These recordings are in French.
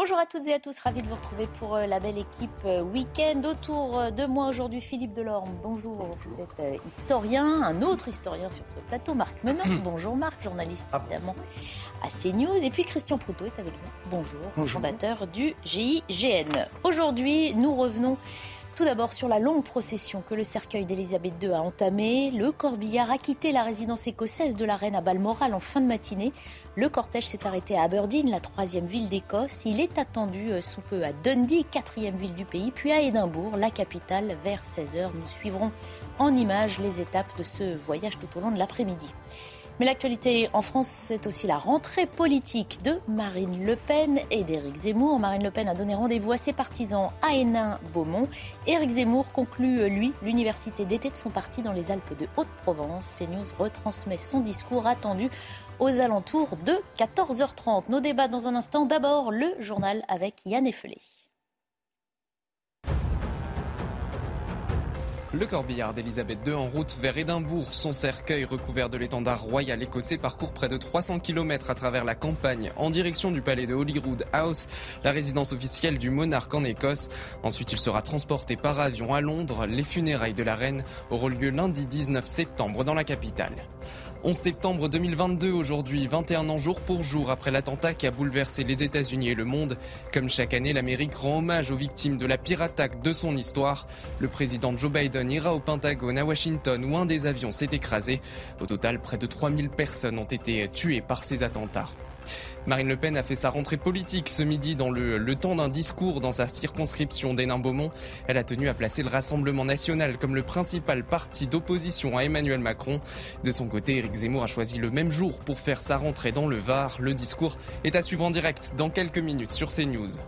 Bonjour à toutes et à tous, ravi de vous retrouver pour euh, la belle équipe euh, week-end. Autour euh, de moi aujourd'hui, Philippe Delorme. Bonjour, vous êtes historien, un autre historien sur ce plateau, Marc Menon. Bonjour Marc, journaliste Ah. évidemment à CNews. Et puis Christian Proutot est avec nous. Bonjour, Bonjour. fondateur du GIGN. Aujourd'hui, nous revenons tout d'abord sur la longue procession que le cercueil d'Elisabeth II a entamée. Le corbillard a quitté la résidence écossaise de la reine à Balmoral en fin de matinée. Le cortège s'est arrêté à Aberdeen, la troisième ville d'Écosse. Il est attendu euh, sous peu à Dundee, quatrième ville du pays, puis à Édimbourg, la capitale, vers 16h. Nous suivrons en images les étapes de ce voyage tout au long de l'après-midi. Mais l'actualité en France, c'est aussi la rentrée politique de Marine Le Pen et d'Éric Zemmour. Marine Le Pen a donné rendez-vous à ses partisans à Hénin-Beaumont. Éric Zemmour conclut, lui, l'université d'été de son parti dans les Alpes de Haute-Provence. CNews retransmet son discours attendu aux alentours de 14h30. Nos débats dans un instant. D'abord, le journal avec Yann Effelé. Le corbillard d'Elisabeth II en route vers Édimbourg. Son cercueil recouvert de l'étendard royal écossais parcourt près de 300 km à travers la campagne en direction du palais de Holyrood House, la résidence officielle du monarque en Écosse. Ensuite, il sera transporté par avion à Londres. Les funérailles de la reine auront lieu lundi 19 septembre dans la capitale. 11 septembre 2022 aujourd'hui, 21 ans jour pour jour après l'attentat qui a bouleversé les États-Unis et le monde. Comme chaque année, l'Amérique rend hommage aux victimes de la pire attaque de son histoire. Le président Joe Biden ira au Pentagone à Washington où un des avions s'est écrasé. Au total, près de 3000 personnes ont été tuées par ces attentats. Marine Le Pen a fait sa rentrée politique ce midi dans le, temps d'un discours dans sa circonscription d'Hénin-Beaumont. Elle a tenu à placer le Rassemblement national comme le principal parti d'opposition à Emmanuel Macron. De son côté, Éric Zemmour a choisi le même jour pour faire sa rentrée dans le Var. Le discours est à suivre en direct dans quelques minutes sur CNews.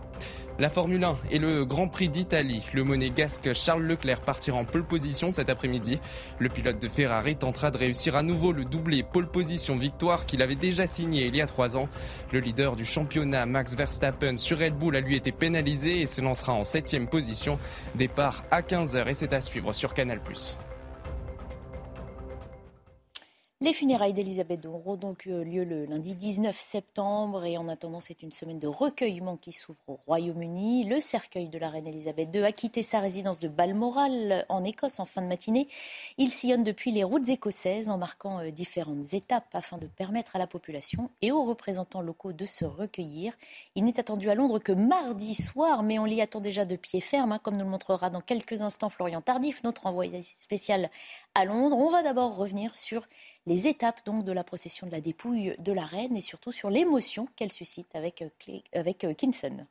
La Formule 1 et le Grand Prix d'Italie. Le monégasque Charles Leclerc partira en pole position cet après-midi. Le pilote de Ferrari tentera de réussir à nouveau le doublé pole position victoire qu'il avait déjà signé il y a trois ans. Le leader du championnat, Max Verstappen, sur Red Bull, a lui été pénalisé et se lancera en septième position. Départ à 15h et c'est à suivre sur Canal+. Les funérailles d'Elisabeth II auront donc euh, lieu le lundi 19 septembre et en attendant, c'est une semaine de recueillement qui s'ouvre au Royaume-Uni. Le cercueil de la reine Elisabeth II a quitté sa résidence de Balmoral en Écosse en fin de matinée. Il sillonne depuis les routes écossaises en marquant euh, différentes étapes afin de permettre à la population et aux représentants locaux de se recueillir. Il n'est attendu à Londres que mardi soir, mais on l'y attend déjà de pied ferme, hein, comme nous le montrera dans quelques instants Florian Tardif, notre envoyé spécial à Londres. On va d'abord revenir sur les étapes donc de la procession de la dépouille de la reine et surtout sur l'émotion qu'elle suscite avec, euh, avec euh, Kinson.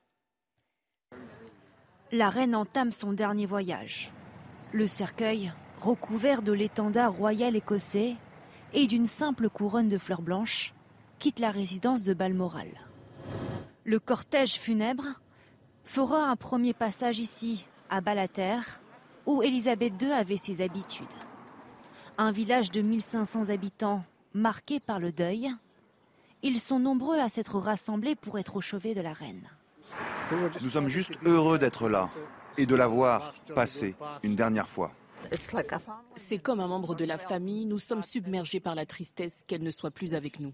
La reine entame son dernier voyage. Le cercueil, recouvert de l'étendard royal écossais et d'une simple couronne de fleurs blanches, quitte la résidence de Balmoral. Le cortège funèbre fera un premier passage ici, à Balater, où Élisabeth II avait ses habitudes. Un village de 1500 habitants marqué par le deuil. Ils sont nombreux à s'être rassemblés pour être au chevet de la reine. Nous sommes juste heureux d'être là et de la voir passer une dernière fois. C'est comme un membre de la famille, nous sommes submergés par la tristesse qu'elle ne soit plus avec nous.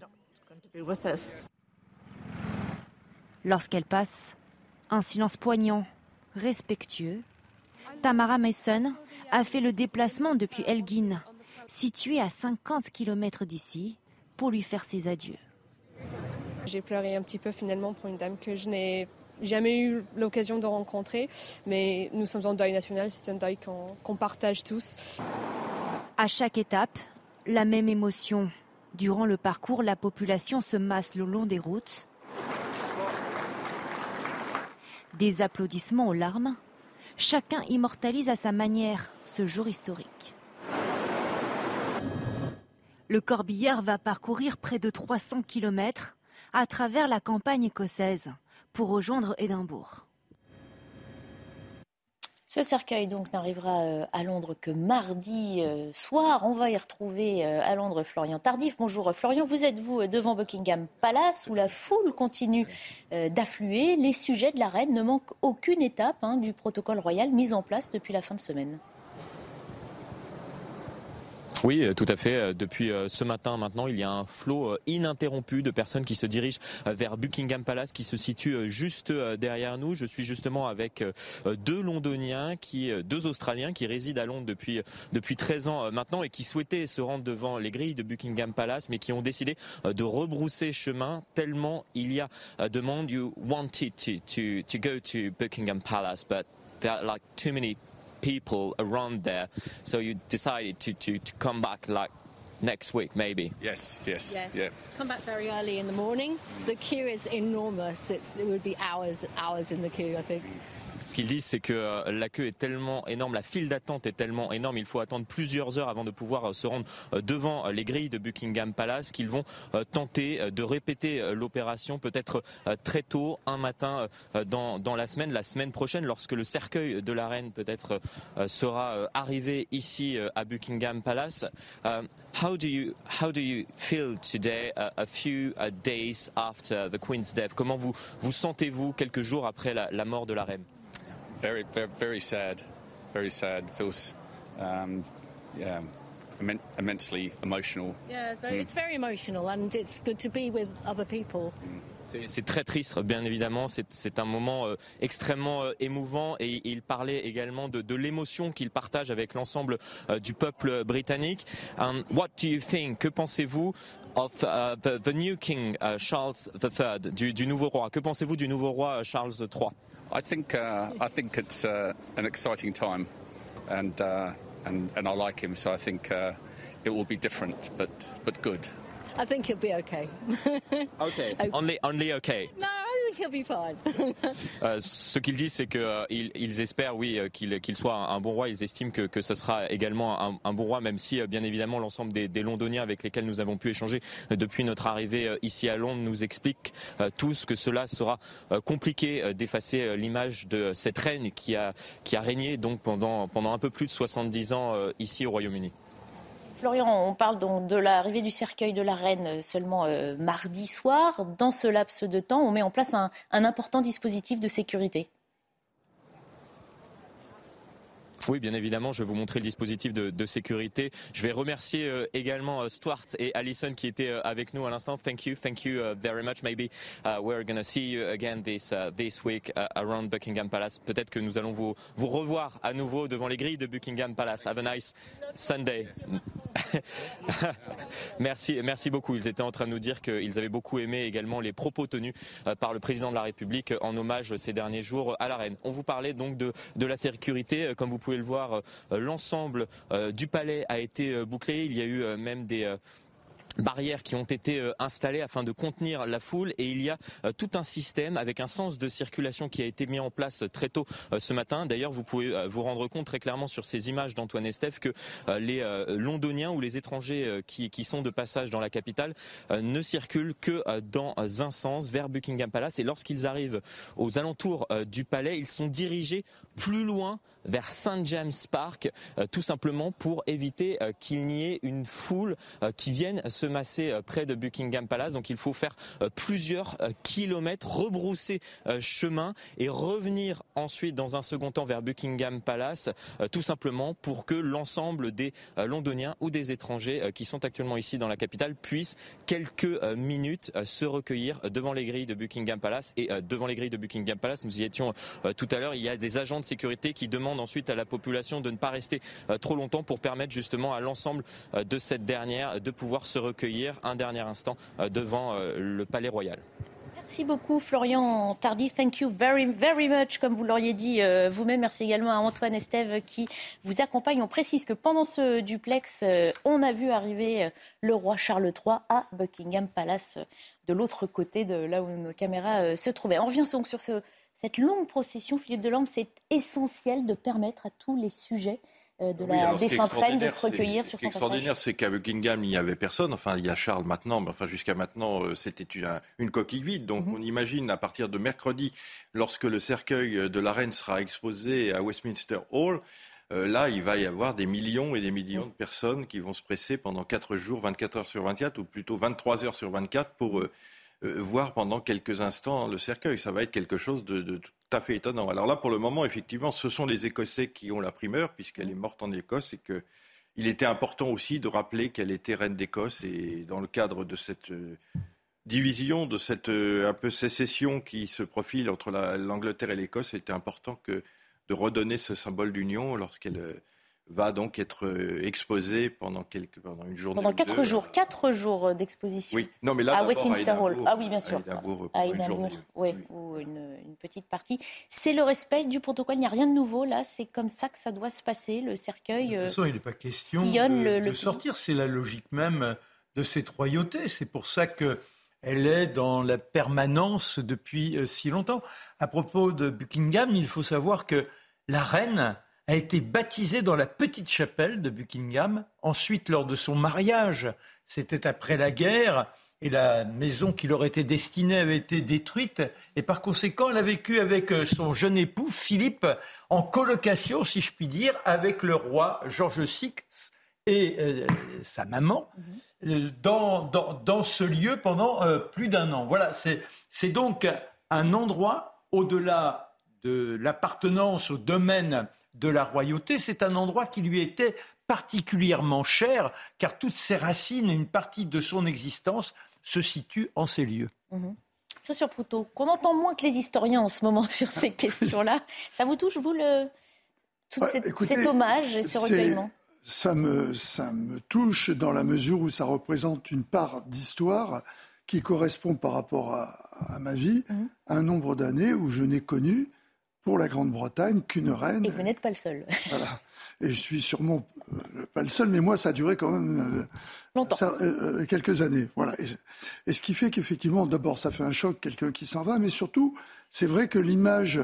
Lorsqu'elle passe, un silence poignant, respectueux. Tamara Mason a fait le déplacement depuis Elgin, située à 50 km d'ici, pour lui faire ses adieux. J'ai pleuré un petit peu finalement pour une dame que je n'ai jamais eu l'occasion de rencontrer, mais nous sommes en deuil national, c'est un deuil qu'on qu'on partage tous. À chaque étape, la même émotion. Durant le parcours, la population se masse le long des routes. Des applaudissements aux larmes. Chacun immortalise à sa manière ce jour historique. Le corbillard va parcourir près de 300 km à travers la campagne écossaise pour rejoindre Édimbourg. Ce cercueil donc n'arrivera euh, à Londres que mardi euh, soir. On va y retrouver euh, à Londres Florian Tardif. Bonjour Florian, vous êtes vous devant Buckingham Palace où la foule continue d'affluer. Les sujets de la reine ne manquent aucune étape hein, du protocole royal mis en place depuis la fin de semaine. Oui, euh, tout à fait. Euh, depuis euh, ce matin maintenant, il y a un flot ininterrompu de personnes qui se dirigent vers Buckingham Palace qui se situe juste derrière nous. Je suis justement avec deux Londoniens, qui, deux Australiens qui résident à Londres depuis, depuis 13 ans maintenant et qui souhaitaient se rendre devant les grilles de Buckingham Palace mais qui ont décidé de rebrousser chemin tellement il y a de monde. You wanted to, to, to go to Buckingham Palace but there are like too many people around there. So you decided to, to, to come back like next week, maybe. Yes, yes, yes. Yeah. Come back very early in the morning. The queue is enormous. It's, it would be hours, hours in the queue, I think. Ce qu'ils disent, c'est que euh, la queue est tellement énorme, la file d'attente est tellement énorme, il faut attendre plusieurs heures avant de pouvoir euh, se rendre euh, devant les grilles de Buckingham Palace, qu'ils vont tenter de répéter l'opération peut-être très tôt, un matin dans, la semaine, la semaine prochaine, lorsque le cercueil de la reine peut-être sera arrivé ici à Buckingham Palace. how do you feel today, a few days after the Queen's death? Comment vous vous sentez-vous quelques jours après la mort de la reine? Very, very, very sad, very sad. Feels, um, yeah, immen immensely emotional. Yeah, it's very, mm. it's very emotional, and it's good to be with other people. Mm. C'est très triste, bien évidemment. C'est un moment euh, extrêmement euh, émouvant et, et, il parlait également de, de l'émotion qu'il partage avec l'ensemble euh, du peuple britannique. Um, what do you think? Que pensez-vous of uh, the, the, new King uh, Charles III, du, du nouveau roi? Que pensez-vous du nouveau roi Charles III I think uh, I think it's uh, an exciting time, and uh, and and I like him, so I think uh, it will be different, but but good. I think he'll be okay. okay. Only only okay. No, Euh, ce qu'ils disent, c'est qu'ils euh, espèrent, oui, euh, qu'il soit un, bon roi. Ils estiment que, que ce sera également un, bon roi, même si, bien évidemment, l'ensemble des, Londoniens avec lesquels nous avons pu échanger depuis notre arrivée ici à Londres nous expliquent tous que cela sera compliqué d'effacer l'image de cette reine qui a, qui a régné donc pendant, pendant un peu plus de 70 ans ici au Royaume-Uni. Florian, on parle donc de l'arrivée du cercueil de la reine euh, seulement euh, mardi soir. Dans ce laps de temps, on met en place un important dispositif de sécurité. Oui, bien évidemment, je vais vous montrer le dispositif de, sécurité. Je vais remercier euh, également euh, Stuart et Alison qui étaient euh, avec nous à l'instant. Thank you, thank you very much. Maybe uh, we're going to see you again this uh, this week uh, around Buckingham Palace. Peut-être que nous allons vous vous revoir à nouveau devant les grilles de Buckingham Palace. Have a nice Sunday. merci, merci beaucoup. Ils étaient en train de nous dire qu'ils avaient beaucoup aimé également les propos tenus par le président de la République en hommage ces derniers jours à la reine. On vous parlait donc de, de la sécurité, comme vous pouvez le voir, euh, l'ensemble euh, du palais a été euh, bouclé. Il y a eu même des barrières qui ont été installées afin de contenir la foule et il y a tout un système avec un sens de circulation qui a été mis en place très tôt ce matin. D'ailleurs, vous pouvez vous rendre compte très clairement sur ces images d'Antoine Estève que les londoniens ou les étrangers qui, sont de passage dans la capitale ne circulent que dans un sens vers Buckingham Palace et lorsqu'ils arrivent aux alentours du palais, ils sont dirigés plus loin vers St James Park, tout simplement pour éviter qu'il n'y ait une foule qui vienne se masser euh, près de Buckingham Palace. Donc il faut faire euh, plusieurs euh, kilomètres, rebrousser chemin et revenir ensuite dans un second temps vers Buckingham Palace, tout simplement pour que l'ensemble des Londoniens ou des étrangers qui sont actuellement ici dans la capitale puissent quelques minutes se recueillir devant les grilles de Buckingham Palace. Et devant les grilles de Buckingham Palace, nous y étions tout à l'heure, il y a des agents de sécurité qui demandent ensuite à la population de ne pas rester trop longtemps pour permettre justement à l'ensemble de cette dernière de pouvoir se recueillir un dernier instant euh, devant euh, le Palais Royal. Merci beaucoup Florian Tardy. Thank you very, very much, comme vous l'auriez dit euh, vous-même. Merci également à Antoine Estève qui vous accompagne. On précise que pendant ce duplex, on a vu arriver le roi Charles III à Buckingham Palace, de l'autre côté de là où nos caméras se trouvaient. On revient donc sur ce, cette longue procession, Philippe Delambre. C'est essentiel de permettre à tous les sujets euh, de la défunte reine de se recueillir sur son passage. extraordinaire, c'est qu'à Buckingham, il n'y avait personne. Enfin, il y a Charles maintenant, mais enfin, jusqu'à maintenant, euh, c'était une, coquille vide. Donc, mhm. on imagine à partir de mercredi, lorsque le cercueil de la reine sera exposé à Westminster Hall, euh, là, il va y avoir des millions et des millions de personnes qui vont se presser pendant 4 jours, 24 heures sur 24, ou plutôt 23 heures sur 24 pour voir pendant quelques instants le cercueil. Ça va être quelque chose de tout à fait étonnant. Alors là, pour le moment, effectivement, ce sont les Écossais qui ont la primeur, puisqu'elle est morte en Écosse et que il était important aussi de rappeler qu'elle était reine d'Écosse et dans le cadre de cette division, de cette un peu sécession qui se profile entre l'Angleterre et l'Écosse, c'était important de redonner ce symbole d'union lorsqu'elle va donc être euh, exposé pendant, quelques, pendant une journée. Pendant quatre jours, quatre jours d'exposition. Oui, non, mais là, à Westminster Hall. Ah oui, bien sûr. À Édimbourg, oui, ou une, petite partie. C'est le respect du protocole. Il n'y a rien de nouveau là. C'est comme ça que ça doit se passer. Le cercueil. De toute façon, il n'est pas question de, le, sortir. C'est la logique même de cette royauté. C'est pour ça que elle est dans la permanence depuis euh, si longtemps. À propos de Buckingham, il faut savoir que la reine a été baptisée dans la petite chapelle de Buckingham. Ensuite, lors de son mariage, c'était après la guerre, et la maison qui leur était destinée avait été détruite. Et par conséquent, elle a vécu avec euh, son jeune époux, Philippe, en colocation, si je puis dire, avec le roi George VI et euh, sa maman. Euh, dans, dans, ce lieu pendant plus d'un an. Voilà, c'est donc un endroit au-delà de l'appartenance au domaine de la royauté, c'est un endroit qui lui était particulièrement cher, car toutes ses racines et une partie de son existence se situent en ces lieux. Mmh. Sur Proutot, qu'on entend moins que les historiens en ce moment sur ces questions-là. Ça vous touche, vous, le... tout cet hommage et ce recueillement ça me, ça me touche dans la mesure où ça représente une part d'histoire qui correspond par rapport à, ma vie, mmh. à un nombre d'années où je n'ai connu pour la Grande-Bretagne qu'une reine. Et vous n'êtes pas le seul. Voilà. Et je suis sûrement euh, pas le seul, mais moi, ça a duré quand même euh, longtemps, euh, quelques années. Voilà. Et, ce qui fait qu'effectivement, d'abord, ça fait un choc, quelqu'un qui s'en va, mais surtout, c'est vrai que l'image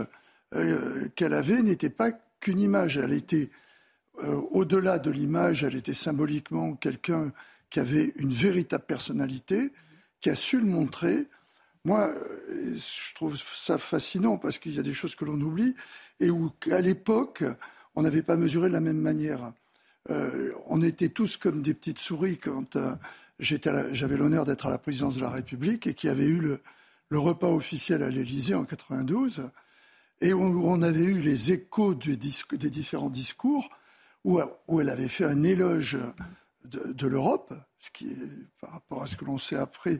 qu'elle avait n'était pas qu'une image. Elle était au-delà de l'image, elle était symboliquement quelqu'un qui avait une véritable personnalité, qui a su le montrer moi, euh, je trouve ça fascinant parce qu'il y a des choses que l'on oublie et où, à l'époque, on n'avait pas mesuré de la même manière. Euh, on était tous comme des petites souris quand euh, j'avais l'honneur d'être à la présidence de la République et qui avait eu le, repas officiel à l'Élysée en 92 et où on avait eu les échos des, différents discours où, elle avait fait un éloge de, l'Europe, ce qui, par rapport à ce que l'on sait après,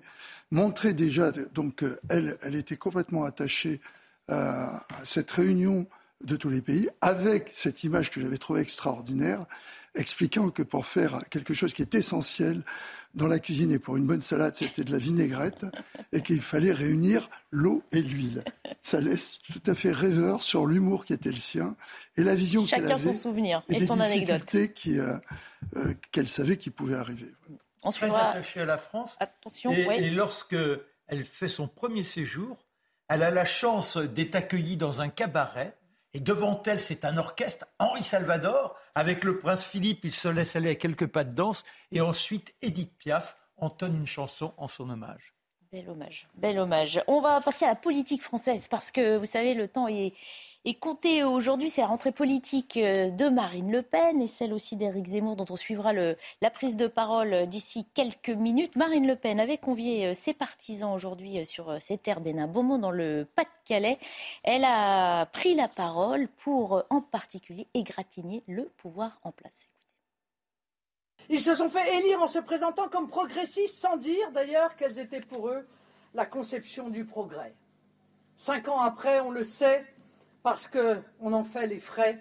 montrait déjà, donc elle, elle était complètement attachée à cette réunion de tous les pays, avec cette image que j'avais trouvée extraordinaire, expliquant que pour faire quelque chose qui est essentiel dans la cuisine et pour une bonne salade, c'était de la vinaigrette et qu'il fallait réunir l'eau et l'huile. Ça laisse tout à fait rêveur sur l'humour qui était le sien et la vision qu'elle avait. Chacun son souvenir et, son anecdote. Euh, euh, qu'elle savait qui pouvait arriver. On Très attachée à la France. Attention, et, et lorsque elle fait son premier séjour, elle a la chance d'être accueillie dans un cabaret. Et devant elle, c'est un orchestre, Henri Salvador, avec le prince Philippe, il se laisse aller à quelques pas de danse, et ensuite Edith Piaf entonne une chanson en son hommage. Bel hommage, bel hommage. On va passer à la politique française, parce que vous savez, le temps est et comptez aujourd'hui, c'est la rentrée politique euh, de Marine Le Pen et celle aussi d'Éric Zemmour, dont on suivra la prise de parole euh, d'ici quelques minutes. Marine Le Pen avait convié euh, ses partisans aujourd'hui sur ces terres des Beaumont, dans le Pas-de-Calais. Elle a pris la parole pour, en particulier, égratigner le pouvoir en place. Ils se sont fait élire en se présentant comme progressistes, sans dire d'ailleurs quelles étaient pour eux la conception du progrès. Cinq ans après, on le sait, parce qu'on en fait les frais.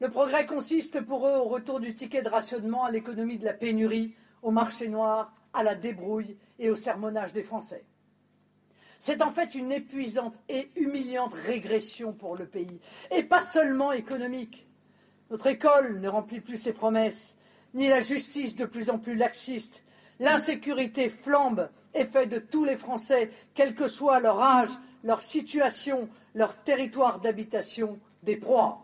Le progrès consiste pour eux au retour du ticket de rationnement à l'économie de la pénurie, au marché noir, à la débrouille et au sermonnage des Français. C'est en fait une épuisante et humiliante régression pour le pays, et pas seulement économique. Notre école ne remplit plus ses promesses, ni la justice de plus en plus laxiste. L'insécurité flambe et fait de tous les Français, quel que soit leur âge, leur situation, leur territoire d'habitation des proies.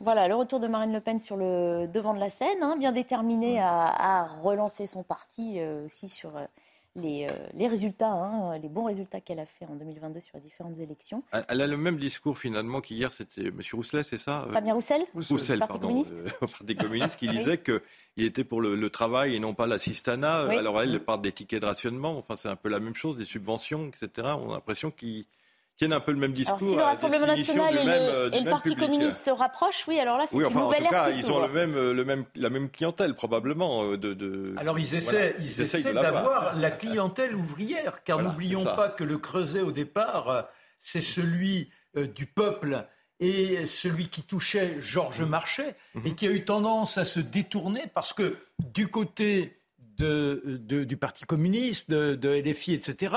Voilà, le retour de Marine Le Pen sur le devant de la scène, hein, bien déterminée à, relancer son parti euh, aussi sur euh, les, euh, les, résultats, hein, les bons résultats qu'elle a fait en 2022 sur les différentes élections. Elle a le même discours finalement qu'hier, c'était M. Rousselet, c'est ça Fabien Roussel? Roussel, Parti pardon, communiste? au Parti communiste, qui disait qu'il était pour le, travail et non pas l'assistanat. Alors elle parle des tickets de rationnement, enfin c'est un peu la même chose, des subventions, etc. On a l'impression qu'il tiennent un peu le même discours. Alors, si le Rassemblement national et le, Parti communiste se rapprochent, oui, alors là, c'est oui, enfin, une nouvelle en tout cas, ils ont le même, le même, la même clientèle, probablement. De, de... Alors, ils essaient, ils, essaient d'avoir la clientèle ouvrière, car n'oublions pas que le Creuset, au départ, c'est celui du peuple et celui qui touchait Georges Marchais et qui a eu tendance à se détourner parce que du côté du Parti communiste, de, LFI, etc.,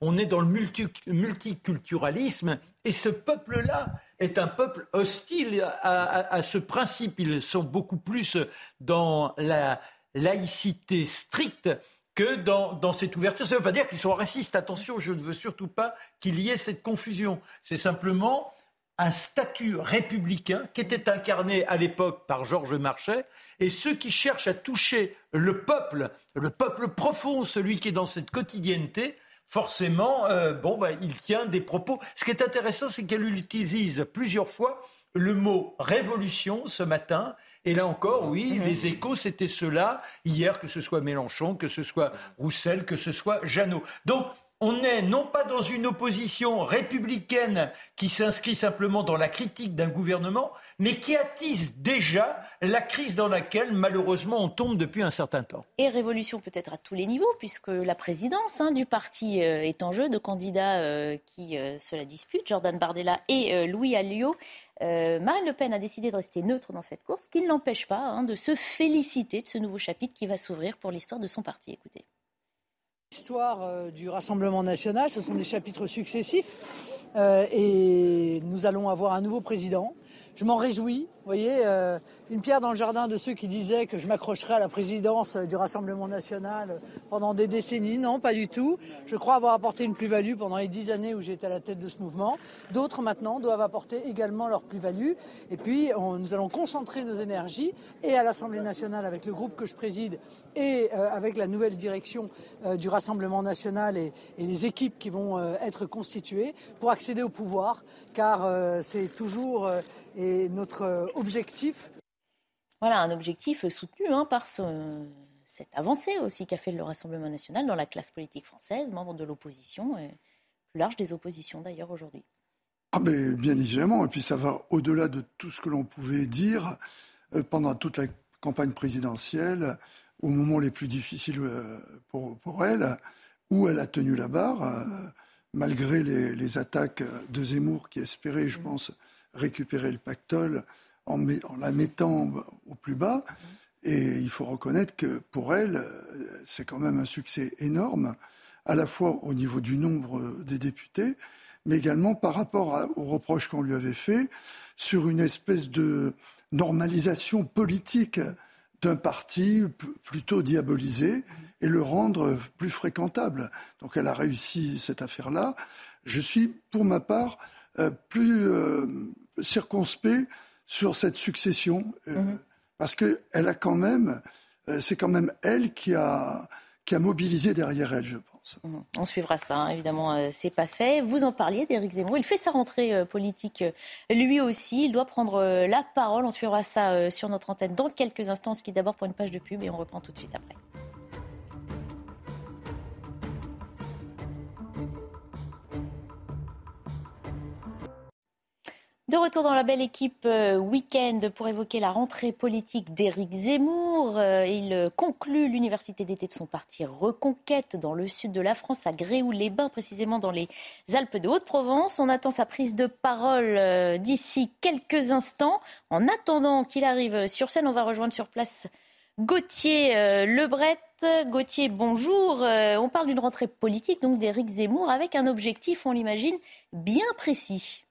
on est dans le multiculturalisme et ce peuple-là est un peuple hostile à, ce principe. Ils sont beaucoup plus dans la laïcité stricte que dans, dans, cette ouverture. Ça ne veut pas dire qu'ils sont racistes. Attention, je ne veux surtout pas qu'il y ait cette confusion. C'est simplement un statut républicain qui était incarné à l'époque par Georges Marchais, et ceux qui cherchent à toucher le peuple, le peuple profond, celui qui est dans cette quotidienneté, forcément, euh, bon, bah, il tient des propos. Ce qui est intéressant, c'est qu'elle utilise plusieurs fois le mot révolution ce matin. Et là encore, oui, mhm. les échos, c'était cela. Hier, que ce soit Mélenchon, que ce soit Roussel, que ce soit Jeannot. Donc, on n'est non pas dans une opposition républicaine qui s'inscrit simplement dans la critique d'un gouvernement, mais qui attise déjà la crise dans laquelle malheureusement on tombe depuis un certain temps. Et révolution peut-être à tous les niveaux, puisque la présidence hein, du parti euh, est en jeu, de candidats euh, qui euh, se la disputent, Jordan Bardella et Louis Alliot. Marine Le Pen a décidé de rester neutre dans cette course, ce qui ne l'empêche pas hein, de se féliciter de ce nouveau chapitre qui va s'ouvrir pour l'histoire de son parti. Écoutez. L'histoire euh, du Rassemblement national, ce sont des chapitres successifs euh, et nous allons avoir un nouveau président. Je m'en réjouis. Voyez, euh, une pierre dans le jardin de ceux qui disaient que je m'accrocherais à la présidence du Rassemblement national pendant des décennies. Non, pas du tout. Je crois avoir apporté une plus-value pendant les dix années où j'étais à la tête de ce mouvement. D'autres maintenant doivent apporter également leur plus-value. Et puis, nous allons concentrer nos énergies et à l'Assemblée nationale avec le groupe que je préside et euh, avec la nouvelle direction euh, du Rassemblement national et, les équipes qui vont être constituées pour accéder au pouvoir, car c'est toujours notre euh, objectif. Voilà, un objectif soutenu hein, par cette avancée aussi qu'a fait le Rassemblement national dans la classe politique française, membre de l'opposition, et plus large des oppositions d'ailleurs aujourd'hui. Ah ben, bien évidemment, et puis ça va au-delà de tout ce que l'on pouvait dire euh, pendant toute la campagne présidentielle, au moment les plus difficiles euh, pour, pour elle, où elle a tenu la barre, malgré les, les, attaques de Zemmour qui espérait, je mmh. pense, récupérer le pactole en, la mettant au plus bas. Et il faut reconnaître que pour elle, c'est quand même un succès énorme, à la fois au niveau du nombre des députés, mais également par rapport aux reproches qu'on lui avait fait sur une espèce de normalisation politique d'un parti plutôt diabolisé et le rendre plus fréquentable. Donc elle a réussi cette affaire-là. Je suis, pour ma part, euh, plus euh, circonspect sur cette succession, euh, mhm. parce que elle a quand même, c'est quand même elle qui a, qui a mobilisé derrière elle, je pense. Mhm. On suivra ça, hein, évidemment, c'est pas fait. Vous en parliez d'Éric Zemmour, il fait sa rentrée politique lui aussi, il doit prendre la parole. On suivra ça sur notre antenne dans quelques instants, ce qui d'abord pour une page de pub et on reprend tout de suite après. De retour dans la belle équipe euh, week-end pour évoquer la rentrée politique d'Éric Zemmour. Euh, il conclut l'université d'été de son parti Reconquête dans le sud de la France, à Gréoux-les-Bains, précisément dans les Alpes de Haute-Provence. On attend sa prise de parole euh, d'ici quelques instants. En attendant qu'il arrive sur scène, on va rejoindre sur place Gauthier Lebret. Gauthier, bonjour. On parle d'une rentrée politique donc d'Éric Zemmour avec un objectif, on l'imagine, bien précis.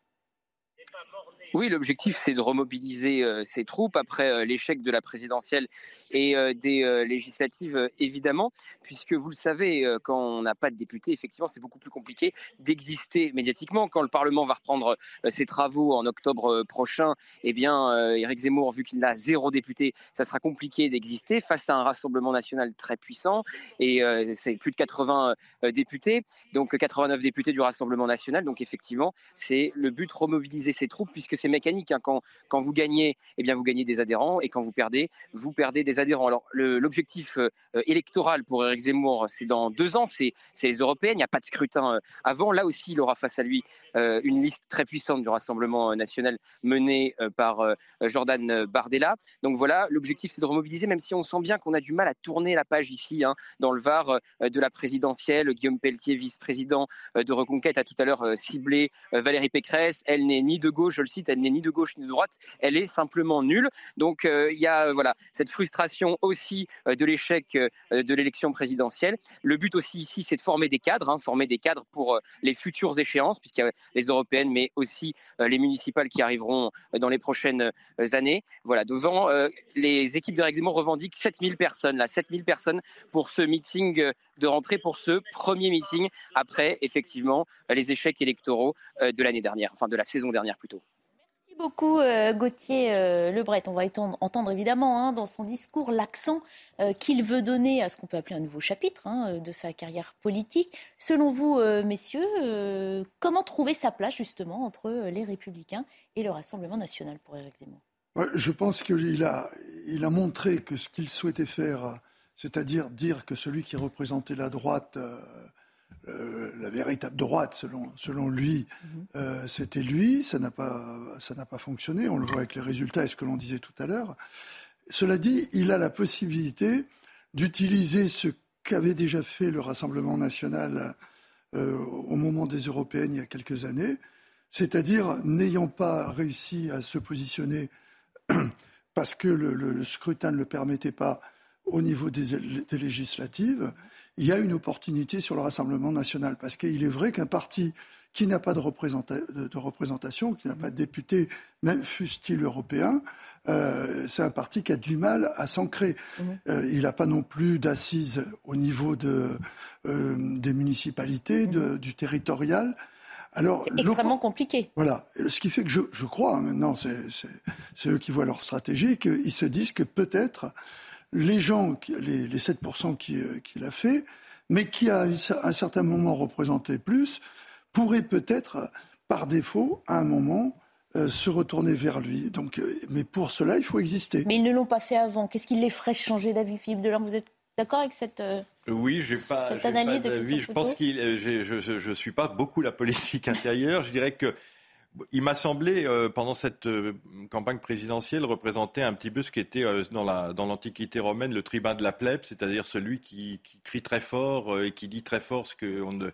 Oui, l'objectif, c'est de remobiliser euh, ces troupes après euh, l'échec de la présidentielle et euh, des législatives, évidemment, puisque vous le savez, quand on n'a pas de députés, effectivement, c'est beaucoup plus compliqué d'exister médiatiquement. Quand le Parlement va reprendre ses travaux en octobre prochain, eh bien, Éric Zemmour, vu qu'il n'a zéro député, ça sera compliqué d'exister face à un Rassemblement national très puissant, et c'est plus de 80 députés, donc 89 députés du Rassemblement national. Donc, effectivement, c'est le but, remobiliser ces troupes, puisque c'est mécanique. Hein. Quand, quand vous gagnez, eh bien, vous gagnez des adhérents, et quand vous perdez, vous perdez des adhérents. Alors, l'objectif euh, électoral pour Éric Zemmour, c'est dans deux ans, c'est les européennes. Il n'y a pas de scrutin euh, avant. Là aussi, il aura face à lui euh, une liste très puissante du Rassemblement national menée par Jordan Bardella. Donc voilà, l'objectif, c'est de remobiliser, même si on sent bien qu'on a du mal à tourner la page ici, hein, dans le Var, de la présidentielle. Guillaume Pelletier, vice-président de Reconquête, a tout à l'heure ciblé Valérie Pécresse. Elle n'est ni de gauche, je le cite, elle n'est ni de gauche ni de droite. Elle est simplement nulle. Donc il y a voilà cette frustration aussi de l'échec de l'élection présidentielle. Le but aussi ici, c'est de former des cadres, hein, former des cadres pour les futures échéances, puisqu'il y a les européennes, mais aussi les municipales qui arriveront dans les prochaines années. Voilà, devant les équipes de Zemmour revendiquent 7000 personnes, là, 7000 personnes pour ce meeting de rentrée, pour ce premier meeting après effectivement les échecs électoraux de l'année dernière, enfin de la saison dernière plutôt beaucoup, euh, Gauthier euh, Lebret. On va entendre évidemment hein, dans son discours l'accent euh, qu'il veut donner à ce qu'on peut appeler un nouveau chapitre hein, de sa carrière politique. Selon vous, messieurs, comment trouver sa place justement entre les Républicains et le Rassemblement national pour Éric Zemmour? Je pense qu'il a, il a montré que ce qu'il souhaitait faire, c'est-à-dire dire que celui qui représentait la droite euh, la véritable droite, selon, selon lui, mhm. euh, c'était lui. Ça n'a pas, ça n'a pas fonctionné. On le voit avec les résultats et ce que l'on disait tout à l'heure. Cela dit, il a la possibilité d'utiliser ce qu'avait déjà fait le Rassemblement national euh, au moment des européennes il y a quelques années, c'est-à-dire n'ayant pas réussi à se positionner parce que le, scrutin ne le permettait pas au niveau des législatives, il y a une opportunité sur le Rassemblement national. Parce qu'il est vrai qu'un parti qui n'a pas de, représentation, qui n'a pas de député, même fût-il européen, euh, c'est un parti qui a du mal à s'ancrer. Mmh. Euh, il n'a pas non plus d'assises au niveau de, euh, des municipalités, mmh. du territorial. Alors, c'est extrêmement compliqué. Voilà. Ce qui fait que je, je crois, hein, maintenant, c'est eux qui voient leur stratégie, qu'ils se disent que peut-être les gens, les, les 7% euh, qu'il a fait, mais qui à un certain moment représentait plus, pourraient peut-être, par défaut, à un moment, euh, se retourner vers lui. Donc, euh, mais pour cela, il faut exister. Mais ils ne l'ont pas fait avant. Qu'est-ce qui les ferait changer d'avis, Philippe Delorme? Vous êtes d'accord avec cette Oui, j'ai pas, cette analyse pas d'avis. Je pense qu'il, je, ne suis pas beaucoup la politique intérieure. je dirais que il m'a semblé, euh, pendant cette euh, campagne présidentielle, représenter un petit peu ce qui était euh, dans l'Antiquité romaine le tribun de la plèbe, c'est-à-dire celui qui, qui, crie très fort et qui dit très fort ce qu'on ne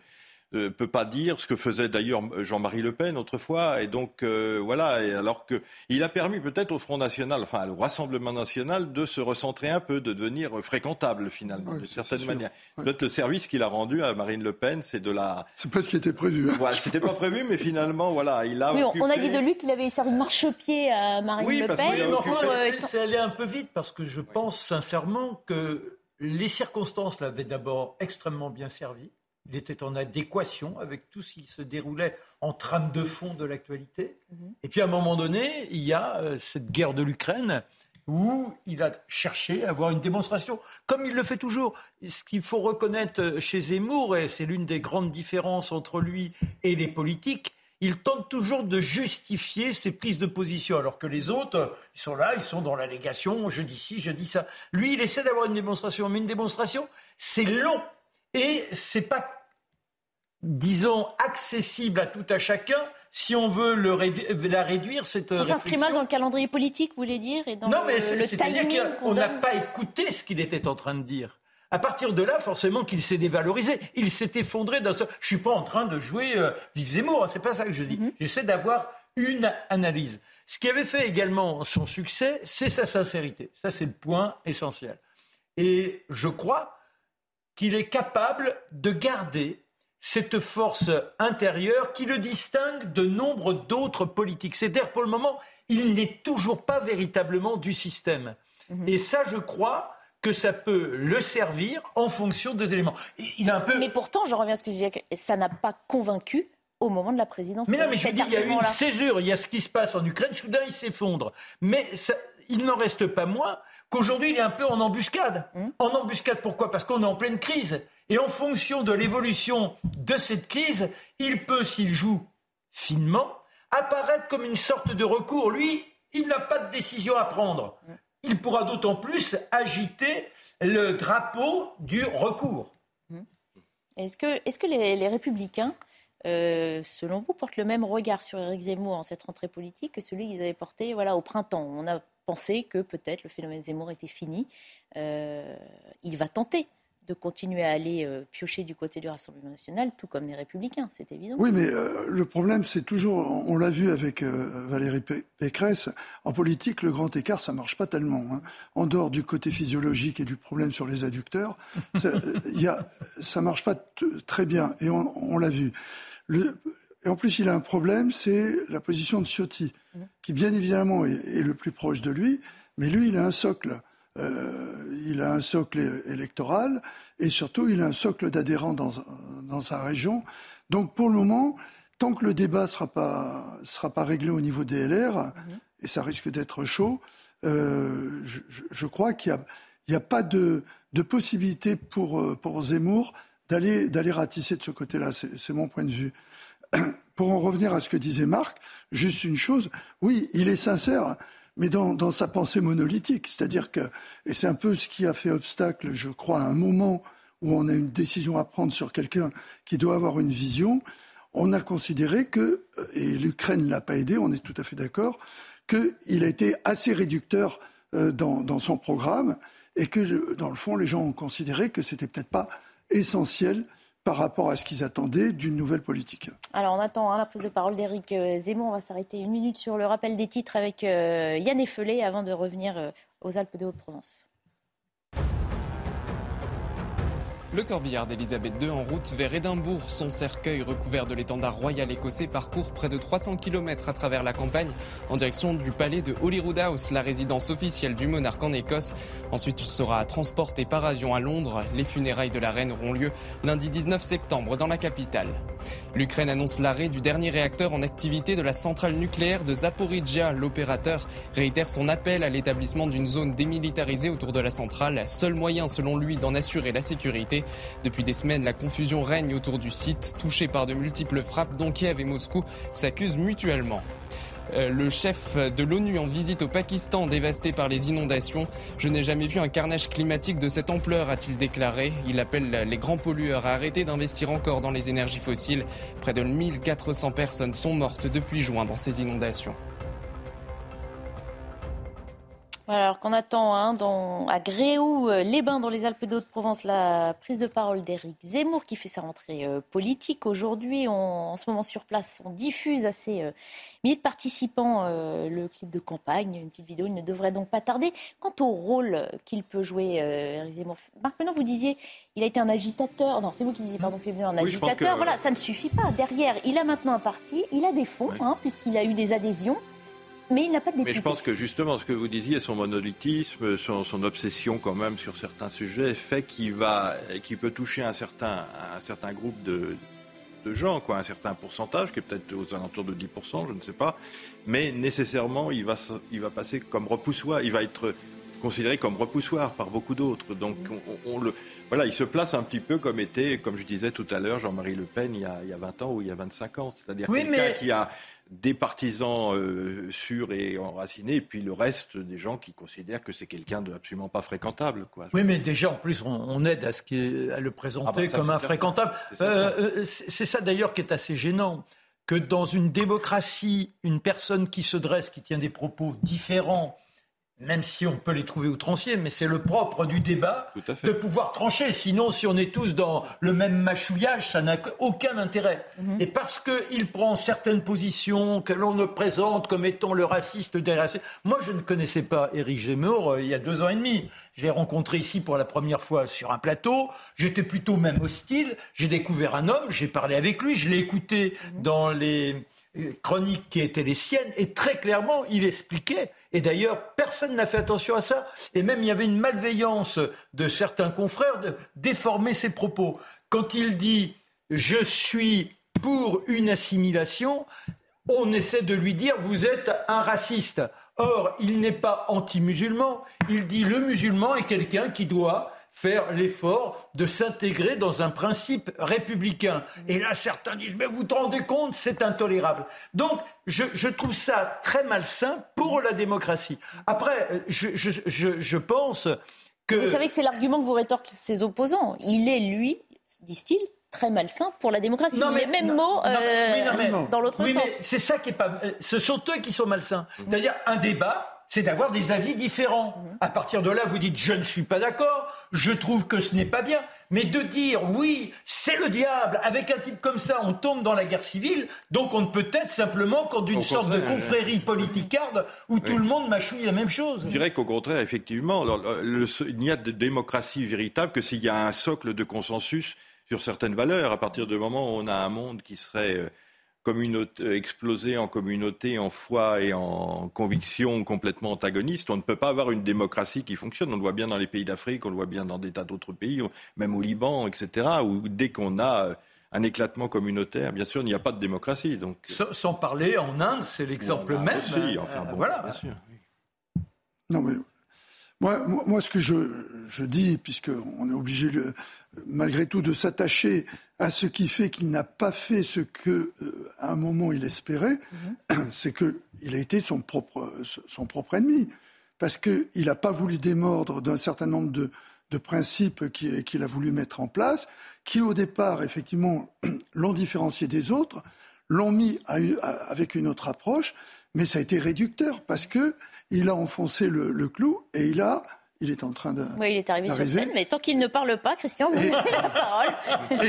ne peut pas dire, ce que faisait d'ailleurs Jean-Marie Le Pen autrefois. Et donc, euh, voilà, et alors qu'il a permis peut-être au Front National, enfin au Rassemblement National, de se recentrer un peu, de devenir fréquentable finalement, de certaine manière. Peut-être le service qu'il a rendu à Marine Le Pen, c'est de la... C'est pas ce qui était prévu. Hein. Voilà, c'était pas prévu, mais finalement, voilà, il a oui, On a dit de lui qu'il avait servi de marchepied à Marine Le Pen. Oui, euh, c'est allé un peu vite, parce que je pense sincèrement que les circonstances l'avaient d'abord extrêmement bien servi. Il était en adéquation avec tout ce qui se déroulait en trame de fond de l'actualité. Mhm. Et puis à un moment donné, il y a euh, cette guerre de l'Ukraine où il a cherché à avoir une démonstration, comme il le fait toujours. Ce qu'il faut reconnaître euh, chez Zemmour, et c'est l'une des grandes différences entre lui et les politiques, il tente toujours de justifier ses prises de position, alors que les autres, ils sont là, ils sont dans l'allégation, je dis ci, je dis ça. Lui, il essaie d'avoir une démonstration, mais une démonstration, c'est long. Et c'est pas disons, accessible à tout à chacun, si on veut le la réduire, cette Ça s'inscrit mal dans le calendrier politique, vous voulez dire et dans Non, mais c'est, à dire qu'on n'a pas écouté ce qu'il était en train de dire. À partir de là, forcément qu'il s'est dévalorisé. Il s'est effondré dans ce... Je suis pas en train de jouer euh, Vive Zemmour, hein, c'est pas ça que je dis. Mm-hmm. J'essaie d'avoir une analyse. Ce qui avait fait également son succès, c'est sa sincérité. Ça, c'est le point essentiel. Et je crois qu'il est capable de garder cette force intérieure qui le distingue de nombre d'autres politiques. C'est-à-dire, pour le moment, il n'est toujours pas véritablement du système. Mhm. Et ça, je crois que ça peut le servir en fonction des éléments. Il a un peu... Mais pourtant, je reviens à ce que je disais, ça n'a pas convaincu au moment de la présidence. Mais non, mais je dis, il y a eu une césure, il y a ce qui se passe en Ukraine, soudain il s'effondre. Mais il n'en reste pas moins qu'aujourd'hui il est un peu en embuscade. Mmh. En embuscade pourquoi? Parce qu'on est en pleine crise. Et en fonction de l'évolution de cette crise, il peut, s'il joue finement, apparaître comme une sorte de recours. Lui, il n'a pas de décision à prendre. Il pourra d'autant plus agiter le drapeau du recours. Est-ce que, est que les, républicains, euh, selon vous, portent le même regard sur Éric Zemmour en cette rentrée politique que celui qu'ils avaient porté voilà, au printemps? On a pensé que peut-être le phénomène Zemmour était fini. Euh, il va tenter de continuer à aller euh, piocher du côté du Rassemblement national, tout comme les Républicains, c'est évident. Oui, mais le problème, c'est toujours, on l'a vu avec Valérie Pécresse, en politique, le grand écart, ça marche pas tellement. Hein. En dehors du côté physiologique et du problème sur les adducteurs, ça, y a, ça marche pas très bien, et on, l'a vu. Et en plus, il a un problème, c'est la position de Ciotti, qui bien évidemment est, le plus proche de lui, mais lui, il a un socle. Euh, il a un socle électoral et surtout, il a un socle d'adhérents dans, dans sa région. Donc, pour le moment, tant que le débat ne sera pas, sera pas réglé au niveau des LR, et ça risque d'être chaud, euh, je, je, crois qu'il n'y a, il a pas de, de possibilité pour, pour Zemmour d'aller ratisser de ce côté-là. C'est mon point de vue. pour en revenir à ce que disait Marc, juste une chose, oui, il est sincère, mais dans, sa pensée monolithique. C'est-à-dire que, et c'est un peu ce qui a fait obstacle, je crois, à un moment où on a une décision à prendre sur quelqu'un qui doit avoir une vision, on a considéré que, et l'Ukraine ne l'a pas aidé, on est tout à fait d'accord, qu'il a été assez réducteur euh, dans, dans, son programme et que, dans le fond, les gens ont considéré que c'était peut-être pas essentiel par rapport à ce qu'ils attendaient d'une nouvelle politique. Alors on attend hein, la prise de parole d'Éric euh, Zemmour. On va s'arrêter une minute sur le rappel des titres avec euh, Yann Effelé avant de revenir euh, aux Alpes de Haute-Provence. Le corbillard d'Elisabeth II en route vers Édimbourg. Son cercueil recouvert de l'étendard royal écossais parcourt près de 300 km à travers la campagne en direction du palais de Holyrood House, la résidence officielle du monarque en Écosse. Ensuite, il sera transporté par avion à Londres. Les funérailles de la reine auront lieu lundi 19 septembre dans la capitale. L'Ukraine annonce l'arrêt du dernier réacteur en activité de la centrale nucléaire de Zaporizhia. L'opérateur réitère son appel à l'établissement d'une zone démilitarisée autour de la centrale, seul moyen selon lui d'en assurer la sécurité. Depuis des semaines, la confusion règne autour du site, touché par de multiples frappes dont Kiev et Moscou s'accusent mutuellement. Euh, le chef de l'ONU en visite au Pakistan dévasté par les inondations. Je n'ai jamais vu un carnage climatique de cette ampleur, a-t-il déclaré. Il appelle les grands pollueurs à arrêter d'investir encore dans les énergies fossiles. Près de 1400 personnes sont mortes depuis juin dans ces inondations. Alors qu'on attend hein, à Gréoux-les-Bains, euh, dans les Alpes d'Haute-Provence, la prise de parole d'Éric Zemmour qui fait sa rentrée euh, politique. Aujourd'hui, en ce moment sur place, on diffuse à ses euh, milliers de participants le clip de campagne, une petite vidéo. Il ne devrait donc pas tarder. Quant au rôle qu'il peut jouer, Éric Zemmour, Marc maintenant vous disiez, il a été un agitateur. Non, c'est vous qui disiez, pardon, qu'il est un agitateur. Voilà, ça ne suffit pas. Derrière, il a maintenant un parti, il a des fonds, hein, puisqu'il a eu des adhésions. Mais il n'a pas de Mais je pense que justement, ce que vous disiez, son monolithisme, son, obsession quand même sur certains sujets, fait qu'il va, qu'il peut toucher un certain, un certain groupe de, de gens, quoi, un certain pourcentage, qui est peut-être aux alentours de 10%, je ne sais pas. Mais nécessairement, il va, il va passer comme repoussoir, il va être considéré comme repoussoir par beaucoup d'autres. Donc, on, le, voilà, il se place un petit peu comme était, comme je disais tout à l'heure, Jean-Marie Le Pen il y, a, il y a 20 ans ou il y a 25 ans. C'est-à-dire quelqu'un qui a des partisans euh, sûrs et enracinés, et puis le reste des gens qui considèrent que c'est quelqu'un de absolument pas fréquentable. Quoi. Oui, mais déjà, en plus, on, aide à, ce qui à le présenter ah bah comme infréquentable. Euh, euh, c'est ça d'ailleurs qui est assez gênant, que dans une démocratie, une personne qui se dresse, qui tient des propos différents même si on peut les trouver outranciers, mais c'est le propre du débat de pouvoir trancher. Sinon, si on est tous dans le même machouillage, ça n'a aucun intérêt. Mhm. Et parce qu'il prend certaines positions que l'on ne présente comme étant le raciste des racistes. Moi, je ne connaissais pas Éric Zemmour euh, il y a deux ans et demi. J'ai rencontré ici pour la première fois sur un plateau. J'étais plutôt même hostile. J'ai découvert un homme, j'ai parlé avec lui, je l'ai écouté mhm. dans les chroniques qui étaient les siennes, et très clairement, il expliquait, et d'ailleurs, personne n'a fait attention à ça, et même il y avait une malveillance de certains confrères de déformer ses propos. Quand il dit « je suis pour une assimilation », on essaie de lui dire « vous êtes un raciste ». Or, il n'est pas anti-musulman, il dit « le musulman est quelqu'un qui doit faire l'effort de s'intégrer dans un principe républicain. Et là, certains disent, mais vous vous rendez compte, c'est intolérable. Donc, je, trouve ça très malsain pour la démocratie. Après, je, je pense que... Vous savez que c'est l'argument que vous rétorquent ses opposants. Il est, lui, disent-ils, très malsain pour la démocratie. Non, les mêmes mots euh, dans l'autre oui, sens. Mais c'est ça qui est pas. Ce sont eux qui sont malsains. C'est-à-dire un débat. C'est d'avoir des avis différents. À partir de là, vous dites je ne suis pas d'accord, je trouve que ce n'est pas bien. Mais de dire oui, c'est le diable, avec un type comme ça, on tombe dans la guerre civile, donc on ne peut être simplement qu'en d'une sorte de confrérie politicarde où tout le monde mâchouille la même chose. Je dirais qu'au contraire, effectivement, il n'y a de démocratie véritable que s'il y a un socle de consensus sur certaines valeurs. À partir du moment où on a un monde qui serait euh, euh, explosé en communauté, en foi et en conviction complètement antagonistes, on ne peut pas avoir une démocratie qui fonctionne. On le voit bien dans les pays d'Afrique, on le voit bien dans des tas d'autres pays, même au Liban, etc., où dès qu'on a euh, un éclatement communautaire, bien sûr, il n'y a pas de démocratie. Donc... Sans, parler, en Inde, c'est l'exemple même. Aussi, enfin, voilà. Bien sûr. Non, mais moi, moi, ce que je, je dis, puisqu'on est obligé, malgré tout, de s'attacher à ce qui fait qu'il n'a pas fait ce que, euh, à un moment, il espérait, mhm. c'est qu'il a été son propre, son propre ennemi. Parce qu'il n'a pas voulu démordre d'un certain nombre de, de principes qu'il a voulu mettre en place, qui, au départ, effectivement, l'ont différencié des autres, l'ont mis avec une autre approche, mais ça a été réducteur parce que il a enfoncé le, clou et il a il est en train de. Oui, il est arrivé sur scène, mais tant qu'il ne parle pas, Christian, vous avez la parole.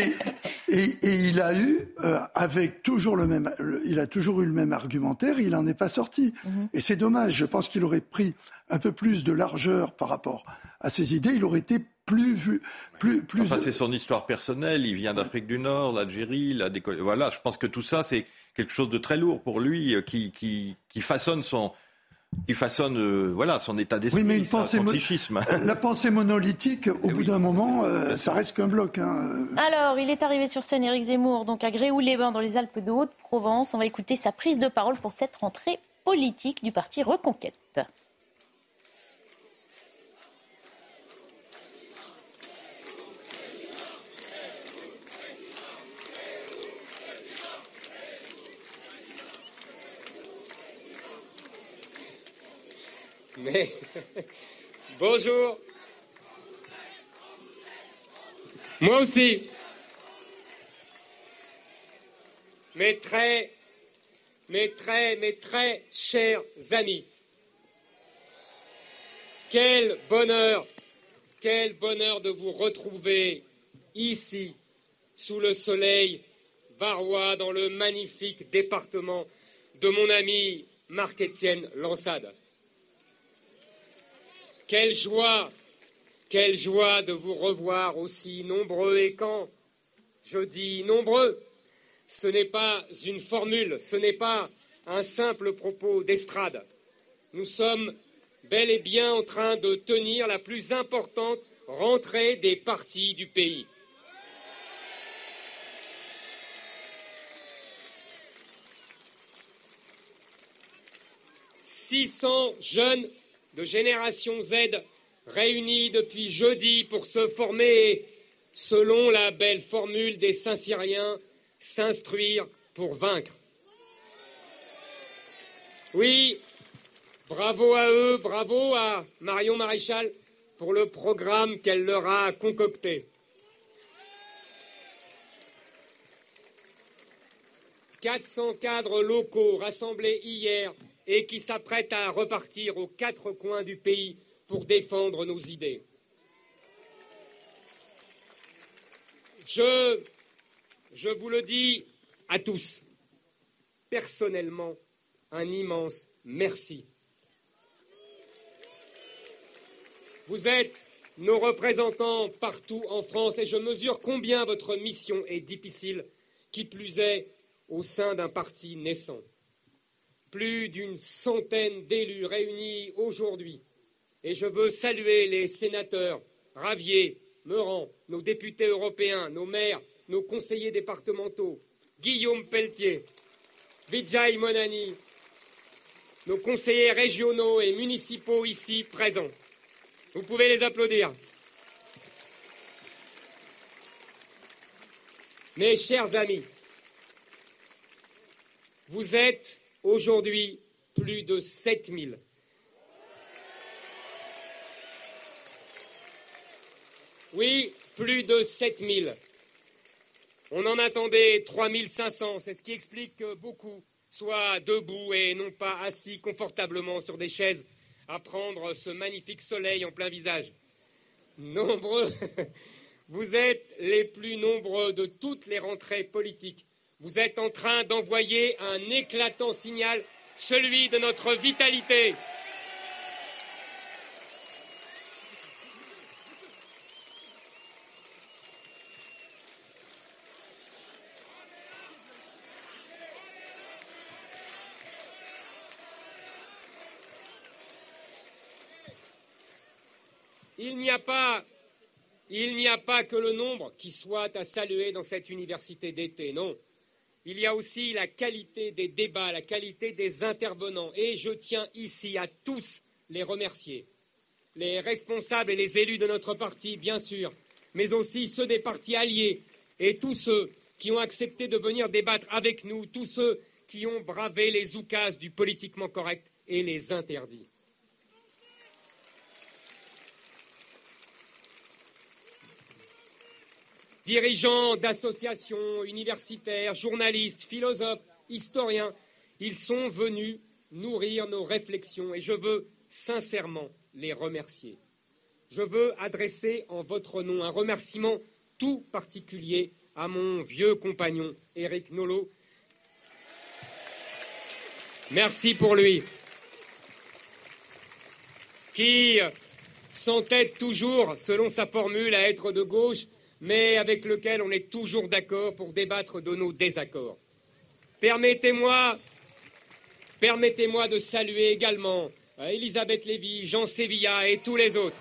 Et, il a eu, euh, avec toujours le même, il a toujours eu le même argumentaire, il n'en est pas sorti. Mhm. Et c'est dommage. Je pense qu'il aurait pris un peu plus de largeur par rapport à ses idées. Il aurait été plus vu, plus, plus. Enfin, c'est son histoire personnelle. Il vient d'Afrique du Nord, l'Algérie, la Voilà, je pense que tout ça, c'est quelque chose de très lourd pour lui, euh, qui, qui, qui façonne son qui façonne euh, voilà son état d'esprit, oui, mais une pensée psychisme. La pensée monolithique, au eh bout d'un moment, euh, ça reste qu'un bloc. Hein. Alors, il est arrivé sur scène, Éric Zemmour, donc à Gréoux-les-Bains, dans les Alpes de Haute-Provence. On va écouter sa prise de parole pour cette rentrée politique du parti Reconquête. Mais bonjour. Moi aussi. Mes très, mes très, mes très chers amis. Quel bonheur, quel bonheur de vous retrouver ici, sous le soleil varois, dans le magnifique département de mon ami Marc-Étienne Lansade. Quelle joie, quelle joie de vous revoir aussi nombreux et quand je dis nombreux, ce n'est pas une formule, ce n'est pas un simple propos d'estrade. Nous sommes bel et bien en train de tenir la plus importante rentrée des partis du pays. Six cents jeunes de Génération Z réunis depuis jeudi pour se former selon la belle formule des Saint-Syriens, s'instruire pour vaincre. Oui, bravo à eux, bravo à Marion Maréchal pour le programme qu'elle leur a concocté. 400 cadres locaux rassemblés hier et qui s'apprête à repartir aux quatre coins du pays pour défendre nos idées. Je, je vous le dis à tous, personnellement, un immense merci. Vous êtes nos représentants partout en France et je mesure combien votre mission est difficile, qui plus est au sein d'un parti naissant plus d'une centaine d'élus réunis aujourd'hui. Et je veux saluer les sénateurs Ravier, Meurant, nos députés européens, nos maires, nos conseillers départementaux, Guillaume Pelletier, Vijay Monani, nos conseillers régionaux et municipaux ici présents. Vous pouvez les applaudir. Mes chers amis, vous êtes aujourd'hui plus de 7000. Oui, plus de 7000. On en attendait 3500. C'est ce qui explique que beaucoup soient debout et non pas assis confortablement sur des chaises à prendre ce magnifique soleil en plein visage. Nombreux, vous êtes les plus nombreux de toutes les rentrées politiques. Vous êtes en train d'envoyer un éclatant signal, celui de notre vitalité. Il n'y a pas il n'y a pas que le nombre qui soit à saluer dans cette université d'été, non. Il y a aussi la qualité des débats, la qualité des intervenants. Et je tiens ici à tous les remercier. Les responsables et les élus de notre parti, bien sûr, mais aussi ceux des partis alliés et tous ceux qui ont accepté de venir débattre avec nous, tous ceux qui ont bravé les oukases du politiquement correct et les interdits. Dirigeants d'associations universitaires, journalistes, philosophes, historiens, ils sont venus nourrir nos réflexions et je veux sincèrement les remercier. Je veux adresser en votre nom un remerciement tout particulier à mon vieux compagnon Éric Nolot. Merci pour lui, qui s'entête toujours, selon sa formule, à être de gauche mais avec lequel on est toujours d'accord pour débattre de nos désaccords. Permettez-moi permettez-moi de saluer également euh, Elisabeth Lévy, Jean Sévilla et tous les autres.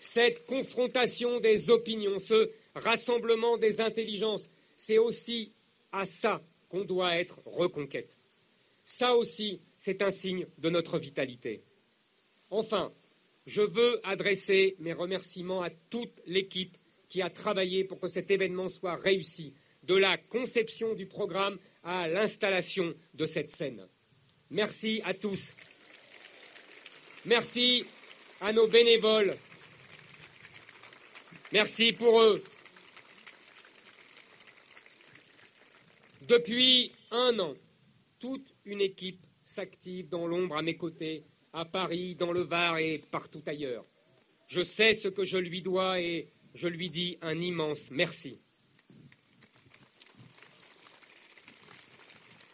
Cette confrontation des opinions, ce rassemblement des intelligences, c'est aussi à ça qu'on doit être reconquête. Ça aussi, c'est un signe de notre vitalité. Enfin, je veux adresser mes remerciements à toute l'équipe qui a travaillé pour que cet événement soit réussi, de la conception du programme à l'installation de cette scène. Merci à tous. Merci à nos bénévoles. Merci pour eux. Depuis un an, toute une équipe s'active dans l'ombre à mes côtés, à Paris, dans le Var et partout ailleurs. Je sais ce que je lui dois et je lui dis un immense merci.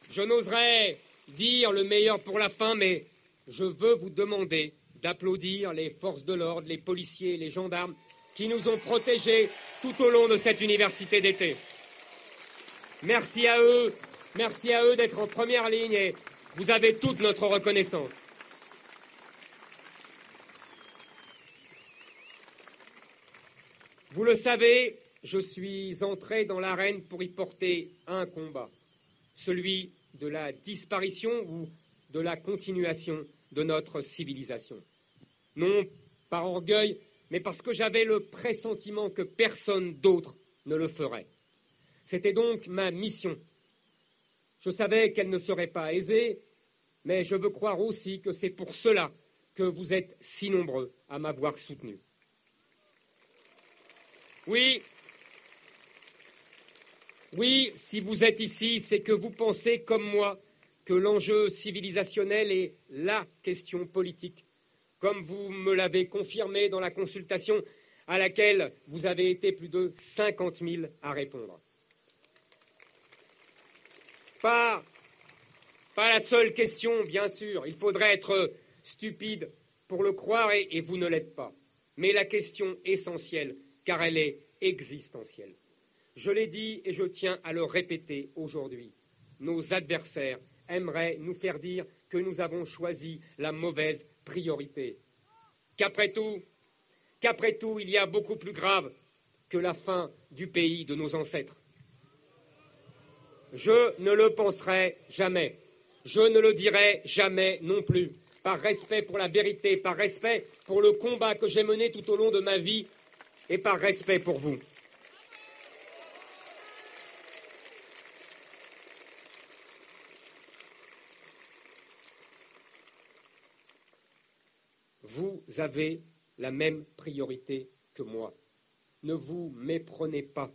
Je n'oserais dire le meilleur pour la fin, mais je veux vous demander d'applaudir les forces de l'ordre, les policiers, les gendarmes qui nous ont protégés tout au long de cette université d'été. Merci à eux, merci à eux d'être en première ligne et vous avez toute notre reconnaissance. Vous le savez, je suis entré dans l'arène pour y porter un combat, celui de la disparition ou de la continuation de notre civilisation. Non par orgueil, mais parce que j'avais le pressentiment que personne d'autre ne le ferait. C'était donc ma mission je savais qu'elle ne serait pas aisée, mais je veux croire aussi que c'est pour cela que vous êtes si nombreux à m'avoir soutenu. Oui, oui, si vous êtes ici, c'est que vous pensez comme moi que l'enjeu civilisationnel est la question politique, comme vous me l'avez confirmé dans la consultation à laquelle vous avez été plus de 50 000 à répondre. Pas, pas la seule question, bien sûr. Il faudrait être stupide pour le croire et, vous ne l'êtes pas. Mais la question essentielle, car elle est existentielle. Je l'ai dit et je tiens à le répéter aujourd'hui. Nos adversaires aimeraient nous faire dire que nous avons choisi la mauvaise priorité. Qu'après tout, qu'après tout, il y a beaucoup plus grave que la fin du pays de nos ancêtres. Je ne le penserai jamais. Je ne le dirai jamais non plus. par respect pour la vérité, par respect pour le combat que j'ai mené tout au long de ma vie et par respect pour vous. Vous avez la même priorité que moi. Ne vous méprenez pas.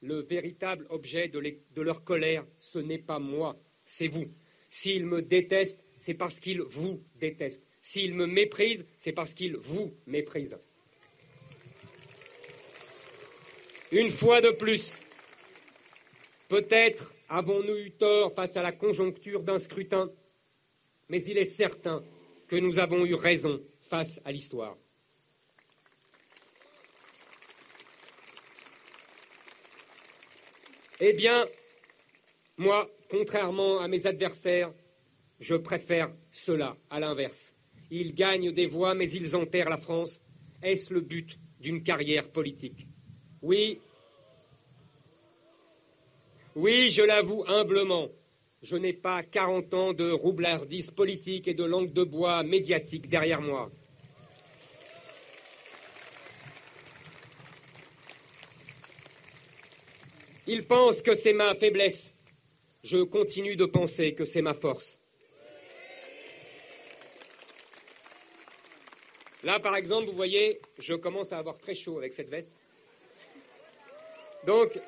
Le véritable objet de, leur colère, ce n'est pas moi, c'est vous. S'ils me détestent, c'est parce qu'ils vous détestent. S'ils me méprisent, c'est parce qu'ils vous méprisent. Une fois de plus, peut-être avons-nous eu tort face à la conjoncture d'un scrutin, mais il est certain que nous avons eu raison face à l'histoire. Eh bien, moi, contrairement à mes adversaires, je préfère cela à l'inverse. Ils gagnent des voix, mais ils enterrent la France. Est-ce le but d'une carrière politique? Oui. Oui, je l'avoue humblement. Je n'ai pas 40 ans de roublardise politique et de langue de bois médiatique derrière moi. Ils pensent que c'est ma faiblesse. Je continue de penser que c'est ma force. Là, par exemple, vous voyez, je commence à avoir très chaud avec cette veste. Donc,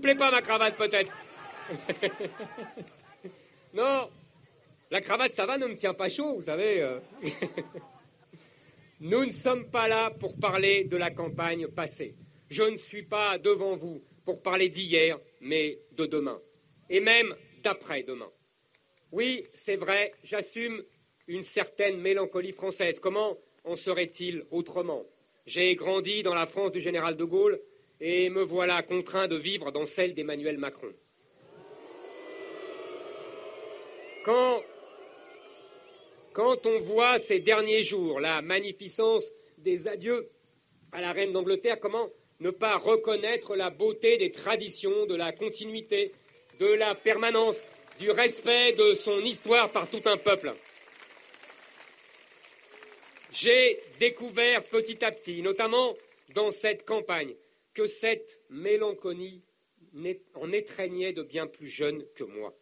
plaît pas ma cravate peut-être Non, la cravate ça va, ne me tient pas chaud, vous savez. Euh. Nous ne sommes pas là pour parler de la campagne passée. Je ne suis pas devant vous pour parler d'hier, mais de demain. Et même d'après-demain. Oui, c'est vrai, j'assume une certaine mélancolie française. Comment en serait-il autrement? J'ai grandi dans la France du général de Gaulle et me voilà contraint de vivre dans celle d'Emmanuel Macron. Quand, quand on voit ces derniers jours la magnificence des adieux à la reine d'Angleterre, comment ne pas reconnaître la beauté des traditions, de la continuité, de la permanence, du respect de son histoire par tout un peuple? J'ai découvert petit à petit, notamment dans cette campagne, cette mélancolie en étreignait de bien plus jeunes que moi.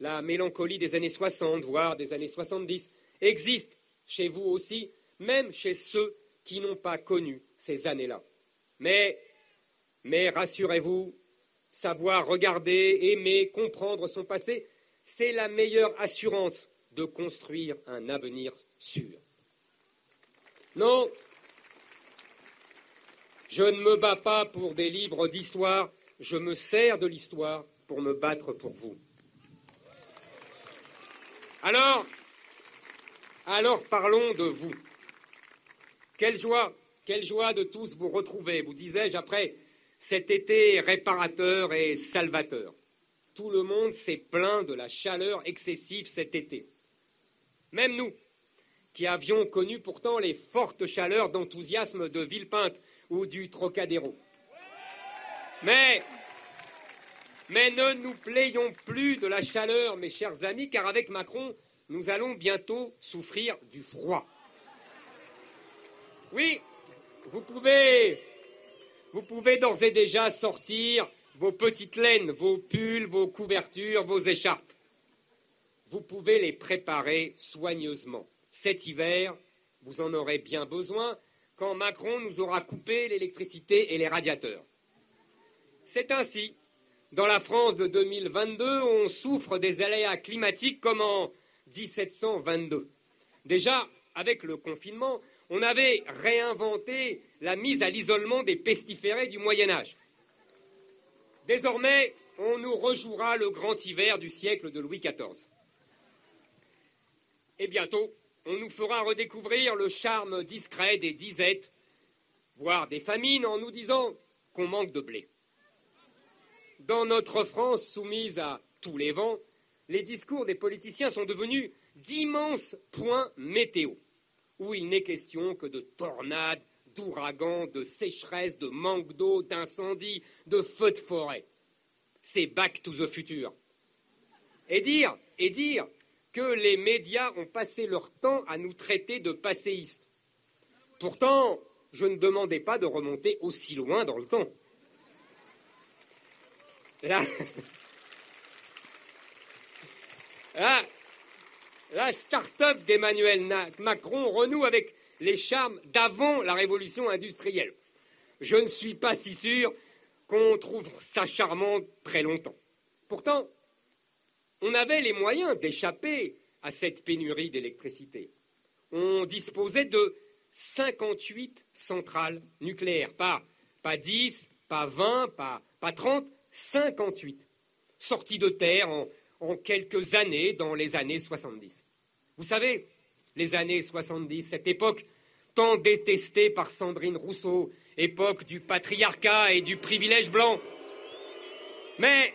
La mélancolie des années 60, voire des années 70, existe chez vous aussi, même chez ceux qui n'ont pas connu ces années-là. Mais, mais rassurez-vous, savoir regarder, aimer, comprendre son passé, c'est la meilleure assurance de construire un avenir sûr. Non, je ne me bats pas pour des livres d'histoire, je me sers de l'histoire pour me battre pour vous. Alors, alors parlons de vous. Quelle joie, quelle joie de tous vous retrouver, vous disais-je après cet été réparateur et salvateur. Tout le monde s'est plaint de la chaleur excessive cet été. Même nous, qui avions connu pourtant les fortes chaleurs d'enthousiasme de Villepinte ou du Trocadéro. Mais, mais ne nous plaignons plus de la chaleur, mes chers amis, car avec Macron, nous allons bientôt souffrir du froid. Oui, vous pouvez, vous pouvez d'ores et déjà sortir vos petites laines, vos pulls, vos couvertures, vos écharpes. Vous pouvez les préparer soigneusement. Cet hiver, vous en aurez bien besoin, quand Macron nous aura coupé l'électricité et les radiateurs. C'est ainsi, dans la France de 2022, on souffre des aléas climatiques comme en 1722. Déjà, avec le confinement, on avait réinventé la mise à l'isolement des pestiférés du Moyen Âge. Désormais, on nous rejouera le grand hiver du siècle de Louis XIV. Et bientôt, on nous fera redécouvrir le charme discret des disettes, voire des famines, en nous disant qu'on manque de blé. Dans notre France soumise à tous les vents, les discours des politiciens sont devenus d'immenses points météo, où il n'est question que de tornades, d'ouragans, de sécheresses, de manque d'eau, d'incendies, de feux de forêt. C'est back to the future. Et dire, et dire les médias ont passé leur temps à nous traiter de passéistes. Pourtant, je ne demandais pas de remonter aussi loin dans le temps. Là, la start-up d'Emmanuel Macron renoue avec les charmes d'avant la révolution industrielle. Je ne suis pas si sûr qu'on trouve ça charmant très longtemps. Pourtant, on avait les moyens d'échapper à cette pénurie d'électricité. On disposait de 58 centrales nucléaires, pas, pas 10, pas 20, pas, pas 30, 58, sorties de terre en, en quelques années dans les années 70. Vous savez, les années 70, cette époque tant détestée par Sandrine Rousseau, époque du patriarcat et du privilège blanc. Mais,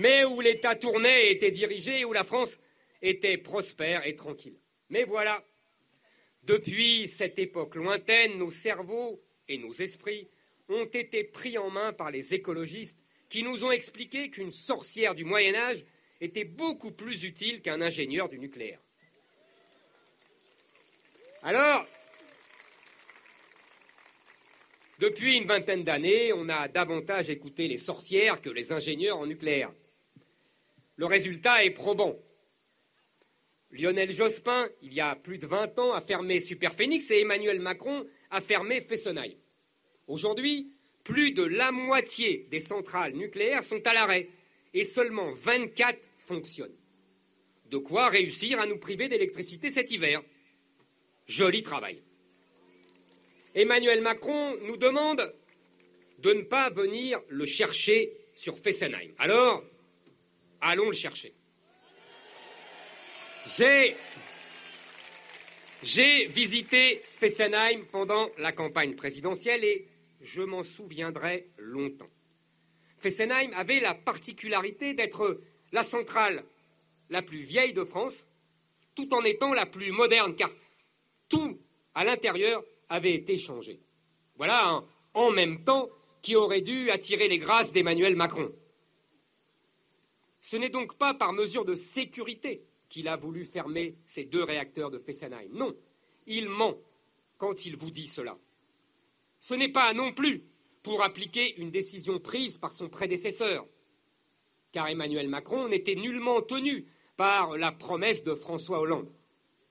mais où l'État tournait et était dirigé, où la France était prospère et tranquille. Mais voilà, depuis cette époque lointaine, nos cerveaux et nos esprits ont été pris en main par les écologistes qui nous ont expliqué qu'une sorcière du Moyen Âge était beaucoup plus utile qu'un ingénieur du nucléaire. Alors, depuis une vingtaine d'années, on a davantage écouté les sorcières que les ingénieurs en nucléaire. Le résultat est probant. Lionel Jospin, il y a plus de 20 ans, a fermé Superphénix et Emmanuel Macron a fermé Fessenheim. Aujourd'hui, plus de la moitié des centrales nucléaires sont à l'arrêt et seulement 24 fonctionnent. De quoi réussir à nous priver d'électricité cet hiver. Joli travail. Emmanuel Macron nous demande de ne pas venir le chercher sur Fessenheim. Alors, allons le chercher. J'ai, visité Fessenheim pendant la campagne présidentielle et je m'en souviendrai longtemps. Fessenheim avait la particularité d'être la centrale la plus vieille de France, tout en étant la plus moderne, car tout à l'intérieur avait été changé. Voilà en même temps qui aurait dû attirer les grâces d'Emmanuel Macron. Ce n'est donc pas par mesure de sécurité qu'il a voulu fermer ces deux réacteurs de Fessenheim. Non, il ment quand il vous dit cela. Ce n'est pas non plus pour appliquer une décision prise par son prédécesseur, car Emmanuel Macron n'était nullement tenu par la promesse de François Hollande.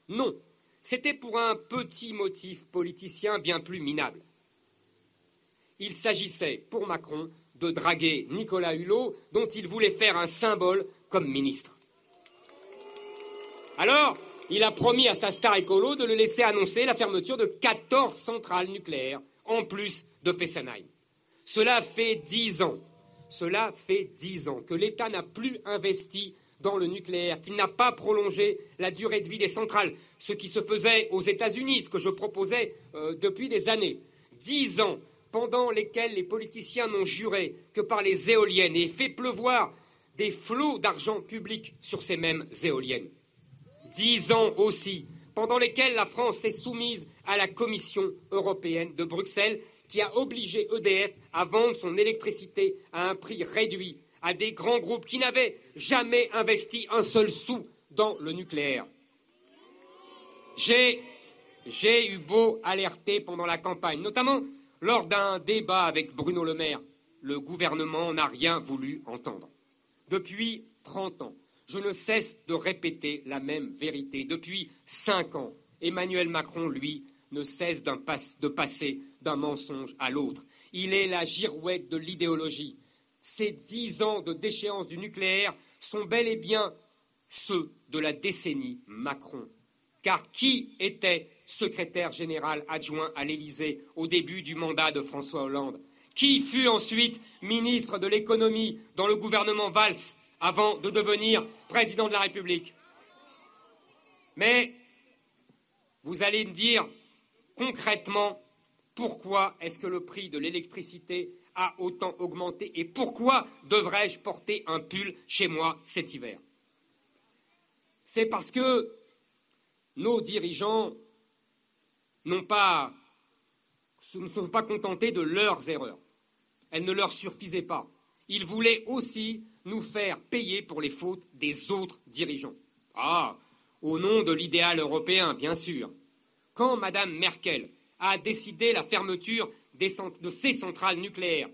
Non, c'était pour un petit motif politicien bien plus minable. Il s'agissait, pour Macron, de draguer Nicolas Hulot, dont il voulait faire un symbole comme ministre. Alors, il a promis à sa star écolo de le laisser annoncer la fermeture de 14 centrales nucléaires, en plus de Fessenheim. Cela fait dix ans, cela fait dix ans que l'État n'a plus investi dans le nucléaire, qu'il n'a pas prolongé la durée de vie des centrales, ce qui se faisait aux États-Unis, ce que je proposais euh, depuis des années. Dix ans pendant lesquels les politiciens n'ont juré que par les éoliennes et fait pleuvoir des flots d'argent public sur ces mêmes éoliennes. Dix ans aussi pendant lesquels la France est soumise à la Commission européenne de Bruxelles qui a obligé EDF à vendre son électricité à un prix réduit à des grands groupes qui n'avaient jamais investi un seul sou dans le nucléaire. J'ai, eu beau alerter pendant la campagne, notamment lors d'un débat avec Bruno Le Maire. Le gouvernement n'a rien voulu entendre. Depuis 30 ans, je ne cesse de répéter la même vérité. Depuis cinq ans, Emmanuel Macron, lui, ne cesse de passer d'un mensonge à l'autre. Il est la girouette de l'idéologie. Ces dix ans de déchéance du nucléaire sont bel et bien ceux de la décennie Macron. Car qui était secrétaire général adjoint à l'Élysée au début du mandat de François Hollande. Qui fut ensuite ministre de l'économie dans le gouvernement Valls avant de devenir président de la République? Mais vous allez me dire concrètement pourquoi est-ce que le prix de l'électricité a autant augmenté et pourquoi devrais-je porter un pull chez moi cet hiver? C'est parce que nos dirigeants n'ont pas, ne sont pas contentés de leurs erreurs. Elles ne leur suffisaient pas. Ils voulaient aussi nous faire payer pour les fautes des autres dirigeants. Ah, au nom de l'idéal européen, bien sûr. Quand Mme Merkel a décidé la fermeture de ces centrales nucléaires.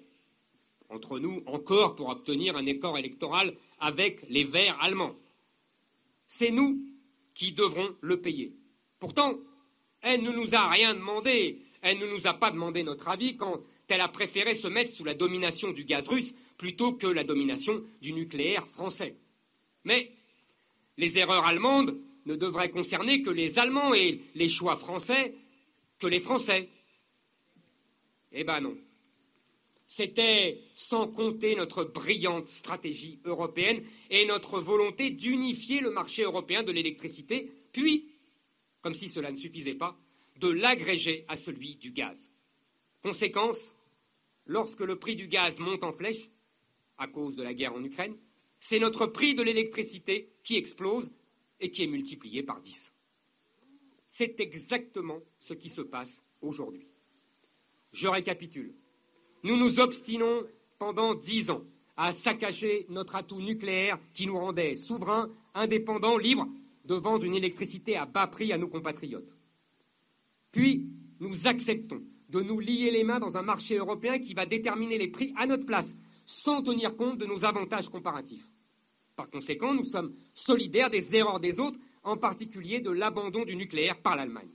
Entre nous, encore pour obtenir un accord électoral avec les Verts allemands. C'est nous qui devrons le payer. Pourtant, elle ne nous a rien demandé. Elle ne nous a pas demandé notre avis quand elle a préféré se mettre sous la domination du gaz russe plutôt que la domination du nucléaire français. Mais les erreurs allemandes ne devraient concerner que les Allemands et les choix français que les Français. Eh ben non. C'était sans compter notre brillante stratégie européenne et notre volonté d'unifier le marché européen de l'électricité, puis, comme si cela ne suffisait pas, de l'agréger à celui du gaz. Conséquence, lorsque le prix du gaz monte en flèche, à cause de la guerre en Ukraine, c'est notre prix de l'électricité qui explose et qui est multiplié par dix. C'est exactement ce qui se passe aujourd'hui. Je récapitule. Nous nous obstinons pendant dix ans à saccager notre atout nucléaire qui nous rendait souverains, indépendants, libres de vendre une électricité à bas prix à nos compatriotes. Puis, nous acceptons de nous lier les mains dans un marché européen qui va déterminer les prix à notre place, sans tenir compte de nos avantages comparatifs. Par conséquent, nous sommes solidaires des erreurs des autres en particulier de l'abandon du nucléaire par l'Allemagne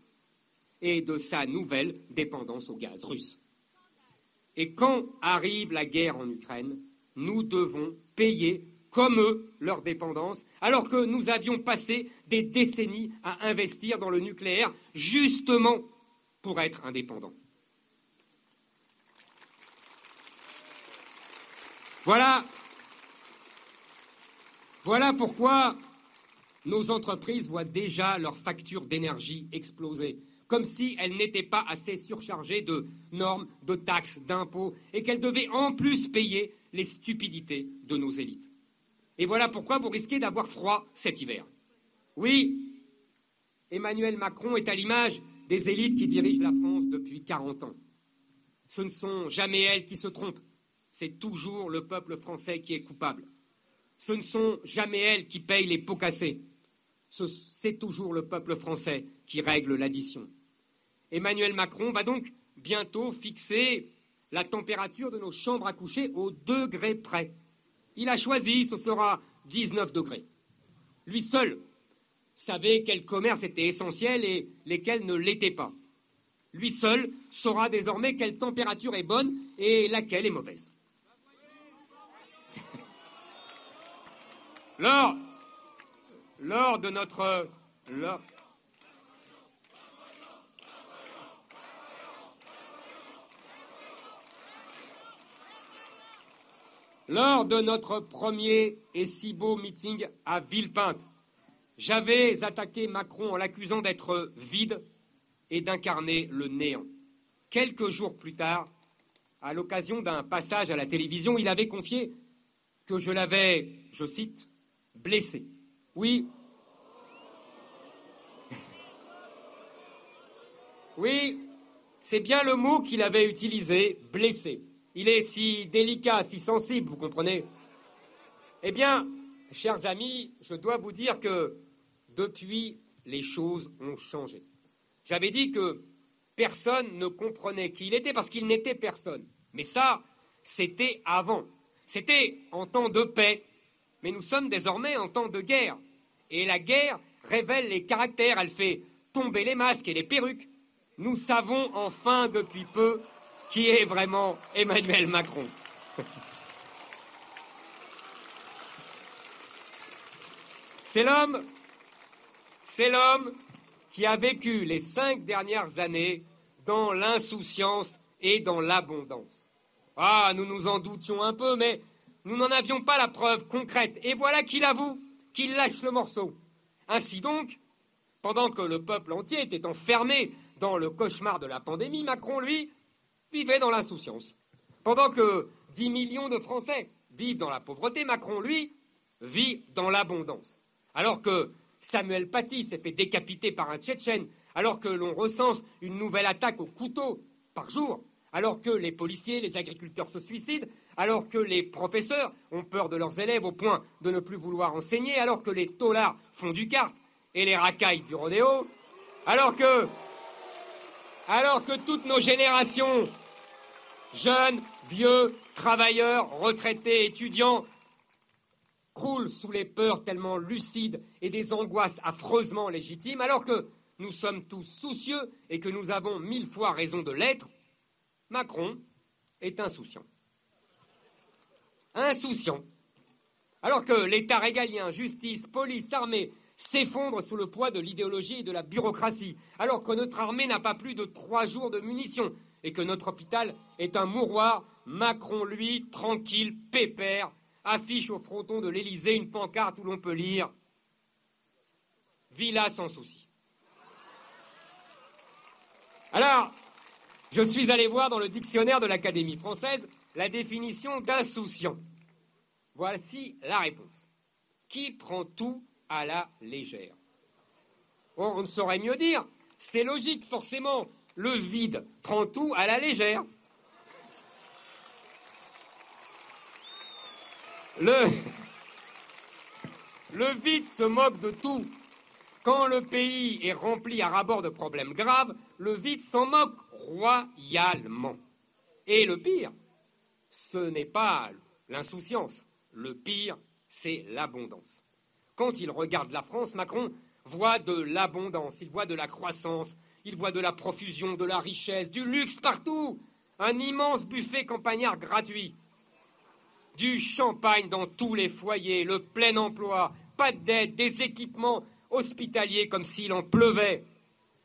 et de sa nouvelle dépendance au gaz russe. Et quand arrive la guerre en Ukraine, nous devons payer comme eux leur dépendance, alors que nous avions passé des décennies à investir dans le nucléaire justement pour être indépendants. Voilà, voilà pourquoi nos entreprises voient déjà leurs factures d'énergie exploser, comme si elles n'étaient pas assez surchargées de normes, de taxes, d'impôts, et qu'elles devaient en plus payer les stupidités de nos élites. Et voilà pourquoi vous risquez d'avoir froid cet hiver. Oui, Emmanuel Macron est à l'image des élites qui dirigent la France depuis 40 ans. Ce ne sont jamais elles qui se trompent, c'est toujours le peuple français qui est coupable. Ce ne sont jamais elles qui payent les pots cassés c'est toujours le peuple français qui règle l'addition. Emmanuel Macron va donc bientôt fixer la température de nos chambres à coucher au degré près. Il a choisi, ce sera 19 degrés. Lui seul savait quel commerce était essentiel et lesquels ne l'étaient pas. Lui seul saura désormais quelle température est bonne et laquelle est mauvaise. Lors, de notre de notre premier et si beau meeting à Villepinte, j'avais attaqué Macron en l'accusant d'être vide et d'incarner le néant. Quelques jours plus tard, à l'occasion d'un passage à la télévision, il avait confié que je l'avais, je cite, blessé. Oui. Oui, c'est bien le mot qu'il avait utilisé, blessé. Il est si délicat, si sensible, vous comprenez? Eh bien, chers amis, je dois vous dire que depuis, les choses ont changé. J'avais dit que personne ne comprenait qui il était parce qu'il n'était personne. Mais ça, c'était avant. C'était en temps de paix, mais nous sommes désormais en temps de guerre. Et la guerre révèle les caractères, elle fait tomber les masques et les perruques. Nous savons enfin depuis peu qui est vraiment Emmanuel Macron. C'est l'homme, c'est l'homme qui a vécu les cinq dernières années dans l'insouciance et dans l'abondance. Ah, nous nous en doutions un peu, mais nous n'en avions pas la preuve concrète. Et voilà qu'il avoue qu'il lâche le morceau. Ainsi donc, pendant que le peuple entier était enfermé dans le cauchemar de la pandémie, Macron, lui, vivait dans l'insouciance. Pendant que 10 millions de Français vivent dans la pauvreté, Macron, lui, vit dans l'abondance. Alors que Samuel Paty s'est fait décapiter par un Tchétchène, alors que l'on recense une nouvelle attaque au couteau par jour, alors que les policiers, les agriculteurs se suicident, alors que les professeurs ont peur de leurs élèves au point de ne plus vouloir enseigner, alors que les taulards font du kart et les racailles du rodéo, alors que, alors que toutes nos générations, jeunes, vieux, travailleurs, retraités, étudiants, croulent sous les peurs tellement lucides et des angoisses affreusement légitimes, alors que nous sommes tous soucieux et que nous avons mille fois raison de l'être, Macron est insouciant. Insouciant. Alors que l'État régalien, justice, police, armée s'effondrent sous le poids de l'idéologie et de la bureaucratie, alors que notre armée n'a pas plus de trois jours de munitions et que notre hôpital est un mouroir, Macron, lui, tranquille, pépère, affiche au fronton de l'Élysée une pancarte où l'on peut lire Villa sans souci. Alors, je suis allé voir dans le dictionnaire de l'Académie française la définition d'insouciant. Voici la réponse. Qui prend tout à la légère? On ne saurait mieux dire. C'est logique, forcément. Le vide prend tout à la légère. Le, vide se moque de tout. Quand le pays est rempli à rabord de problèmes graves, le vide s'en moque royalement. Et le pire, ce n'est pas l'insouciance. Le pire, c'est l'abondance. Quand il regarde la France, Macron voit de l'abondance, il voit de la croissance, il voit de la profusion, de la richesse, du luxe partout, un immense buffet campagnard gratuit, du champagne dans tous les foyers, le plein emploi, pas de dette, des équipements hospitaliers comme s'il en pleuvait,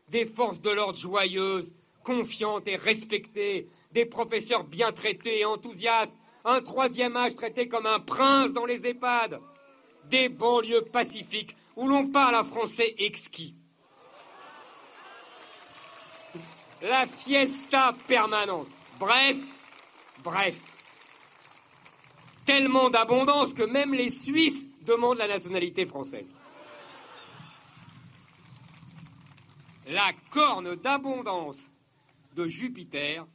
des forces de l'ordre joyeuses, confiantes et respectées, des professeurs bien traités et enthousiastes, un troisième âge traité comme un prince dans les EHPAD, des banlieues pacifiques où l'on parle un français exquis. La fiesta permanente. Bref, bref. Tellement d'abondance que même les Suisses demandent la nationalité française. La corne d'abondance de Jupiter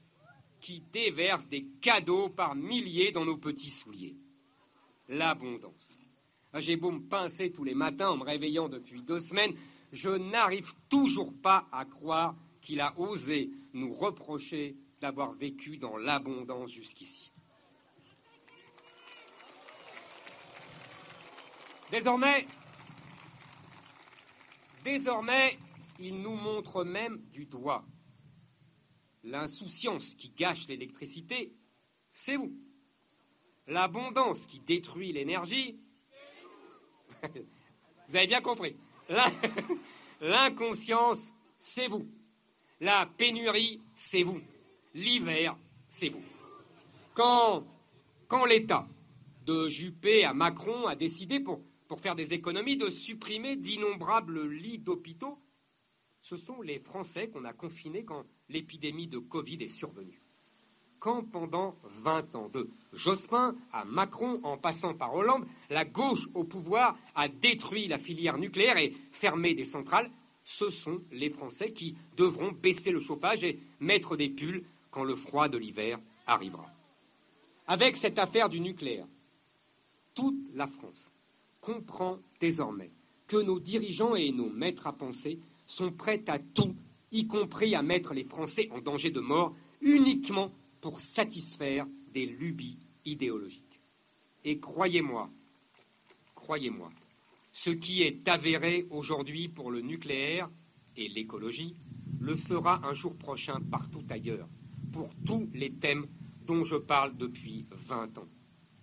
qui déverse des cadeaux par milliers dans nos petits souliers. L'abondance. Ah, j'ai beau me pincer tous les matins en me réveillant depuis deux semaines, je n'arrive toujours pas à croire qu'il a osé nous reprocher d'avoir vécu dans l'abondance jusqu'ici. Désormais, désormais, il nous montre même du doigt L'insouciance qui gâche l'électricité, c'est vous. L'abondance qui détruit l'énergie, vous avez bien compris. L'inconscience, c'est vous. La pénurie, c'est vous. L'hiver, c'est vous. Quand, l'État, de Juppé à Macron, a décidé, pour, pour faire des économies, de supprimer d'innombrables lits d'hôpitaux, ce sont les Français qu'on a confinés quand l'épidémie de Covid est survenue. Quand pendant 20 ans, de Jospin à Macron, en passant par Hollande, la gauche au pouvoir a détruit la filière nucléaire et fermé des centrales, ce sont les Français qui devront baisser le chauffage et mettre des pulls quand le froid de l'hiver arrivera. Avec cette affaire du nucléaire, toute la France comprend désormais que nos dirigeants et nos maîtres à penser sont prêts à tout, y compris à mettre les Français en danger de mort, uniquement pour satisfaire des lubies idéologiques. Et croyez-moi, croyez-moi, ce qui est avéré aujourd'hui pour le nucléaire et l'écologie le sera un jour prochain partout ailleurs, pour tous les thèmes dont je parle depuis 20 ans.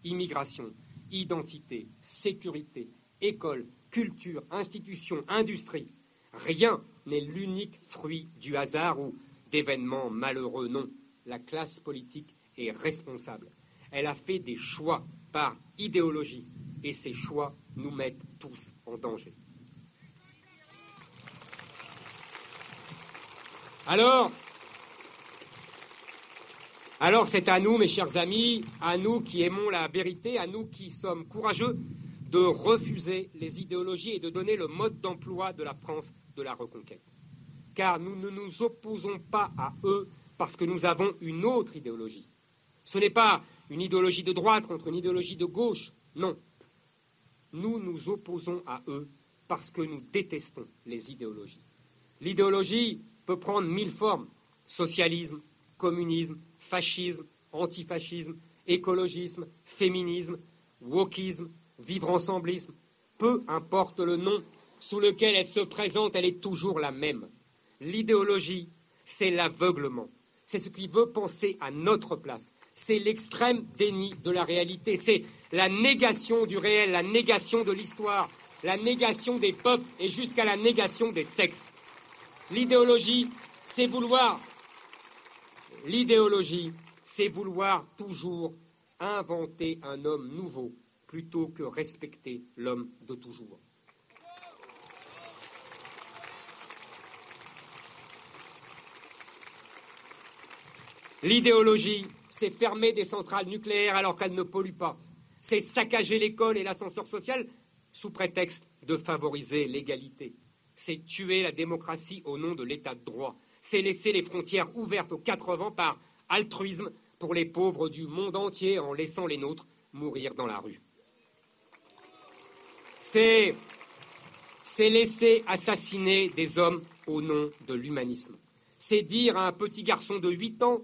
Immigration, identité, sécurité, école, culture, institutions, industrie, Rien n'est l'unique fruit du hasard ou d'événements malheureux, non. La classe politique est responsable. Elle a fait des choix par idéologie et ces choix nous mettent tous en danger. Alors, c'est à nous, mes chers amis, à nous qui aimons la vérité, à nous qui sommes courageux, de refuser les idéologies et de donner le mode d'emploi de la France de la reconquête. Car nous ne nous opposons pas à eux parce que nous avons une autre idéologie. Ce n'est pas une idéologie de droite contre une idéologie de gauche, non. Nous nous opposons à eux parce que nous détestons les idéologies. L'idéologie peut prendre mille formes socialisme, communisme, fascisme, antifascisme, écologisme, féminisme, wokisme, vivre ensemblisme, peu importe le nom sous lequel elle se présente, elle est toujours la même. L'idéologie, c'est l'aveuglement. C'est ce qui veut penser à notre place. C'est l'extrême déni de la réalité. C'est la négation du réel, la négation de l'histoire, la négation des peuples et jusqu'à la négation des sexes. L'idéologie, c'est vouloir L'idéologie, c'est vouloir toujours inventer un homme nouveau plutôt que respecter l'homme de toujours. L'idéologie, c'est fermer des centrales nucléaires alors qu'elles ne polluent pas. C'est saccager l'école et l'ascenseur social sous prétexte de favoriser l'égalité. C'est tuer la démocratie au nom de l'état de droit c'est laisser les frontières ouvertes aux quatre vents par altruisme pour les pauvres du monde entier en laissant les nôtres mourir dans la rue. C'est c'est laisser assassiner des hommes au nom de l'humanisme. C'est dire à un petit garçon de 8 ans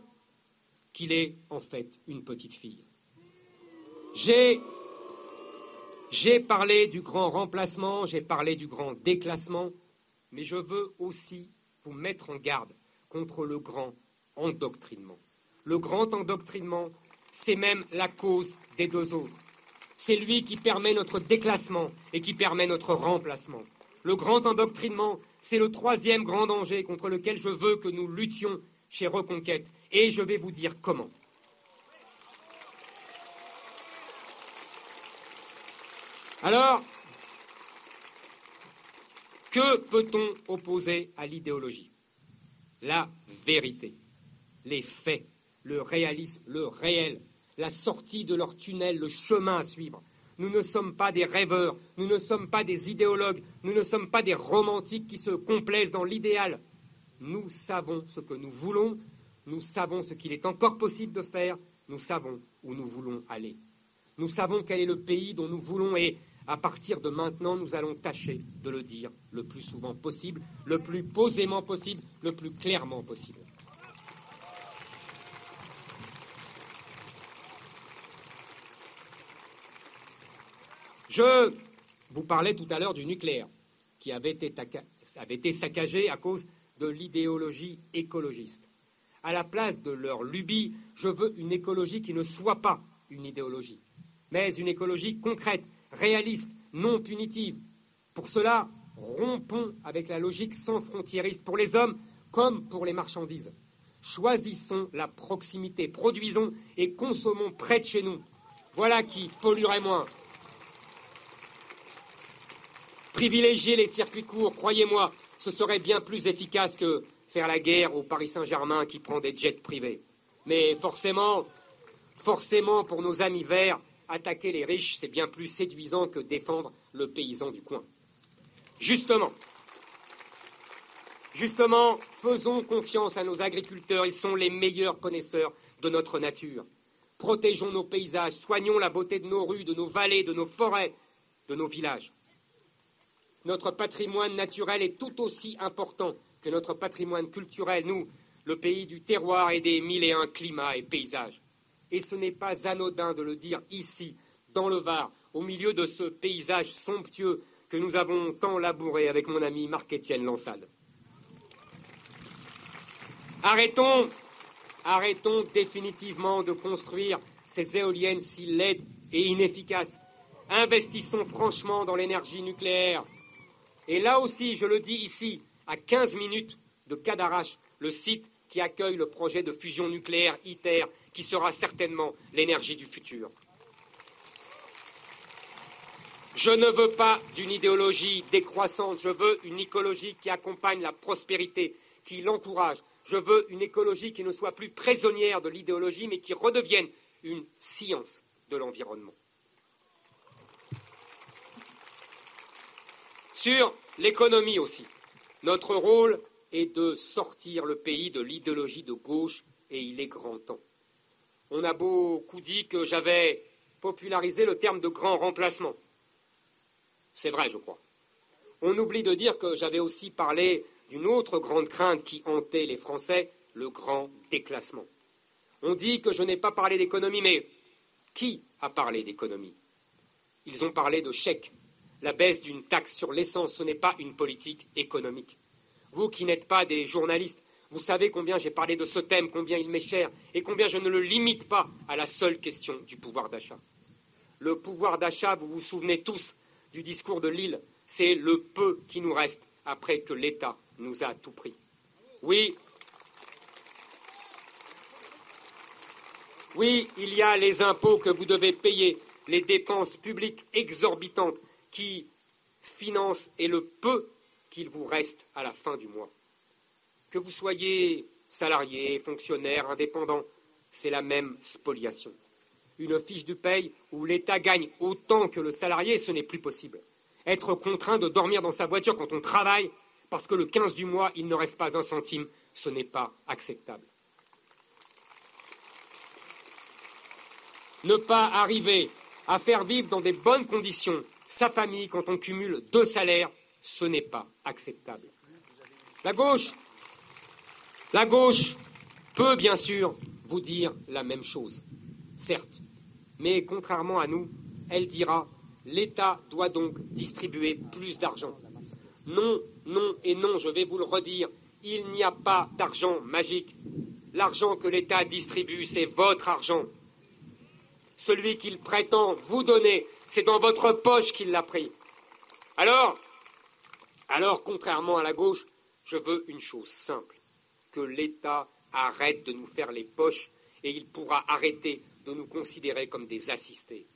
qu'il est en fait une petite fille. J'ai parlé du grand remplacement, j'ai parlé du grand déclassement, mais je veux aussi vous mettre en garde contre le grand endoctrinement. Le grand endoctrinement, c'est même la cause des deux autres. C'est lui qui permet notre déclassement et qui permet notre remplacement. Le grand endoctrinement, c'est le troisième grand danger contre lequel je veux que nous luttions chez Reconquête. Et je vais vous dire comment. Alors, que peut-on opposer à l'idéologie? La vérité, les faits, le réalisme, le réel, la sortie de leur tunnel, le chemin à suivre. Nous ne sommes pas des rêveurs, nous ne sommes pas des idéologues, nous ne sommes pas des romantiques qui se complaisent dans l'idéal. Nous savons ce que nous voulons, nous savons ce qu'il est encore possible de faire, nous savons où nous voulons aller. Nous savons quel est le pays dont nous voulons et à partir de maintenant, nous allons tâcher de le dire le plus souvent possible, le plus posément possible, le plus clairement possible. Je vous parlais tout à l'heure du nucléaire, qui avait été, avait été saccagé à cause de l'idéologie écologiste. À la place de leur lubie, je veux une écologie qui ne soit pas une idéologie, mais une écologie concrète, réaliste, non punitive. Pour cela, rompons avec la logique sans frontiériste pour les hommes comme pour les marchandises. Choisissons la proximité, produisons et consommons près de chez nous. Voilà qui polluerait moins. Privilégier les circuits courts, croyez-moi, ce serait bien plus efficace que faire la guerre au Paris Saint-Germain qui prend des jets privés. Mais forcément, forcément, pour nos amis verts, attaquer les riches, c'est bien plus séduisant que défendre le paysan du coin. Justement, justement, faisons confiance à nos agriculteurs, ils sont les meilleurs connaisseurs de notre nature. Protégeons nos paysages, soignons la beauté de nos rues, de nos vallées, de nos forêts, de nos villages. Notre patrimoine naturel est tout aussi important que notre patrimoine culturel, nous, le pays du terroir et des mille et un climats et paysages. Et ce n'est pas anodin de le dire ici, dans le Var, au milieu de ce paysage somptueux que nous avons tant labouré avec mon ami Marc-Étienne Lansade. Arrêtons, arrêtons définitivement de construire ces éoliennes si laides et inefficaces. Investissons franchement dans l'énergie nucléaire. Et là aussi, je le dis ici, à 15 minutes de Cadarache, le site qui accueille le projet de fusion nucléaire ITER qui sera certainement l'énergie du futur. Je ne veux pas d'une idéologie décroissante, je veux une écologie qui accompagne la prospérité, qui l'encourage. Je veux une écologie qui ne soit plus prisonnière de l'idéologie, mais qui redevienne une science de l'environnement. Sur l'économie aussi, notre rôle est de sortir le pays de l'idéologie de gauche, et il est grand temps. On a beaucoup dit que j'avais popularisé le terme de grand remplacement. C'est vrai, je crois. On oublie de dire que j'avais aussi parlé d'une autre grande crainte qui hantait les Français, le grand déclassement. On dit que je n'ai pas parlé d'économie, mais qui a parlé d'économie? Ils ont parlé de chèques. La baisse d'une taxe sur l'essence, ce n'est pas une politique économique. Vous qui n'êtes pas des journalistes, vous savez combien j'ai parlé de ce thème, combien il m'est cher, et combien je ne le limite pas à la seule question du pouvoir d'achat. Le pouvoir d'achat, vous vous souvenez tous du discours de Lille, c'est le peu qui nous reste après que l'État nous a tout pris. Oui, oui, il y a les impôts que vous devez payer, les dépenses publiques exorbitantes qui financent et le peu qu'il vous reste à la fin du mois. Que vous soyez salarié, fonctionnaire, indépendant, c'est la même spoliation. Une fiche de paye où l'État gagne autant que le salarié, ce n'est plus possible. Être contraint de dormir dans sa voiture quand on travaille parce que le 15 du mois, il ne reste pas un centime, ce n'est pas acceptable. Ne pas arriver à faire vivre dans des bonnes conditions sa famille quand on cumule deux salaires, ce n'est pas acceptable. La gauche, la gauche peut bien sûr vous dire la même chose, certes, mais contrairement à nous, elle dira L'État doit donc distribuer plus d'argent. Non, non et non, je vais vous le redire, il n'y a pas d'argent magique. L'argent que l'État distribue, c'est votre argent. Celui qu'il prétend vous donner, c'est dans votre poche qu'il l'a pris. Alors, alors, contrairement à la gauche, je veux une chose simple, que l'État arrête de nous faire les poches et il pourra arrêter de nous considérer comme des assistés.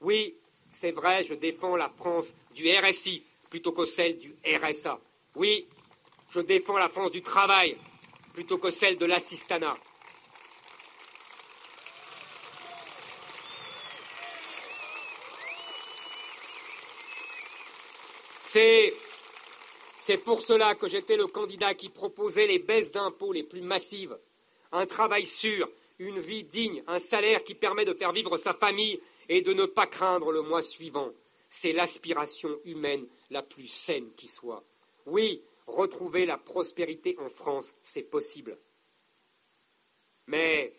Oui, c'est vrai, je défends la France du RSI plutôt que celle du RSA. Oui, je défends la France du travail plutôt que celle de l'assistanat. C'est, pour cela que j'étais le candidat qui proposait les baisses d'impôts les plus massives, un travail sûr, une vie digne, un salaire qui permet de faire vivre sa famille et de ne pas craindre le mois suivant. C'est l'aspiration humaine la plus saine qui soit. Oui, retrouver la prospérité en France, c'est possible. Mais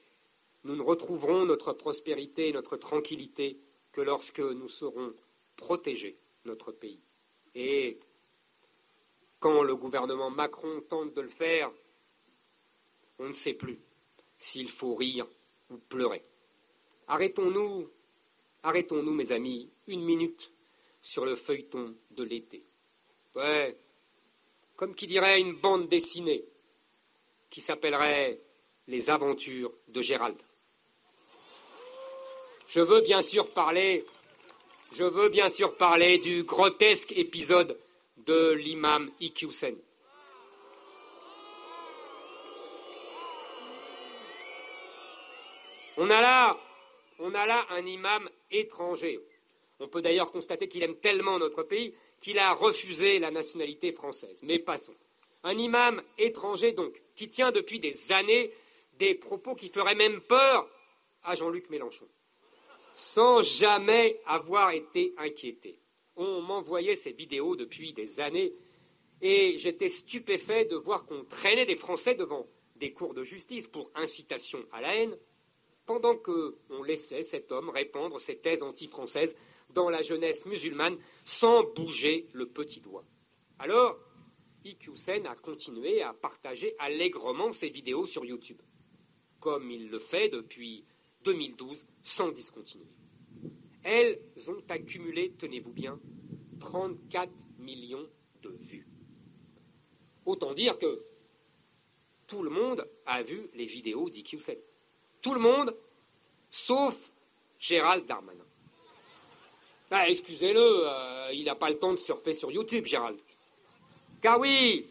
nous ne retrouverons notre prospérité et notre tranquillité que lorsque nous saurons protéger notre pays. Et quand le gouvernement Macron tente de le faire, on ne sait plus s'il faut rire ou pleurer. Arrêtons-nous Arrêtons-nous, mes amis, une minute sur le feuilleton de l'été. Ouais, comme qui dirait une bande dessinée qui s'appellerait Les aventures de Gérald. Je veux bien sûr parler, je veux bien sûr parler du grotesque épisode de l'imam Iqiyoussen. On a là on a là un imam étranger. On peut d'ailleurs constater qu'il aime tellement notre pays qu'il a refusé la nationalité française. Mais passons. Un imam étranger, donc, qui tient depuis des années des propos qui feraient même peur à Jean-Luc Mélenchon, sans jamais avoir été inquiété. On m'envoyait ces vidéos depuis des années et j'étais stupéfait de voir qu'on traînait des Français devant des cours de justice pour incitation à la haine, pendant qu'on laissait cet homme répandre ses thèses anti-françaises dans la jeunesse musulmane sans bouger le petit doigt. Alors, Iqiyoussen a continué à partager allègrement ses vidéos sur YouTube, comme il le fait depuis 2012 sans discontinuer. Elles ont accumulé, tenez-vous bien, 34 millions de vues. Autant dire que tout le monde a vu les vidéos d'Iqiyoussen tout le monde, sauf Gérald Darmanin. Ah, excusez-le, euh, il n'a pas le temps de surfer sur YouTube, Gérald. Car oui,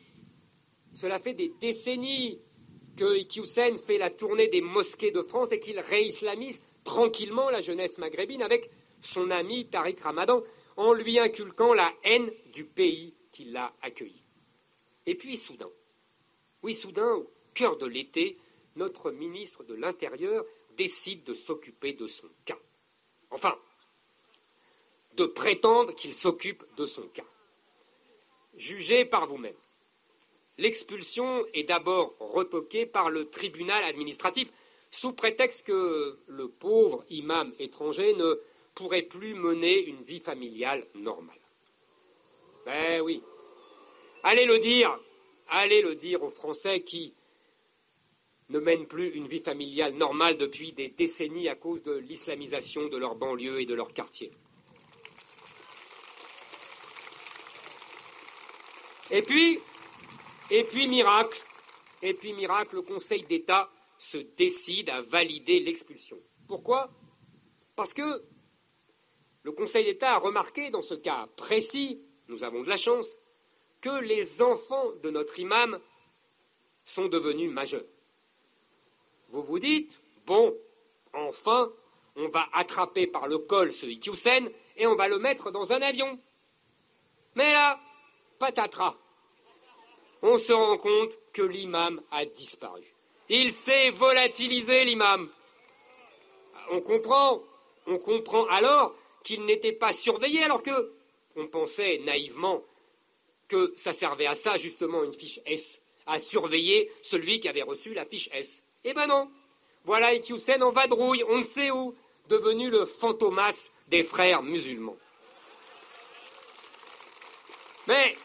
cela fait des décennies que Iqiyoussen fait la tournée des mosquées de France et qu'il réislamise tranquillement la jeunesse maghrébine avec son ami Tariq Ramadan en lui inculquant la haine du pays qui l'a accueilli. Et puis soudain, oui soudain, au cœur de l'été, notre ministre de l'Intérieur décide de s'occuper de son cas. Enfin, de prétendre qu'il s'occupe de son cas. Jugez par vous-même. L'expulsion est d'abord retoquée par le tribunal administratif sous prétexte que le pauvre imam étranger ne pourrait plus mener une vie familiale normale. Ben oui. Allez le dire, allez le dire aux Français qui ne mènent plus une vie familiale normale depuis des décennies à cause de l'islamisation de leurs banlieues et de leurs quartiers. Et puis, et puis miracle, et puis miracle, le Conseil d'État se décide à valider l'expulsion. Pourquoi? Parce que le Conseil d'État a remarqué dans ce cas précis, nous avons de la chance, que les enfants de notre imam sont devenus majeurs. Vous vous dites, bon, enfin, on va attraper par le col ce Ikyusen et on va le mettre dans un avion. Mais là, patatras. On se rend compte que l'imam a disparu. Il s'est volatilisé, l'imam. On comprend, on comprend alors qu'il n'était pas surveillé, alors que on pensait naïvement que ça servait à ça, justement, une fiche S, à surveiller celui qui avait reçu la fiche S. Eh ben non. Voilà Ikyusen en vadrouille, on ne sait où, devenu le fantomas des frères musulmans. Mais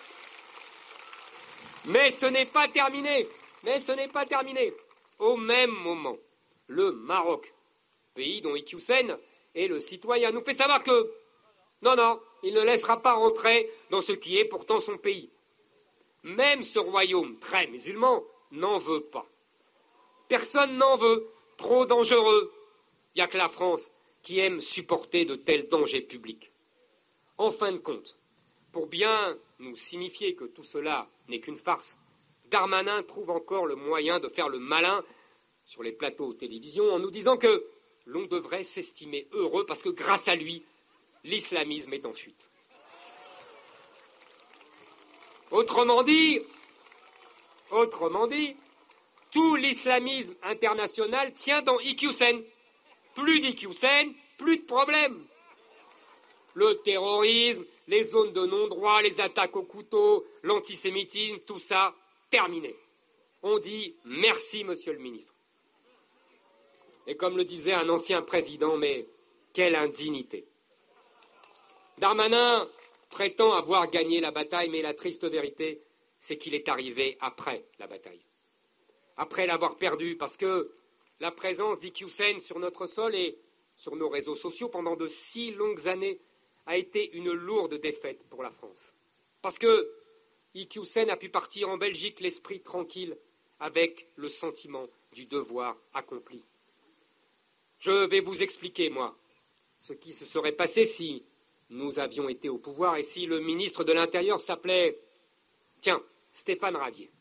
ce n'est pas terminé. Mais ce n'est pas terminé. Au même moment, le Maroc, pays dont Iqiyoussen est le citoyen, nous fait savoir que non, non, il ne laissera pas rentrer dans ce qui est pourtant son pays. Même ce royaume très musulman n'en veut pas. Personne n'en veut, trop dangereux. Il n'y a que la France qui aime supporter de tels dangers publics. En fin de compte, pour bien nous signifier que tout cela n'est qu'une farce, Darmanin trouve encore le moyen de faire le malin sur les plateaux télévision en nous disant que l'on devrait s'estimer heureux parce que grâce à lui, l'islamisme est en fuite. Autrement dit, autrement dit, tout l'islamisme international tient dans Iqiyoussen. Plus d'Iqiyoussen, plus de problèmes. Le terrorisme, les zones de non-droit, les attaques au couteau, l'antisémitisme, tout ça, terminé. On dit merci, monsieur le ministre. Et comme le disait un ancien président, mais quelle indignité. Darmanin prétend avoir gagné la bataille, mais la triste vérité, c'est qu'il est arrivé après la bataille. Après l'avoir perdue, parce que la présence d'Iqiyoussen sur notre sol et sur nos réseaux sociaux pendant de si longues années a été une lourde défaite pour la France. Parce que Iqiyoussen a pu partir en Belgique l'esprit tranquille, avec le sentiment du devoir accompli. Je vais vous expliquer, moi, ce qui se serait passé si nous avions été au pouvoir et si le ministre de l'Intérieur s'appelait, tiens, Stéphane Ravier.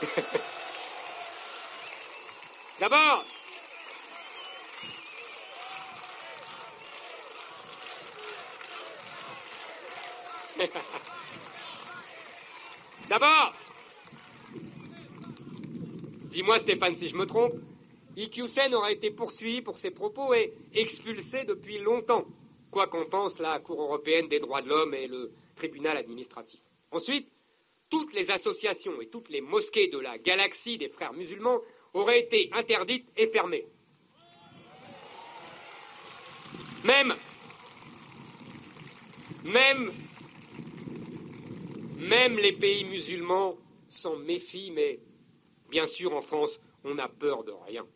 D'abord, D'abord, dis-moi Stéphane si je me trompe, Iqiyoussen aura été poursuivi pour ses propos et expulsé depuis longtemps, quoi qu'en pense la Cour européenne des droits de l'homme et le tribunal administratif. Ensuite, toutes les associations et toutes les mosquées de la galaxie des frères musulmans auraient été interdites et fermées. Même, même, même les pays musulmans s'en méfient, mais bien sûr en France, on n'a peur de rien.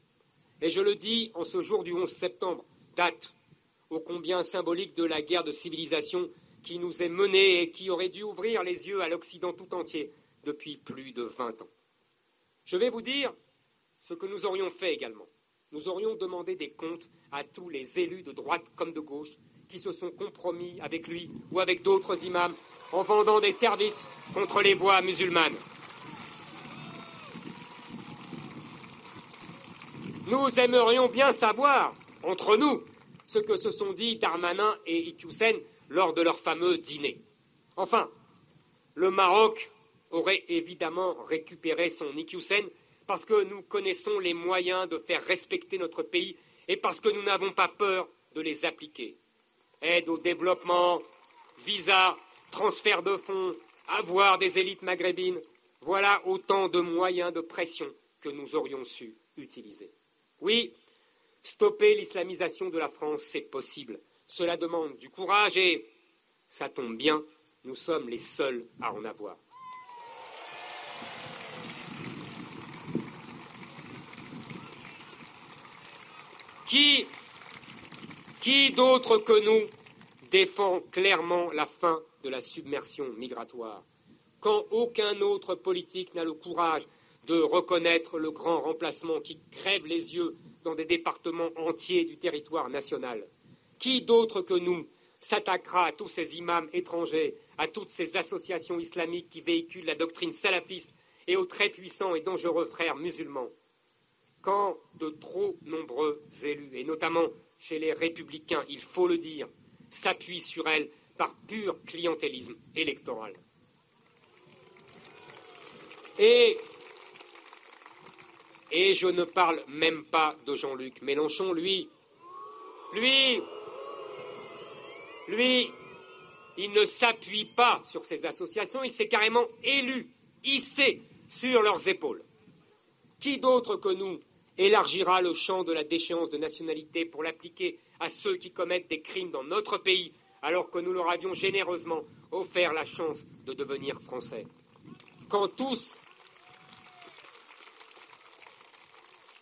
Et je le dis en ce jour du 11 septembre, date ô combien symbolique de la guerre de civilisation qui nous est menée et qui aurait dû ouvrir les yeux à l'Occident tout entier depuis plus de 20 ans. Je vais vous dire ce que nous aurions fait également. Nous aurions demandé des comptes à tous les élus de droite comme de gauche qui se sont compromis avec lui ou avec d'autres imams en vendant des services contre les voies musulmanes. Nous aimerions bien savoir, entre nous, ce que se sont dit Darmanin et Iqiyoussen lors de leur fameux dîner. Enfin, le Maroc aurait évidemment récupéré son Iqiyoussen parce que nous connaissons les moyens de faire respecter notre pays et parce que nous n'avons pas peur de les appliquer. Aide au développement, visa, transfert de fonds, avoir des élites maghrébines, voilà autant de moyens de pression que nous aurions su utiliser. Oui, stopper l'islamisation de la France, c'est possible. Cela demande du courage et, ça tombe bien, nous sommes les seuls à en avoir. Qui, qui d'autre que nous défend clairement la fin de la submersion migratoire. Quand aucun autre politique n'a le courage de reconnaître le grand remplacement qui crève les yeux dans des départements entiers du territoire national Qui d'autre que nous s'attaquera à tous ces imams étrangers, à toutes ces associations islamiques qui véhiculent la doctrine salafiste et aux très puissants et dangereux frères musulmans? Quand de trop nombreux élus, et notamment chez les républicains, il faut le dire, s'appuient sur elle par pur clientélisme électoral. Et, je ne parle même pas de Jean-Luc Mélenchon, lui, lui, lui, il ne s'appuie pas sur ces associations, il s'est carrément élu, hissé sur leurs épaules. Qui d'autre que nous élargira le champ de la déchéance de nationalité pour l'appliquer à ceux qui commettent des crimes dans notre pays, alors que nous leur avions généreusement offert la chance de devenir français. Quand tous,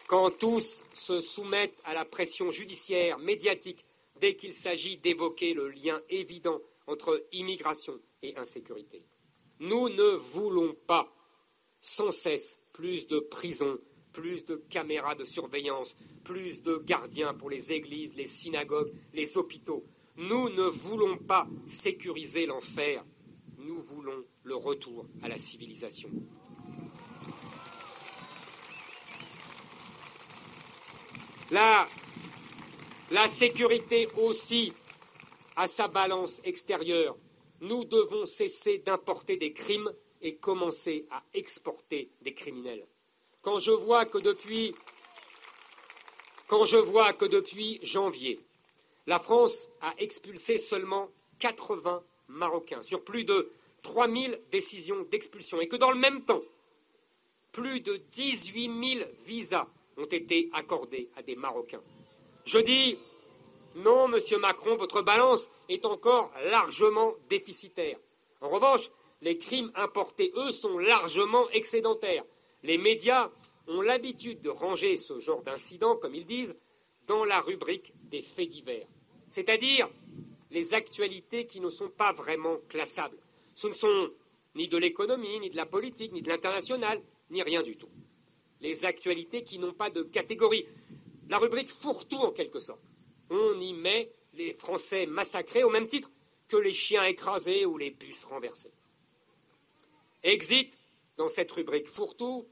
quand tous se soumettent à la pression judiciaire, médiatique, dès qu'il s'agit d'évoquer le lien évident entre immigration et insécurité. Nous ne voulons pas sans cesse plus de prisons plus de caméras de surveillance, plus de gardiens pour les églises, les synagogues, les hôpitaux. Nous ne voulons pas sécuriser l'enfer, nous voulons le retour à la civilisation. La, la sécurité aussi a sa balance extérieure. Nous devons cesser d'importer des crimes et commencer à exporter des criminels quand je vois que depuis, quand je vois que depuis janvier, la France a expulsé seulement 80 Marocains sur plus de 3000 décisions d'expulsion et que dans le même temps, plus de 18 000 visas ont été accordés à des Marocains. Je dis non, Monsieur Macron, votre balance est encore largement déficitaire. En revanche, les crimes importés, eux, sont largement excédentaires. Les médias ont l'habitude de ranger ce genre d'incidents, comme ils disent, dans la rubrique des faits divers, c'est-à-dire les actualités qui ne sont pas vraiment classables. Ce ne sont ni de l'économie, ni de la politique, ni de l'international, ni rien du tout. Les actualités qui n'ont pas de catégorie. La rubrique fourre-tout en quelque sorte. On y met les Français massacrés au même titre que les chiens écrasés ou les bus renversés. Exit dans cette rubrique fourre-tout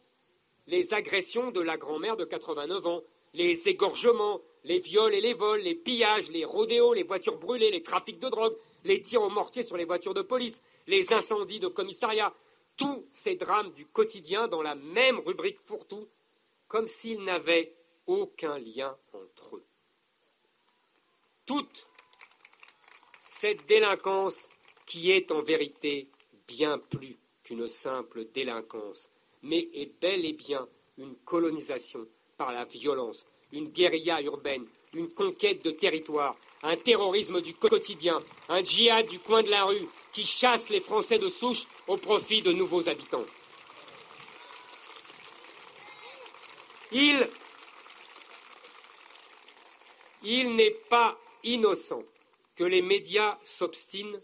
les agressions de la grand-mère de 89 ans, les égorgements, les viols et les vols, les pillages, les rodéos, les voitures brûlées, les trafics de drogue, les tirs au mortier sur les voitures de police, les incendies de commissariat, tous ces drames du quotidien dans la même rubrique fourre-tout, comme s'ils n'avaient aucun lien entre eux. Toute cette délinquance qui est en vérité bien plus qu'une simple délinquance, mais est bel et bien une colonisation par la violence, une guérilla urbaine, une conquête de territoire, un terrorisme du quotidien, un djihad du coin de la rue qui chasse les Français de souche au profit de nouveaux habitants. Il, il n'est pas innocent que les médias s'obstinent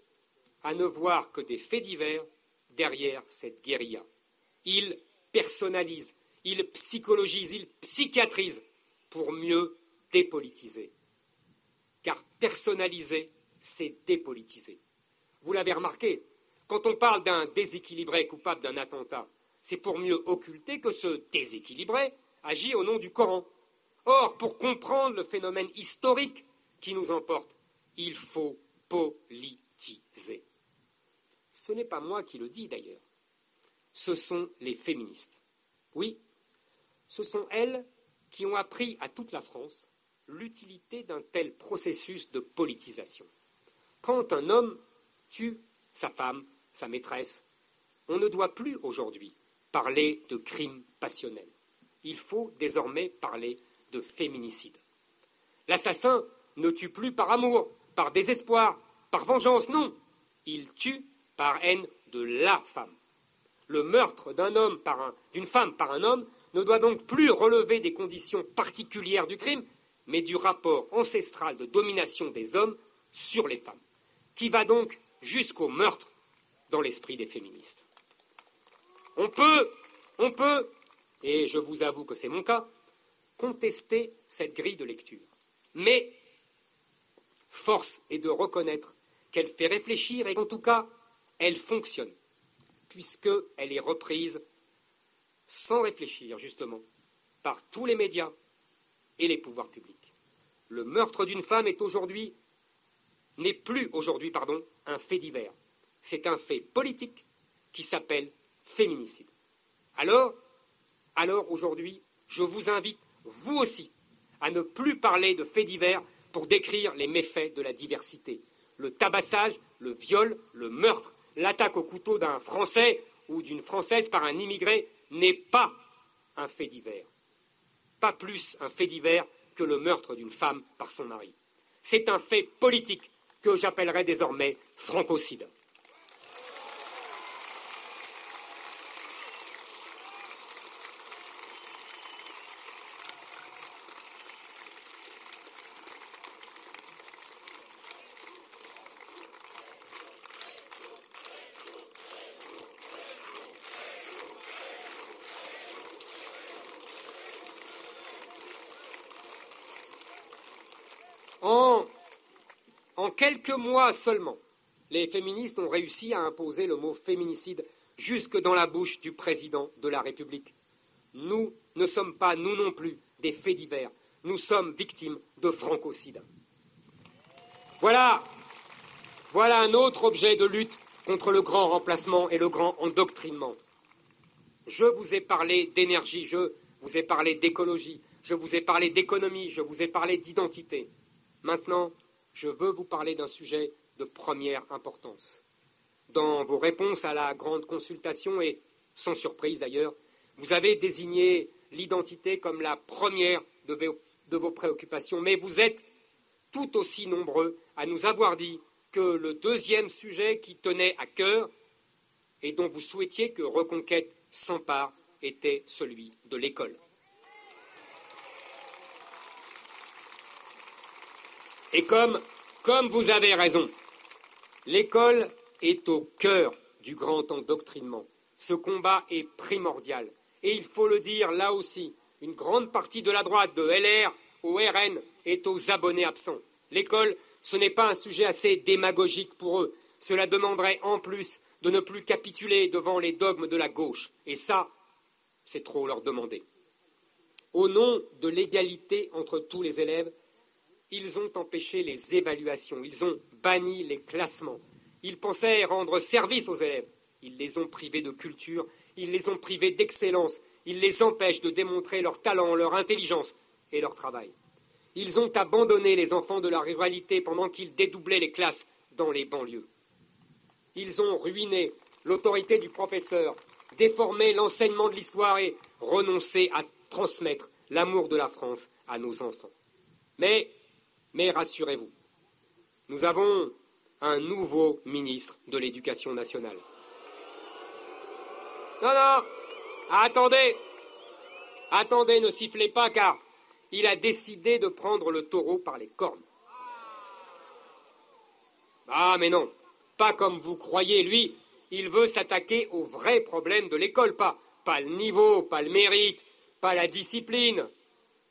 à ne voir que des faits divers derrière cette guérilla. Il personnalise, il psychologise, il psychiatrise pour mieux dépolitiser. Car personnaliser, c'est dépolitiser. Vous l'avez remarqué, quand on parle d'un déséquilibré coupable d'un attentat, c'est pour mieux occulter que ce déséquilibré agit au nom du Coran, Or, pour comprendre le phénomène historique qui nous emporte, il faut politiser. Ce n'est pas moi qui le dis d'ailleurs, ce sont les féministes. Oui, ce sont elles qui ont appris à toute la France l'utilité d'un tel processus de politisation. Quand un homme tue sa femme, sa maîtresse, on ne doit plus aujourd'hui parler de crime passionnel. Il faut désormais parler de féminicide. L'assassin ne tue plus par amour, par désespoir, par vengeance, non. Il tue par haine de la femme. Le meurtre d'un homme par d'une femme par un homme ne doit donc plus relever des conditions particulières du crime, mais du rapport ancestral de domination des hommes sur les femmes, qui va donc jusqu'au meurtre dans l'esprit des féministes. On peut, on peut, et je vous avoue que c'est mon cas, contester cette grille de lecture. Mais force est de reconnaître qu'elle fait réfléchir et qu'en tout cas, elle fonctionne, puisqu'elle est reprise sans réfléchir, justement, par tous les médias et les pouvoirs publics. Le meurtre d'une femme est aujourd'hui, n'est plus aujourd'hui, pardon, un fait divers. C'est un fait politique qui s'appelle féminicide. Alors, alors aujourd'hui, je vous invite, vous aussi, à ne plus parler de faits divers pour décrire les méfaits de la diversité. Le tabassage, le viol, le meurtre, l'attaque au couteau d'un Français ou d'une Française par un immigré n'est pas un fait divers. Pas plus un fait divers que le meurtre d'une femme par son mari. C'est un fait politique que j'appellerai désormais francocide. Quelques mois seulement, les féministes ont réussi à imposer le mot féminicide jusque dans la bouche du président de la République. Nous ne sommes pas, nous non plus, des faits divers. Nous sommes victimes de francocide. Voilà, voilà un autre objet de lutte contre le grand remplacement et le grand endoctrinement. Je vous ai parlé d'énergie, je vous ai parlé d'écologie, je vous ai parlé d'économie, je vous ai parlé d'identité. Maintenant, je veux vous parler d'un sujet de première importance. Dans vos réponses à la grande consultation, et sans surprise d'ailleurs, vous avez désigné l'identité comme la première de vos, préoccupations, mais vous êtes tout aussi nombreux à nous avoir dit que le deuxième sujet qui tenait à cœur et dont vous souhaitiez que Reconquête s'empare était celui de l'école. Et comme, comme vous avez raison, l'école est au cœur du grand endoctrinement. Ce combat est primordial. Et il faut le dire là aussi, une grande partie de la droite, de LR au RN, est aux abonnés absents. L'école, ce n'est pas un sujet assez démagogique pour eux. Cela demanderait en plus de ne plus capituler devant les dogmes de la gauche. Et ça, c'est trop leur demander. Au nom de l'égalité entre tous les élèves, ils ont empêché les évaluations, ils ont banni les classements. Ils pensaient rendre service aux élèves. Ils les ont privés de culture, ils les ont privés d'excellence, ils les empêchent de démontrer leur talent, leur intelligence et leur travail. Ils ont abandonné les enfants de la ruralité pendant qu'ils dédoublaient les classes dans les banlieues. Ils ont ruiné l'autorité du professeur, déformé l'enseignement de l'histoire et renoncé à transmettre l'amour de la France à nos enfants. Mais mais rassurez-vous, nous avons un nouveau ministre de l'Éducation nationale. Non, non, attendez, attendez, ne sifflez pas car il a décidé de prendre le taureau par les cornes. Ah, mais non, pas comme vous croyez, lui, il veut s'attaquer aux vrais problèmes de l'école, pas, pas le niveau, pas le mérite, pas la discipline.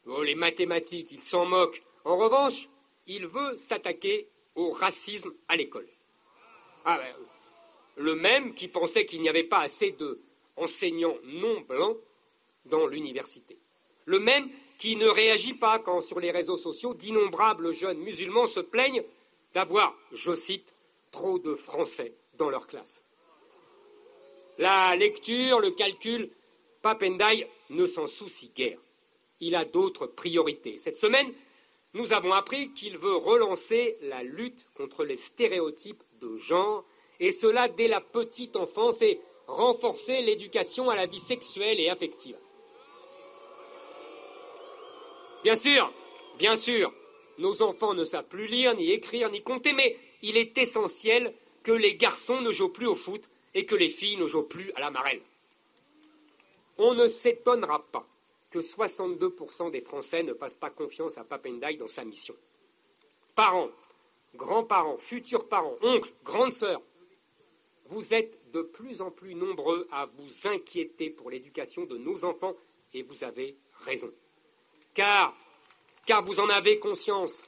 Oh, les mathématiques, il s'en moque. En revanche, il veut s'attaquer au racisme à l'école. Ah, ben, le même qui pensait qu'il n'y avait pas assez d'enseignants non blancs dans l'université. Le même qui ne réagit pas quand sur les réseaux sociaux d'innombrables jeunes musulmans se plaignent d'avoir, je cite, trop de Français dans leur classe. La lecture, le calcul, Papendai ne s'en soucie guère. Il a d'autres priorités. Cette semaine, nous avons appris qu'il veut relancer la lutte contre les stéréotypes de genre, et cela dès la petite enfance, et renforcer l'éducation à la vie sexuelle et affective. Bien sûr, bien sûr, nos enfants ne savent plus lire, ni écrire, ni compter, mais il est essentiel que les garçons ne jouent plus au foot et que les filles ne jouent plus à la marelle. On ne s'étonnera pas que 62% des Français ne fassent pas confiance à Papendai dans sa mission. Parents, grands-parents, futurs parents, oncles, grandes sœurs, vous êtes de plus en plus nombreux à vous inquiéter pour l'éducation de nos enfants et vous avez raison. Car, car vous en avez conscience,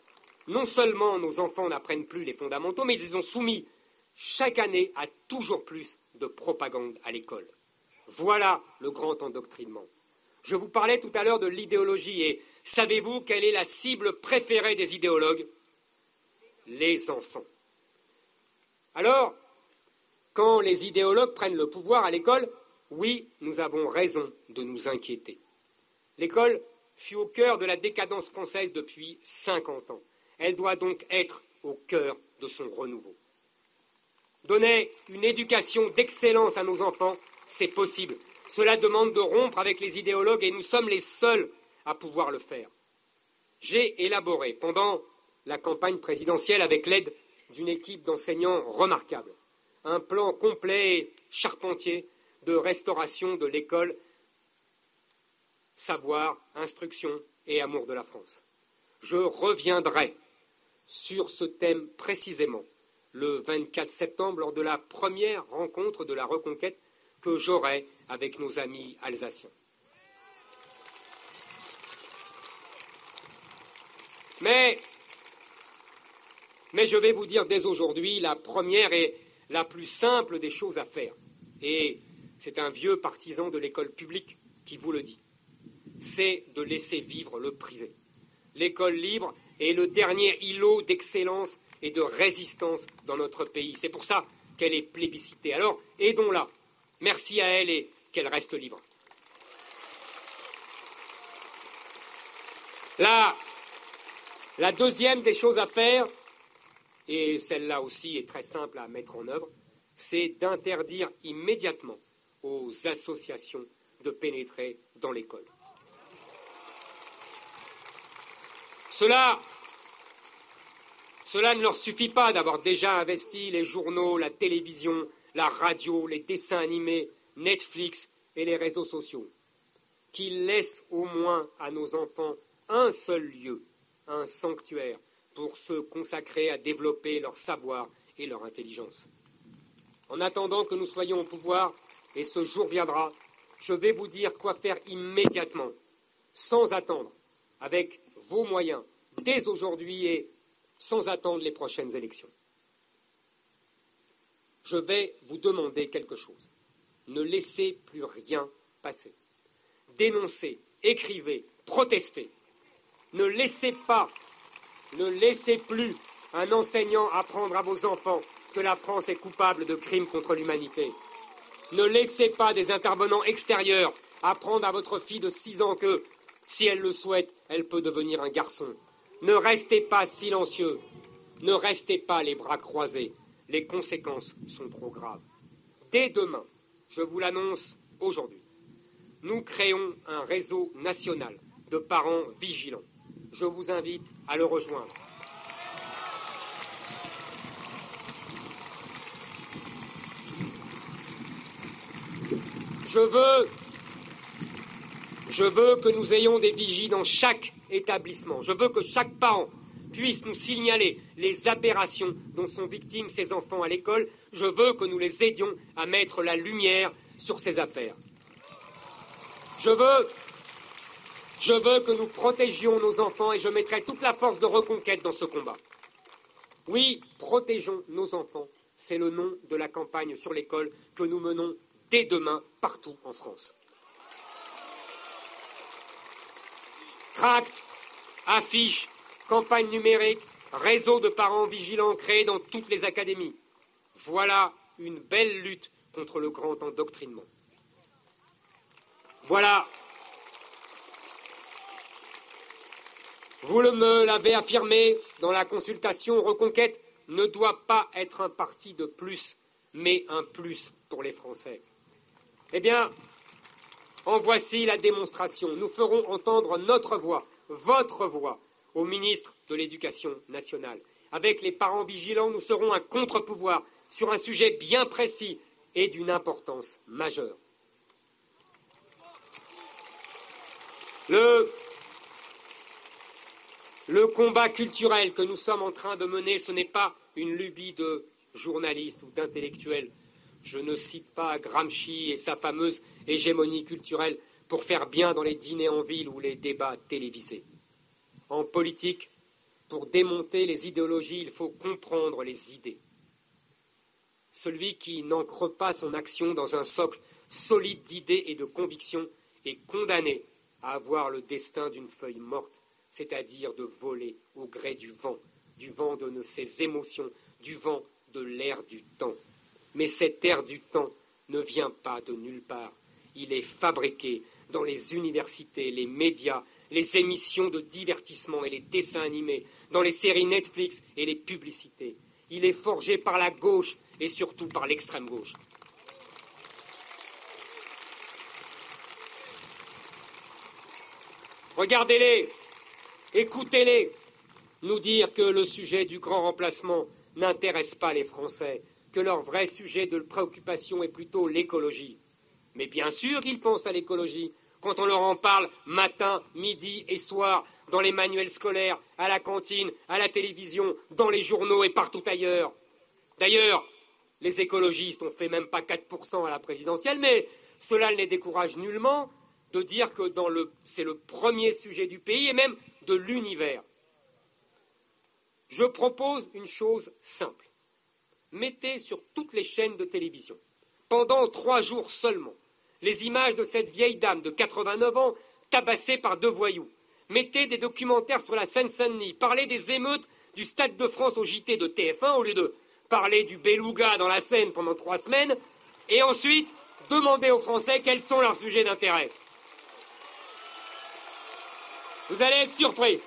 non seulement nos enfants n'apprennent plus les fondamentaux, mais ils sont soumis chaque année à toujours plus de propagande à l'école. Voilà le grand endoctrinement. Je vous parlais tout à l'heure de l'idéologie et savez-vous quelle est la cible préférée des idéologues? Les enfants. Alors, quand les idéologues prennent le pouvoir à l'école, oui, nous avons raison de nous inquiéter. L'école fut au cœur de la décadence française depuis 50 ans. Elle doit donc être au cœur de son renouveau. Donner une éducation d'excellence à nos enfants, c'est possible. Cela demande de rompre avec les idéologues et nous sommes les seuls à pouvoir le faire. J'ai élaboré pendant la campagne présidentielle avec l'aide d'une équipe d'enseignants remarquables un plan complet et charpentier de restauration de l'école, savoir, instruction et amour de la France. Je reviendrai sur ce thème précisément le 24 septembre lors de la première rencontre de la reconquête que j'aurai avec nos amis alsaciens. Mais, je vais vous dire dès aujourd'hui la première et la plus simple des choses à faire. Et c'est un vieux partisan de l'école publique qui vous le dit. C'est de laisser vivre le privé. L'école libre est le dernier îlot d'excellence et de résistance dans notre pays. C'est pour ça qu'elle est plébiscitée. Alors, aidons-la. Merci à elle et qu'elle reste libre. La, deuxième des choses à faire, et celle-là aussi est très simple à mettre en œuvre, c'est d'interdire immédiatement aux associations de pénétrer dans l'école. Cela ne leur suffit pas d'avoir déjà investi les journaux, la télévision, la radio, les dessins animés, Netflix et les réseaux sociaux. Qu'ils laissent au moins à nos enfants un seul lieu, un sanctuaire, pour se consacrer à développer leur savoir et leur intelligence. En attendant que nous soyons au pouvoir, et ce jour viendra, je vais vous dire quoi faire immédiatement, sans attendre, avec vos moyens, dès aujourd'hui et sans attendre les prochaines élections. Je vais vous demander quelque chose. Ne laissez plus rien passer. Dénoncez, écrivez, protestez. Ne laissez pas ne laissez plus un enseignant apprendre à vos enfants que la France est coupable de crimes contre l'humanité. Ne laissez pas des intervenants extérieurs apprendre à votre fille de six ans que, si elle le souhaite, elle peut devenir un garçon. Ne restez pas silencieux. Ne restez pas les bras croisés. Les conséquences sont trop graves. Dès demain, je vous l'annonce aujourd'hui, nous créons un réseau national de parents vigilants. Je vous invite à le rejoindre. Je veux, que nous ayons des vigies dans chaque établissement. Je veux que chaque parent puisse nous signaler les aberrations dont sont victimes ces enfants à l'école. Je veux que nous les aidions à mettre la lumière sur ces affaires. Je veux je veux que nous protégions nos enfants et je mettrai toute la force de reconquête dans ce combat. Oui, protégeons nos enfants. C'est le nom de la campagne sur l'école que nous menons dès demain partout en France. Tracts, affiches, campagne numérique, réseau de parents vigilants créés dans toutes les académies. Voilà une belle lutte contre le grand endoctrinement. Voilà. Vous me l'avez affirmé dans la consultation, Reconquête ne doit pas être un parti de plus, mais un plus pour les Français. Eh bien, en voici la démonstration. Nous ferons entendre notre voix, votre voix, au ministre de l'Éducation nationale. Avec les parents vigilants, nous serons un contre-pouvoir sur un sujet bien précis et d'une importance majeure. Le, le combat culturel que nous sommes en train de mener, ce n'est pas une lubie de journalistes ou d'intellectuels. Je ne cite pas Gramsci et sa fameuse hégémonie culturelle pour faire bien dans les dîners en ville ou les débats télévisés. En politique, pour démonter les idéologies, il faut comprendre les idées. Celui qui n'ancre pas son action dans un socle solide d'idées et de convictions est condamné à avoir le destin d'une feuille morte, c'est-à-dire de voler au gré du vent, du vent de ses émotions, du vent de l'air du temps. Mais cet air du temps ne vient pas de nulle part. Il est fabriqué dans les universités, les médias, les émissions de divertissement et les dessins animés, dans les séries Netflix et les publicités. Il est forgé par la gauche et surtout par l'extrême gauche. Regardez-les, écoutez-les, nous dire que le sujet du grand remplacement n'intéresse pas les Français, que leur vrai sujet de préoccupation est plutôt l'écologie. Mais bien sûr qu'ils pensent à l'écologie quand on leur en parle matin, midi et soir, dans les manuels scolaires, à la cantine, à la télévision, dans les journaux et partout ailleurs. D'ailleurs, les écologistes ont fait même pas 4% à la présidentielle, mais cela ne les décourage nullement de dire que c'est le premier sujet du pays et même de l'univers. Je propose une chose simple. Mettez sur toutes les chaînes de télévision, pendant trois jours seulement, les images de cette vieille dame de 89 ans tabassée par deux voyous. Mettez des documentaires sur la Seine-Saint-Denis. Parlez des émeutes du Stade de France au JT de TF1 au lieu de parler du beluga dans la Seine pendant trois semaines. Et ensuite, demandez aux Français quels sont leurs sujets d'intérêt. Vous allez être surpris.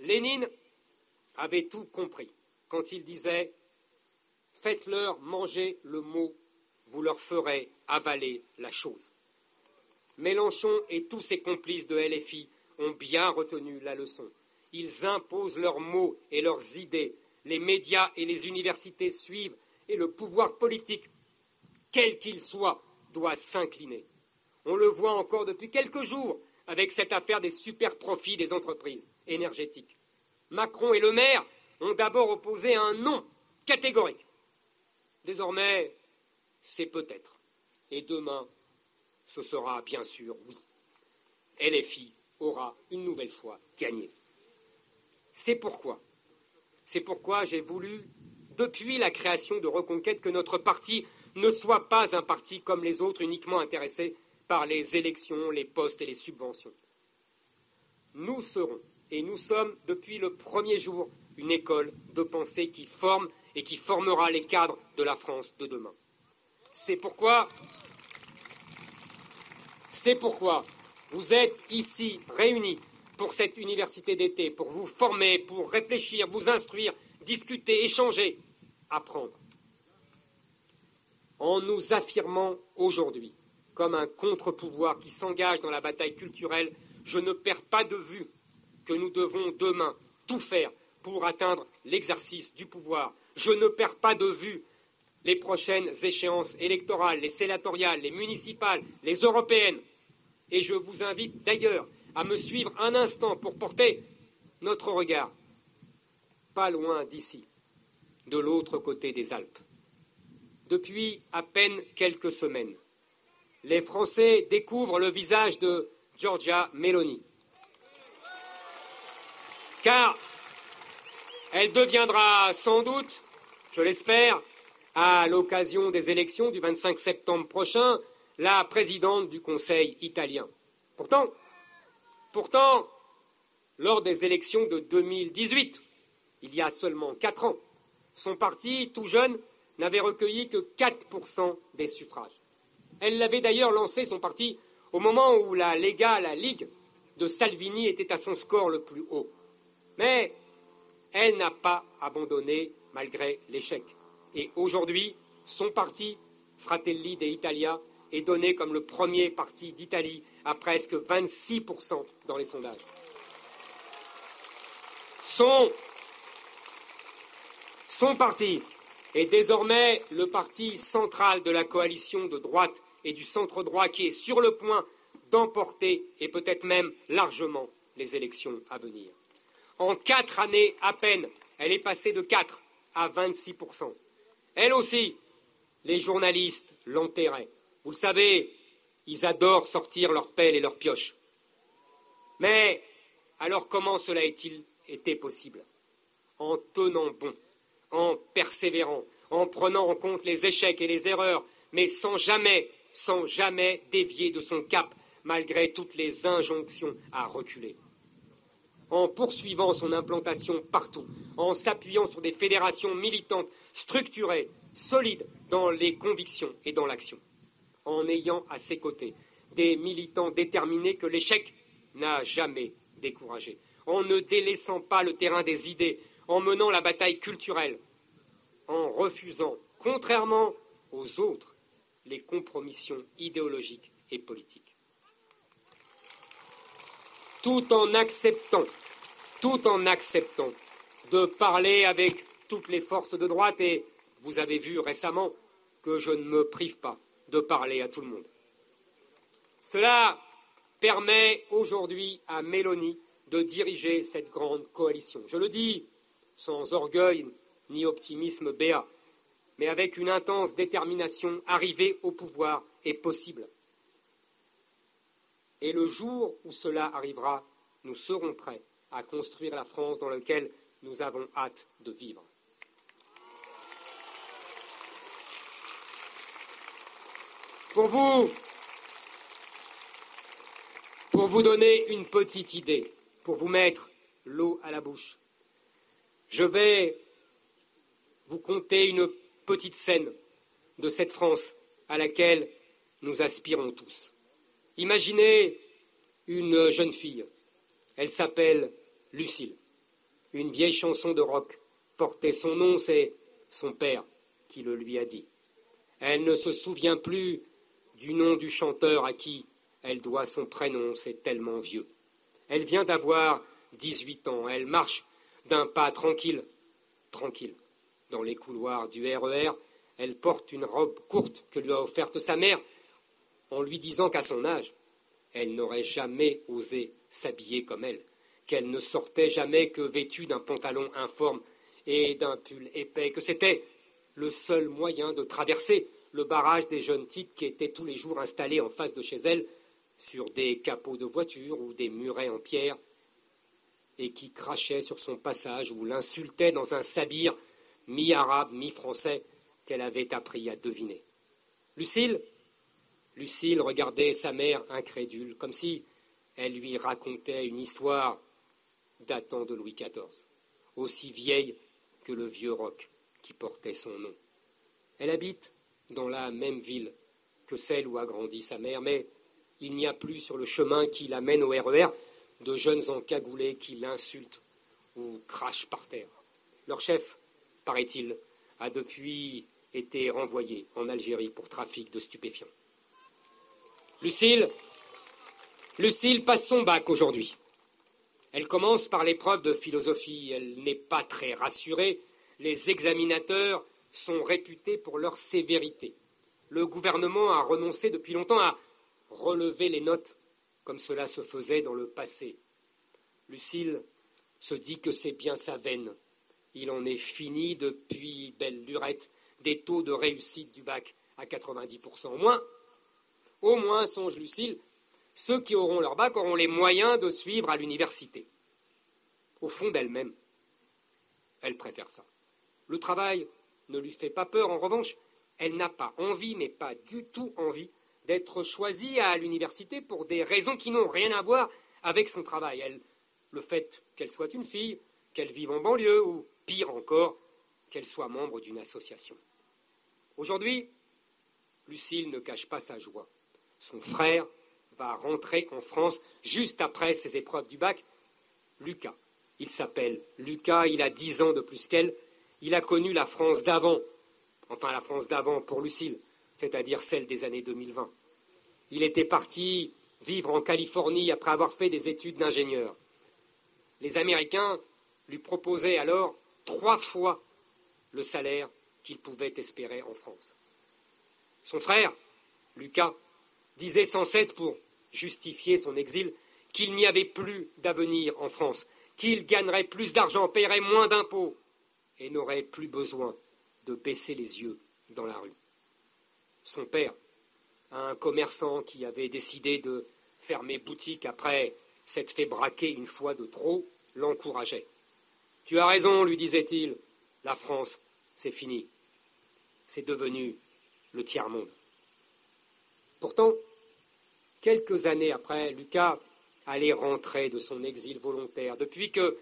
Lénine, avait tout compris quand il disait Faites-leur manger le mot, vous leur ferez avaler la chose. Mélenchon et tous ses complices de LFI ont bien retenu la leçon. Ils imposent leurs mots et leurs idées. Les médias et les universités suivent et le pouvoir politique, quel qu'il soit, doit s'incliner. On le voit encore depuis quelques jours avec cette affaire des super profits des entreprises énergétiques. Macron et le maire ont d'abord opposé un non catégorique. Désormais, c'est peut-être. Et demain, ce sera bien sûr oui. LFI aura une nouvelle fois gagné. C'est pourquoi. C'est pourquoi j'ai voulu, depuis la création de Reconquête, que notre parti ne soit pas un parti comme les autres uniquement intéressé par les élections, les postes et les subventions. Nous serons, et nous sommes depuis le premier jour, une école de pensée qui forme et qui formera les cadres de la France de demain. C'est pourquoi, c'est pourquoi vous êtes ici réunis pour cette université d'été, pour vous former, pour réfléchir, vous instruire, discuter, échanger, apprendre. En nous affirmant aujourd'hui comme un contre-pouvoir qui s'engage dans la bataille culturelle, je ne perds pas de vue que nous devons demain tout faire pour atteindre l'exercice du pouvoir. Je ne perds pas de vue les prochaines échéances électorales, les sénatoriales, les municipales, les européennes. Et je vous invite d'ailleurs à me suivre un instant pour porter notre regard pas loin d'ici, de l'autre côté des Alpes. Depuis à peine quelques semaines, les Français découvrent le visage de Giorgia Meloni. Car elle deviendra sans doute, je l'espère, à l'occasion des élections du 25 septembre prochain, la présidente du Conseil italien. Pourtant, pourtant, lors des élections de 2018, il y a seulement quatre ans, son parti, tout jeune, n'avait recueilli que 4% des suffrages. Elle l'avait d'ailleurs lancé, son parti, au moment où la Lega, la Ligue de Salvini, était à son score le plus haut. Mais elle n'a pas abandonné malgré l'échec. Et aujourd'hui, son parti, Fratelli d'Italia, est donné comme le premier parti d'Italie à presque 26% dans les sondages. Son, son parti est désormais le parti central de la coalition de droite et du centre droit qui est sur le point d'emporter et peut-être même largement les élections à venir. En quatre années à peine, elle est passée de 4 à 26% Elle aussi, les journalistes l'enterraient. Vous le savez, ils adorent sortir leurs pelles et leurs pioches. Mais alors comment cela a-t-il été possible? En tenant bon, en persévérant, en prenant en compte les échecs et les erreurs, mais sans jamais, sans jamais dévier de son cap, malgré toutes les injonctions à reculer. En poursuivant son implantation partout, en s'appuyant sur des fédérations militantes, structurées, solides dans les convictions et dans l'action, en ayant à ses côtés des militants déterminés que l'échec n'a jamais découragés, en ne délaissant pas le terrain des idées, en menant la bataille culturelle, en refusant, contrairement aux autres, les compromissions idéologiques et politiques. Tout en acceptant, tout en acceptant de parler avec toutes les forces de droite et vous avez vu récemment que je ne me prive pas de parler à tout le monde. Cela permet aujourd'hui à Mélanie de diriger cette grande coalition. Je le dis sans orgueil ni optimisme béat, mais avec une intense détermination, arriver au pouvoir est possible. Et le jour où cela arrivera, nous serons prêts à construire la France dans laquelle nous avons hâte de vivre. Pour vous, pour vous donner une petite idée, pour vous mettre l'eau à la bouche, je vais vous conter une petite scène de cette France à laquelle nous aspirons tous. Imaginez une jeune fille. Elle s'appelle Lucille. Une vieille chanson de rock portait son nom, c'est son père qui le lui a dit. Elle ne se souvient plus du nom du chanteur à qui elle doit son prénom, c'est tellement vieux. Elle vient d'avoir 18 ans, elle marche d'un pas tranquille, tranquille dans les couloirs du RER. E Elle porte une robe courte que lui a offerte sa mère en lui disant qu'à son âge, elle n'aurait jamais osé s'habiller comme elle, qu'elle ne sortait jamais que vêtue d'un pantalon informe et d'un pull épais, que c'était le seul moyen de traverser le barrage des jeunes types qui étaient tous les jours installés en face de chez elle, sur des capots de voitures ou des murets en pierre, et qui crachaient sur son passage ou l'insultaient dans un sabir mi-arabe, mi-français, qu'elle avait appris à deviner. Lucille Lucille regardait sa mère incrédule, comme si elle lui racontait une histoire datant de Louis XIV, aussi vieille que le vieux roc qui portait son nom. Elle habite dans la même ville que celle où a grandi sa mère, mais il n'y a plus sur le chemin qui l'amène au RER e de jeunes encagoulés qui l'insultent ou crachent par terre. Leur chef paraît-il, a depuis été renvoyé en Algérie pour trafic de stupéfiants. Lucille, Lucille passe son bac aujourd'hui. Elle commence par l'épreuve de philosophie. Elle n'est pas très rassurée. Les examinateurs sont réputés pour leur sévérité. Le gouvernement a renoncé depuis longtemps à relever les notes comme cela se faisait dans le passé. Lucille se dit que c'est bien sa veine il en est fini depuis belle lurette des taux de réussite du bac à 90%. Au moins, Au moins, songe Lucille, ceux qui auront leur bac auront les moyens de suivre à l'université. Au fond d'elle-même, elle préfère ça. Le travail ne lui fait pas peur, en revanche, elle n'a pas envie, mais pas du tout envie, d'être choisie à l'université pour des raisons qui n'ont rien à voir avec son travail. Elle, le fait qu'elle soit une fille, qu'elle vive en banlieue, ou pire encore, qu'elle soit membre d'une association. Aujourd'hui, Lucille ne cache pas sa joie. Son frère va rentrer en France juste après ses épreuves du bac. Lucas. Il s'appelle Lucas, il a dix ans de plus qu'elle. Il a connu la France d'avant, enfin la France d'avant pour Lucille, c'est-à-dire celle des années 2020. Il était parti vivre en Californie après avoir fait des études d'ingénieur. Les Américains lui proposaient alors trois fois le salaire qu'il pouvait espérer en France. Son frère, Lucas, disait sans cesse pour justifier son exil qu'il n'y avait plus d'avenir en France, qu'il gagnerait plus d'argent, paierait moins d'impôts et n'aurait plus besoin de baisser les yeux dans la rue. Son père, un commerçant qui avait décidé de fermer boutique après s'être fait braquer une fois de trop, l'encourageait. Tu as raison, lui disait-il, la France, c'est fini. C'est devenu le tiers-monde. Pourtant, quelques années après, Lucas allait rentrer de son exil volontaire. Depuis que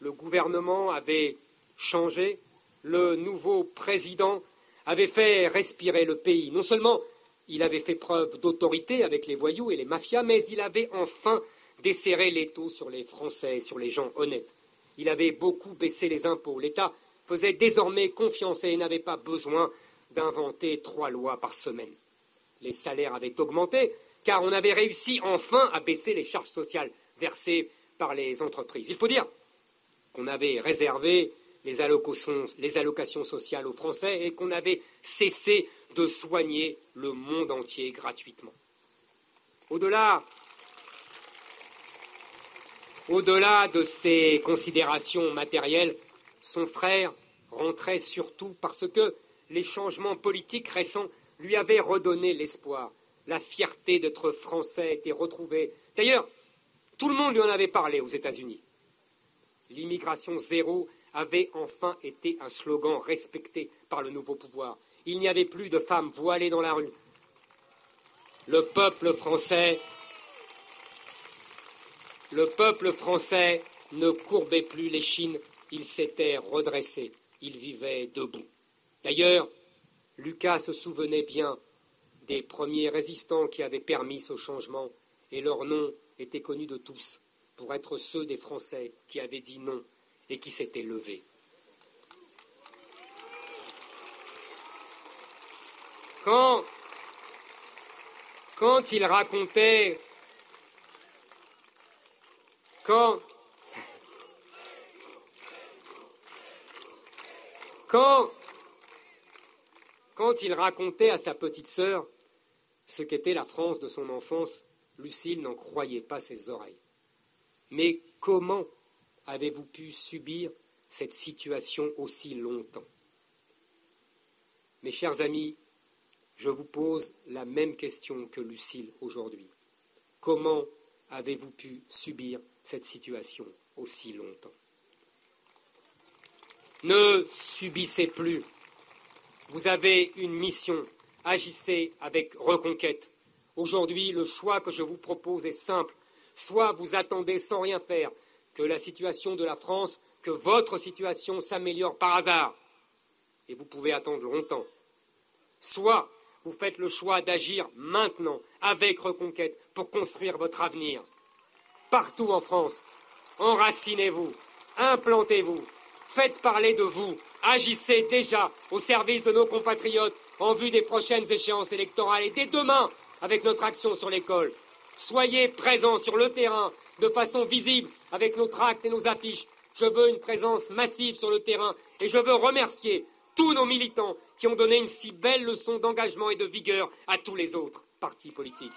le gouvernement avait changé, le nouveau président avait fait respirer le pays. Non seulement il avait fait preuve d'autorité avec les voyous et les mafias, mais il avait enfin desserré l'étau sur les Français, sur les gens honnêtes. Il avait beaucoup baissé les impôts. L'État faisait désormais confiance et n'avait pas besoin d'inventer trois lois par semaine. Les salaires avaient augmenté, car on avait réussi enfin à baisser les charges sociales versées par les entreprises. Il faut dire qu'on avait réservé les allocations, les allocations sociales aux Français et qu'on avait cessé de soigner le monde entier gratuitement. Au-delà au-delà de ces considérations matérielles, son frère rentrait surtout parce que les changements politiques récents lui avaient redonné l'espoir. La fierté d'être français était retrouvée. D'ailleurs, tout le monde lui en avait parlé aux États-Unis. L'immigration zéro avait enfin été un slogan respecté par le nouveau pouvoir. Il n'y avait plus de femmes voilées dans la rue. Le peuple français le peuple français ne courbait plus les chines, il s'était redressé, il vivait debout. D'ailleurs, Lucas se souvenait bien des premiers résistants qui avaient permis ce changement, et leurs noms étaient connus de tous, pour être ceux des Français qui avaient dit non et qui s'étaient levés. Quand, quand il racontait quand, quand, il racontait à sa petite sœur ce qu'était la France de son enfance, Lucille n'en croyait pas ses oreilles. Mais comment avez-vous pu subir cette situation aussi longtemps? Mes chers amis, je vous pose la même question que Lucille aujourd'hui. Comment avez-vous pu subir cette situation aussi longtemps. Ne subissez plus. Vous avez une mission. Agissez avec reconquête. Aujourd'hui, le choix que je vous propose est simple. Soit vous attendez sans rien faire que la situation de la France, que votre situation s'améliore par hasard, et vous pouvez attendre longtemps. Soit vous faites le choix d'agir maintenant, avec reconquête, pour construire votre avenir partout en France. Enracinez-vous, implantez-vous, faites parler de vous, agissez déjà au service de nos compatriotes en vue des prochaines échéances électorales et dès demain avec notre action sur l'école. Soyez présents sur le terrain de façon visible avec nos tracts et nos affiches. Je veux une présence massive sur le terrain et je veux remercier tous nos militants qui ont donné une si belle leçon d'engagement et de vigueur à tous les autres partis politiques.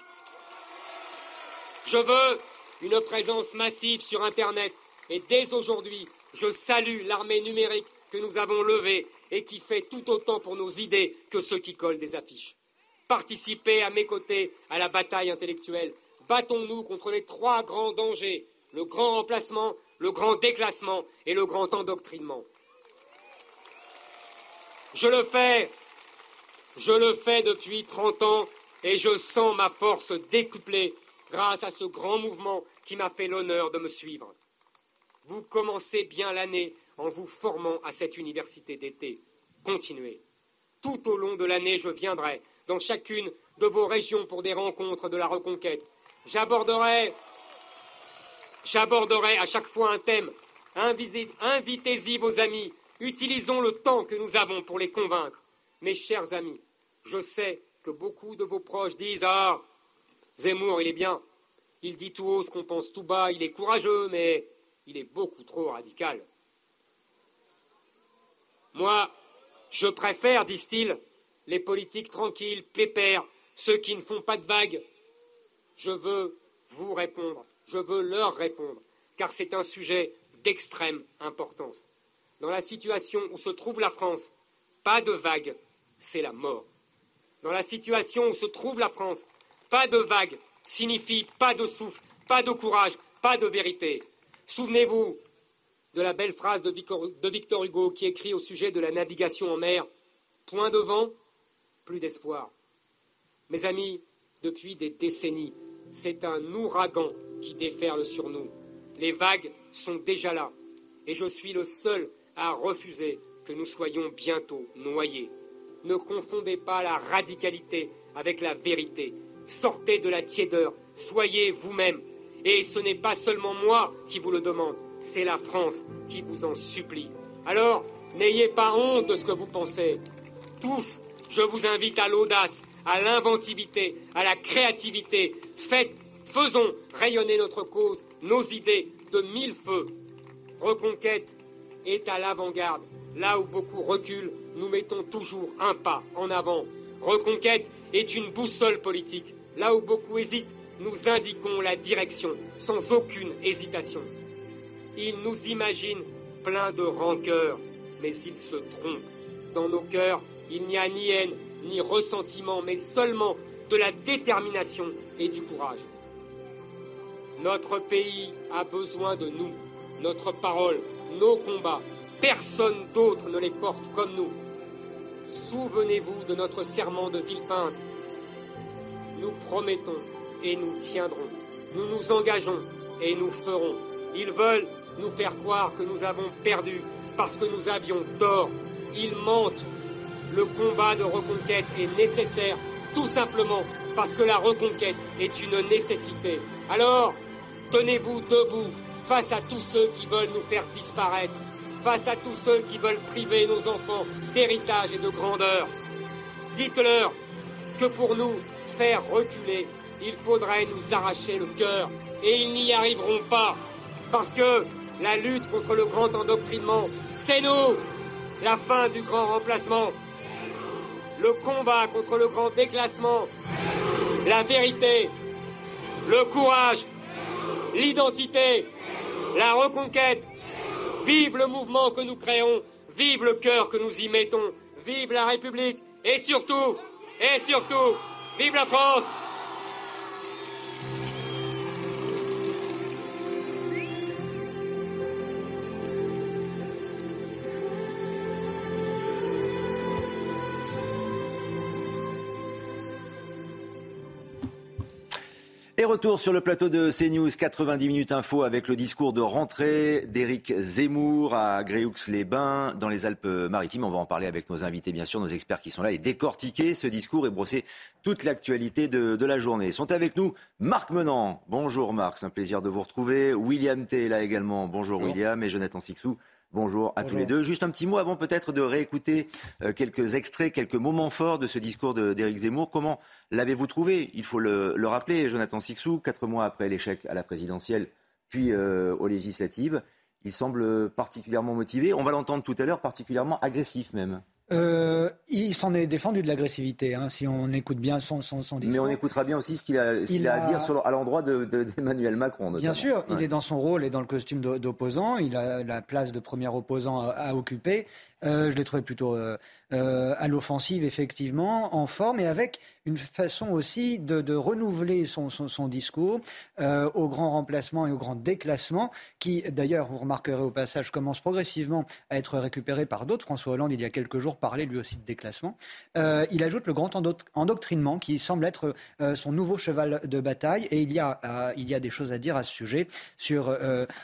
Je veux une présence massive sur Internet. Et dès aujourd'hui, je salue l'armée numérique que nous avons levée et qui fait tout autant pour nos idées que ceux qui collent des affiches. Participez à mes côtés à la bataille intellectuelle. Battons-nous contre les trois grands dangers, le grand remplacement, le grand déclassement et le grand endoctrinement. Je le fais, je le fais depuis 30 ans et je sens ma force décuplée grâce à ce grand mouvement qui m'a fait l'honneur de me suivre. Vous commencez bien l'année en vous formant à cette université d'été. Continuez. Tout au long de l'année, je viendrai dans chacune de vos régions pour des rencontres de la reconquête. J'aborderai, j'aborderai à chaque fois un thème. Invitez-y vos amis. Utilisons le temps que nous avons pour les convaincre. Mes chers amis, je sais que beaucoup de vos proches disent Ah, Zemmour, il est bien. Il dit tout haut ce qu'on pense tout bas. Il est courageux, mais il est beaucoup trop radical. Moi, je préfère, disent-ils, les politiques tranquilles, pépères, ceux qui ne font pas de vagues. Je veux vous répondre, je veux leur répondre, car c'est un sujet d'extrême importance. Dans la situation où se trouve la France, pas de vagues, c'est la mort. Dans la situation où se trouve la France, pas de vagues signifie pas de souffle, pas de courage, pas de vérité. Souvenez-vous de la belle phrase de Victor Hugo qui écrit au sujet de la navigation en mer Point de vent, plus d'espoir. Mes amis, depuis des décennies, c'est un ouragan qui déferle sur nous. Les vagues sont déjà là, et je suis le seul à refuser que nous soyons bientôt noyés. Ne confondez pas la radicalité avec la vérité. Sortez de la tiédeur, soyez vous-même. Et ce n'est pas seulement moi qui vous le demande, c'est la France qui vous en supplie. Alors, n'ayez pas honte de ce que vous pensez. Tous, je vous invite à l'audace, à l'inventivité, à la créativité. Faites, faisons rayonner notre cause, nos idées de mille feux. Reconquête est à l'avant-garde. Là où beaucoup reculent, nous mettons toujours un pas en avant. Reconquête est une boussole politique. Là où beaucoup hésitent, nous indiquons la direction sans aucune hésitation. Ils nous imaginent pleins de rancœur, mais ils se trompent. Dans nos cœurs, il n'y a ni haine, ni ressentiment, mais seulement de la détermination et du courage. Notre pays a besoin de nous, notre parole, nos combats. Personne d'autre ne les porte comme nous. Souvenez-vous de notre serment de Villepinte. Nous promettons et nous tiendrons. Nous nous engageons et nous ferons. Ils veulent nous faire croire que nous avons perdu parce que nous avions tort. Ils mentent le combat de reconquête est nécessaire, tout simplement parce que la reconquête est une nécessité. Alors, tenez-vous debout face à tous ceux qui veulent nous faire disparaître, face à tous ceux qui veulent priver nos enfants d'héritage et de grandeur. Dites-leur que pour nous faire reculer, il faudrait nous arracher le cœur, et ils n'y arriveront pas, parce que la lutte contre le grand endoctrinement, c'est nous, la fin du grand remplacement, le combat contre le grand déclassement, la vérité, le courage, l'identité, la reconquête. Vive le mouvement que nous créons, vive le cœur que nous y mettons, vive la République. Et surtout, et surtout, vive la France Et retour sur le plateau de CNews 90 minutes info avec le discours de rentrée d'Éric Zemmour à Gréoux-les-Bains dans les Alpes-Maritimes. On va en parler avec nos invités, bien sûr, nos experts qui sont là et décortiquer ce discours et brosser toute l'actualité de, la journée. Sont avec nous Marc Menant. Bonjour Marc, c'est un plaisir de vous retrouver. William T est là également. Bonjour, William et Jonathan Sixou. Bonjour à tous les deux. Juste un petit mot avant peut-être de réécouter euh, quelques extraits, quelques moments forts de ce discours d'Éric Zemmour. Comment l'avez-vous trouvé? Il faut le, rappeler, Jonathan Sixou, quatre mois après l'échec à la présidentielle, puis euh, aux législatives, il semble particulièrement motivé. On va l'entendre tout à l'heure, particulièrement agressif même. Euh, il s'en est défendu de l'agressivité, hein, si on écoute bien son, son, discours. Mais on écoutera bien aussi ce qu'il a, à dire sur, à l'endroit d'Emmanuel de, Macron. Bien sûr, il est dans son rôle et dans le costume d'opposant. Il a la place de premier opposant à, occuper. je l'ai trouvé plutôt à l'offensive, effectivement, en forme et avec une façon aussi de, renouveler son, discours au grand remplacement et au grand déclassement, qui d'ailleurs, vous remarquerez au passage, commence progressivement à être récupéré par d'autres. François Hollande, il y a quelques jours, parlait lui aussi de déclassement. il ajoute le grand endoctrinement qui semble être son nouveau cheval de bataille et il y a, il y a des choses à dire à ce sujet sur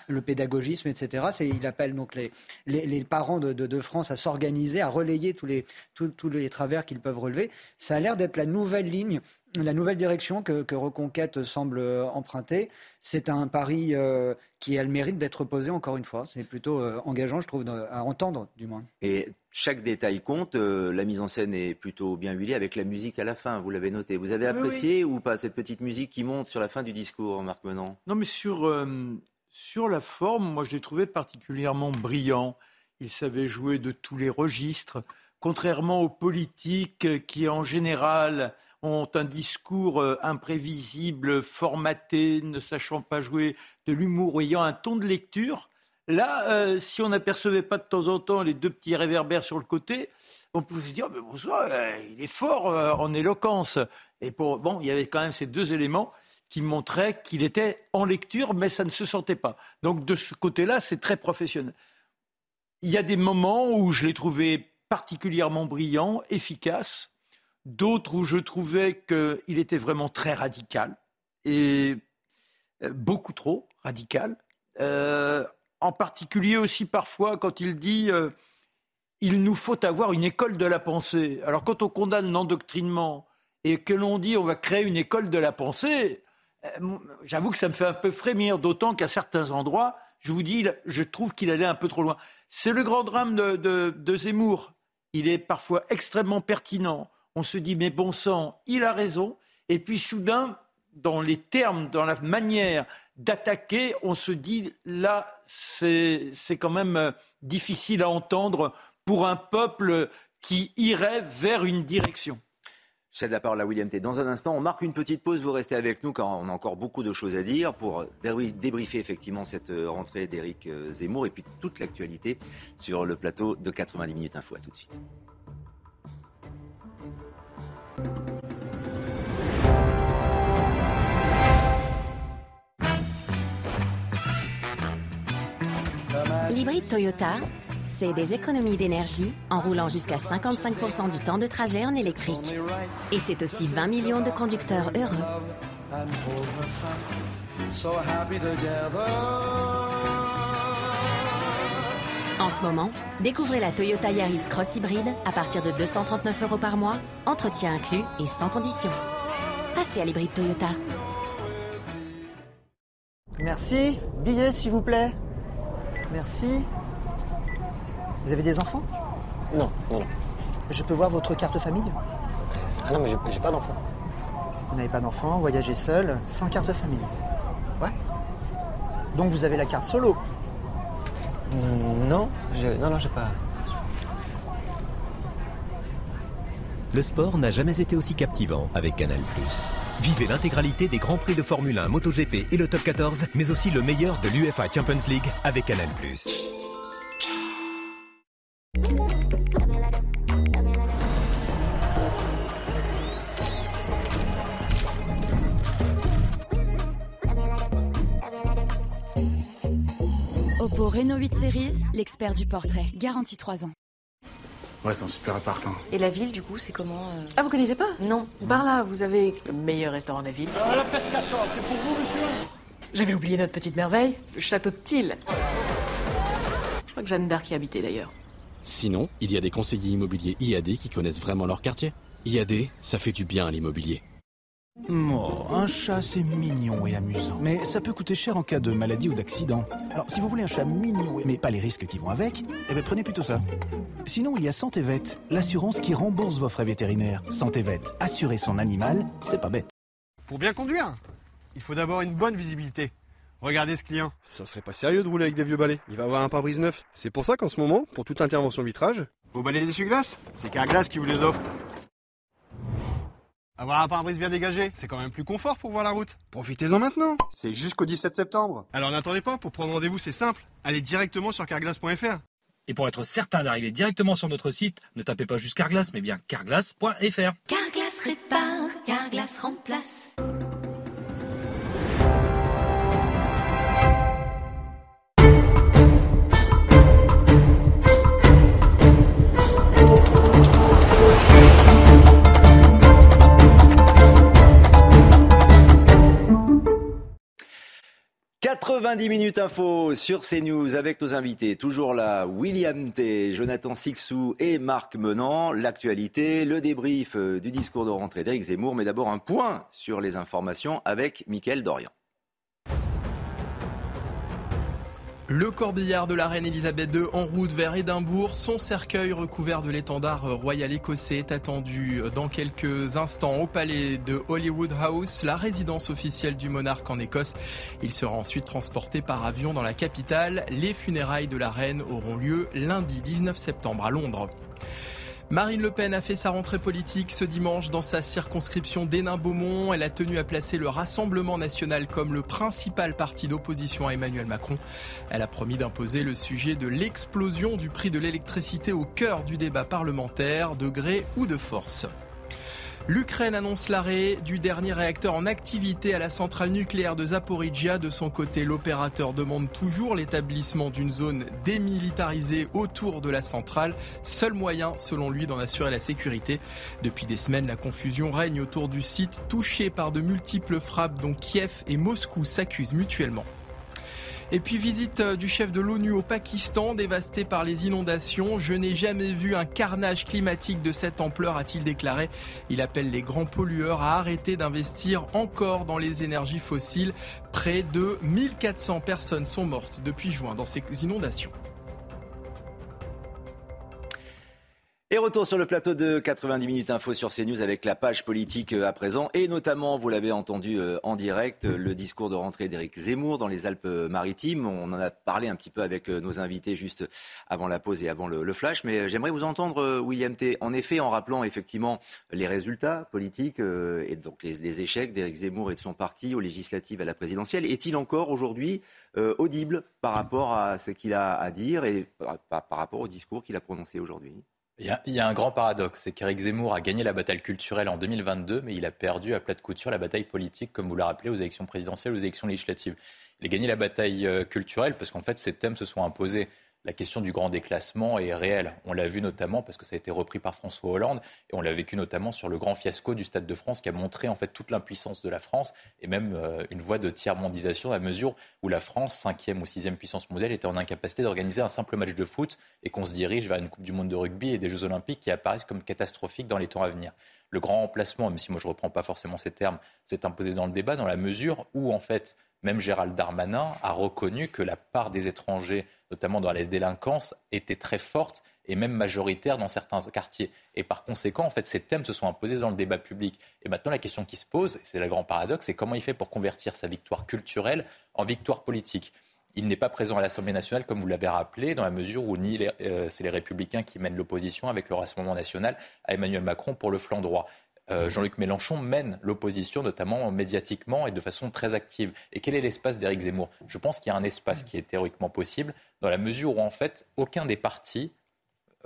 le pédagogisme, etc. Il appelle donc les, les, parents de, France à s'organiser, à relayer tous les, tous, les travers qu'ils peuvent relever. Ça a l'air d'être la nouvelle ligne, la nouvelle direction que, Reconquête semble emprunter. C'est un pari euh, qui a le mérite d'être posé encore une fois. C'est plutôt euh, engageant, je trouve, à entendre du moins. Et chaque détail compte. Euh, la mise en scène est plutôt bien huilée avec la musique à la fin. Vous l'avez noté. Vous avez apprécié ou pas cette petite musique qui monte sur la fin du discours, Marc Menon? Non, mais sur sur la forme, moi je l'ai trouvé particulièrement brillant. Il savait jouer de tous les registres, contrairement aux politiques qui en général ont un discours euh, imprévisible, formaté, ne sachant pas jouer de l'humour, ayant un ton de lecture. Là, euh, si on n'apercevait pas de temps en temps les deux petits réverbères sur le côté, on pouvait se dire, mais bon, euh, il est fort en éloquence. Et bon, il y avait quand même ces deux éléments qui montrait qu'il était en lecture, mais ça ne se sentait pas. Donc de ce côté-là, c'est très professionnel. Il y a des moments où je l'ai trouvé particulièrement brillant, efficace, d'autres où je trouvais qu'il était vraiment très radical, et euh, beaucoup trop radical. Euh, en particulier aussi parfois quand il dit euh, il nous faut avoir une école de la pensée. Alors quand on condamne l'endoctrinement et que l'on dit on va créer une école de la pensée, j'avoue que ça me fait un peu frémir, d'autant qu'à certains endroits, je vous dis, je trouve qu'il allait un peu trop loin. C'est le grand drame de, Zemmour. Il est parfois extrêmement pertinent. On se dit, mais bon sang, il a raison. Et puis soudain, dans les termes, dans la manière d'attaquer, on se dit, là, c'est quand même euh, difficile à entendre pour un peuple qui irait vers une direction. Cède la parole à William T. Dans un instant, on marque une petite pause. Vous restez avec nous car on a encore beaucoup de choses à dire pour débriefer effectivement cette euh, rentrée d'Éric euh, Zemmour et puis toute l'actualité sur le plateau de 90 minutes info. À tout de suite. L'hybride Toyota c'est des économies d'énergie en roulant jusqu'à 55% du temps de trajet en électrique. Et c'est aussi 20 millions de conducteurs heureux. En ce moment, découvrez la Toyota Yaris Cross Hybride à partir de 239 euros par mois, entretien inclus et sans condition. Passez à l'hybride Toyota. Merci. Billet, s'il vous plaît. Merci. Vous avez des enfants? Non, non, Je peux voir votre carte famille? Ah non, mais j'ai pas d'enfants. Vous n'avez pas d'enfants, voyagez seul, sans carte famille Ouais. Donc vous avez la carte solo? Hmm, Non, non, non, j'ai pas. Le sport n'a jamais été aussi captivant avec Canal+. Vivez l'intégralité des grands prix de Formule 1, MotoGP et le Top 14, mais aussi le meilleur de l'UFA Champions League avec Canal+. L'expert du portrait, garantie 3 ans. Ouais, c'est un super appart. Hein. Et la ville, du coup, c'est comment euh Ah, vous connaissez pas? Non. Par là, vous avez le meilleur restaurant de la ville. Ah, la pescato, c'est pour vous, monsieur J'avais oublié notre petite merveille, le château de Tille. Je crois que Jeanne d'Arc y habitait d'ailleurs. Sinon, il y a des conseillers immobiliers IAD qui connaissent vraiment leur quartier. IAD, ça fait du bien à l'immobilier. Oh, un chat, c'est mignon et amusant. Mais ça peut coûter cher en cas de maladie ou d'accident. Alors, si vous voulez un chat mignon, mais pas les risques qui vont avec, eh bien, prenez plutôt ça. Sinon, il y a Santé Vet, l'assurance qui rembourse vos frais vétérinaires. Santé Vet, assurer son animal, c'est pas bête. Pour bien conduire, il faut d'abord une bonne visibilité. Regardez ce client. Ça serait pas sérieux de rouler avec des vieux balais. Il va avoir un pare-brise neuf. C'est pour ça qu'en ce moment, pour toute intervention vitrage... Vos balais d'essuie-glace C'est Carglass qui vous les offre. Avoir un pare-brise bien dégagé, c'est quand même plus confort pour voir la route. Profitez-en maintenant. C'est jusqu'au 17 septembre. Alors n'attendez pas, pour prendre rendez-vous, c'est simple. Allez directement sur carglass.fr. Et pour être certain d'arriver directement sur notre site, ne tapez pas juste Carglass, mais bien carglass.fr. Carglass répare, Carglass remplace. 90 minutes info sur CNews avec nos invités. Toujours là, William T, Jonathan Sixou et Marc Menant. L'actualité, le débrief euh, du discours de rentrée d'Éric Zemmour, mais d'abord un point sur les informations avec Mickaël Dorian. Le corbillard de la reine Elisabeth II en route vers Édimbourg. Son cercueil recouvert de l'étendard royal écossais est attendu dans quelques instants au palais de Holyrood House, la résidence officielle du monarque en Écosse. Il sera ensuite transporté par avion dans la capitale. Les funérailles de la reine auront lieu lundi 19 septembre à Londres. Marine Le Pen a fait sa rentrée politique ce dimanche dans sa circonscription d'Hénin-Beaumont. Elle a tenu à placer le Rassemblement national comme le principal parti d'opposition à Emmanuel Macron. Elle a promis d'imposer le sujet de l'explosion du prix de l'électricité au cœur du débat parlementaire, de gré ou de force. L'Ukraine annonce l'arrêt du dernier réacteur en activité à la centrale nucléaire de Zaporizhia. De son côté, l'opérateur demande toujours l'établissement d'une zone démilitarisée autour de la centrale, seul moyen selon lui d'en assurer la sécurité. Depuis des semaines, la confusion règne autour du site touché par de multiples frappes dont Kiev et Moscou s'accusent mutuellement. Et puis visite euh, du chef de l'ONU au Pakistan, dévasté par les inondations. Je n'ai jamais vu un carnage climatique de cette ampleur, a-t-il déclaré. Il appelle les grands pollueurs à arrêter d'investir encore dans les énergies fossiles. Près de 1400 personnes sont mortes depuis juin dans ces inondations. Et retour sur le plateau de 90 minutes info sur CNews avec la page politique euh, à présent et notamment, vous l'avez entendu euh, en direct, euh, le discours de rentrée d'Éric Zemmour dans les Alpes-Maritimes. On en a parlé un petit peu avec nos invités juste avant la pause et avant le, flash, mais j'aimerais vous entendre, William T. En effet, en rappelant effectivement les résultats politiques et donc les, échecs d'Éric Zemmour et de son parti aux législatives à la présidentielle, est-il encore aujourd'hui audible par rapport à ce qu'il a à dire et par rapport au discours qu'il a prononcé aujourd'hui? Il y, a, un grand paradoxe, c'est qu'Éric Zemmour a gagné la bataille culturelle en 2022, mais il a perdu à plat de couture la bataille politique, comme vous l'avez rappelé, aux élections présidentielles, aux élections législatives. Il a gagné la bataille euh, culturelle parce qu'en fait, ces thèmes se sont imposés la question du grand déclassement est réelle. On l'a vu notamment parce que ça a été repris par François Hollande et on l'a vécu notamment sur le grand fiasco du Stade de France qui a montré en fait toute l'impuissance de la France et même euh, une voie de tiers-mondisation à mesure où la France, cinquième ou sixième puissance mondiale, était en incapacité d'organiser un simple match de foot et qu'on se dirige vers une Coupe du Monde de rugby et des Jeux Olympiques qui apparaissent comme catastrophiques dans les temps à venir. Le grand remplacement, même si moi je ne reprends pas forcément ces termes, s'est imposé dans le débat dans la mesure où en fait même Gérald Darmanin a reconnu que la part des étrangers, notamment dans les délinquances, était très forte et même majoritaire dans certains quartiers. Et par conséquent, en fait, ces thèmes se sont imposés dans le débat public. Et maintenant, la question qui se pose, c'est le grand paradoxe, c'est comment il fait pour convertir sa victoire culturelle en victoire politique. Il n'est pas présent à l'Assemblée nationale, comme vous l'avez rappelé, dans la mesure où euh, c'est les Républicains qui mènent l'opposition avec le Rassemblement national à Emmanuel Macron pour le flanc droit. Euh, Jean-Luc Mélenchon mène l'opposition, notamment médiatiquement et de façon très active. Et quel est l'espace d'Éric Zemmour? Je pense qu'il y a un espace qui est théoriquement possible, dans la mesure où, en fait, aucun des partis,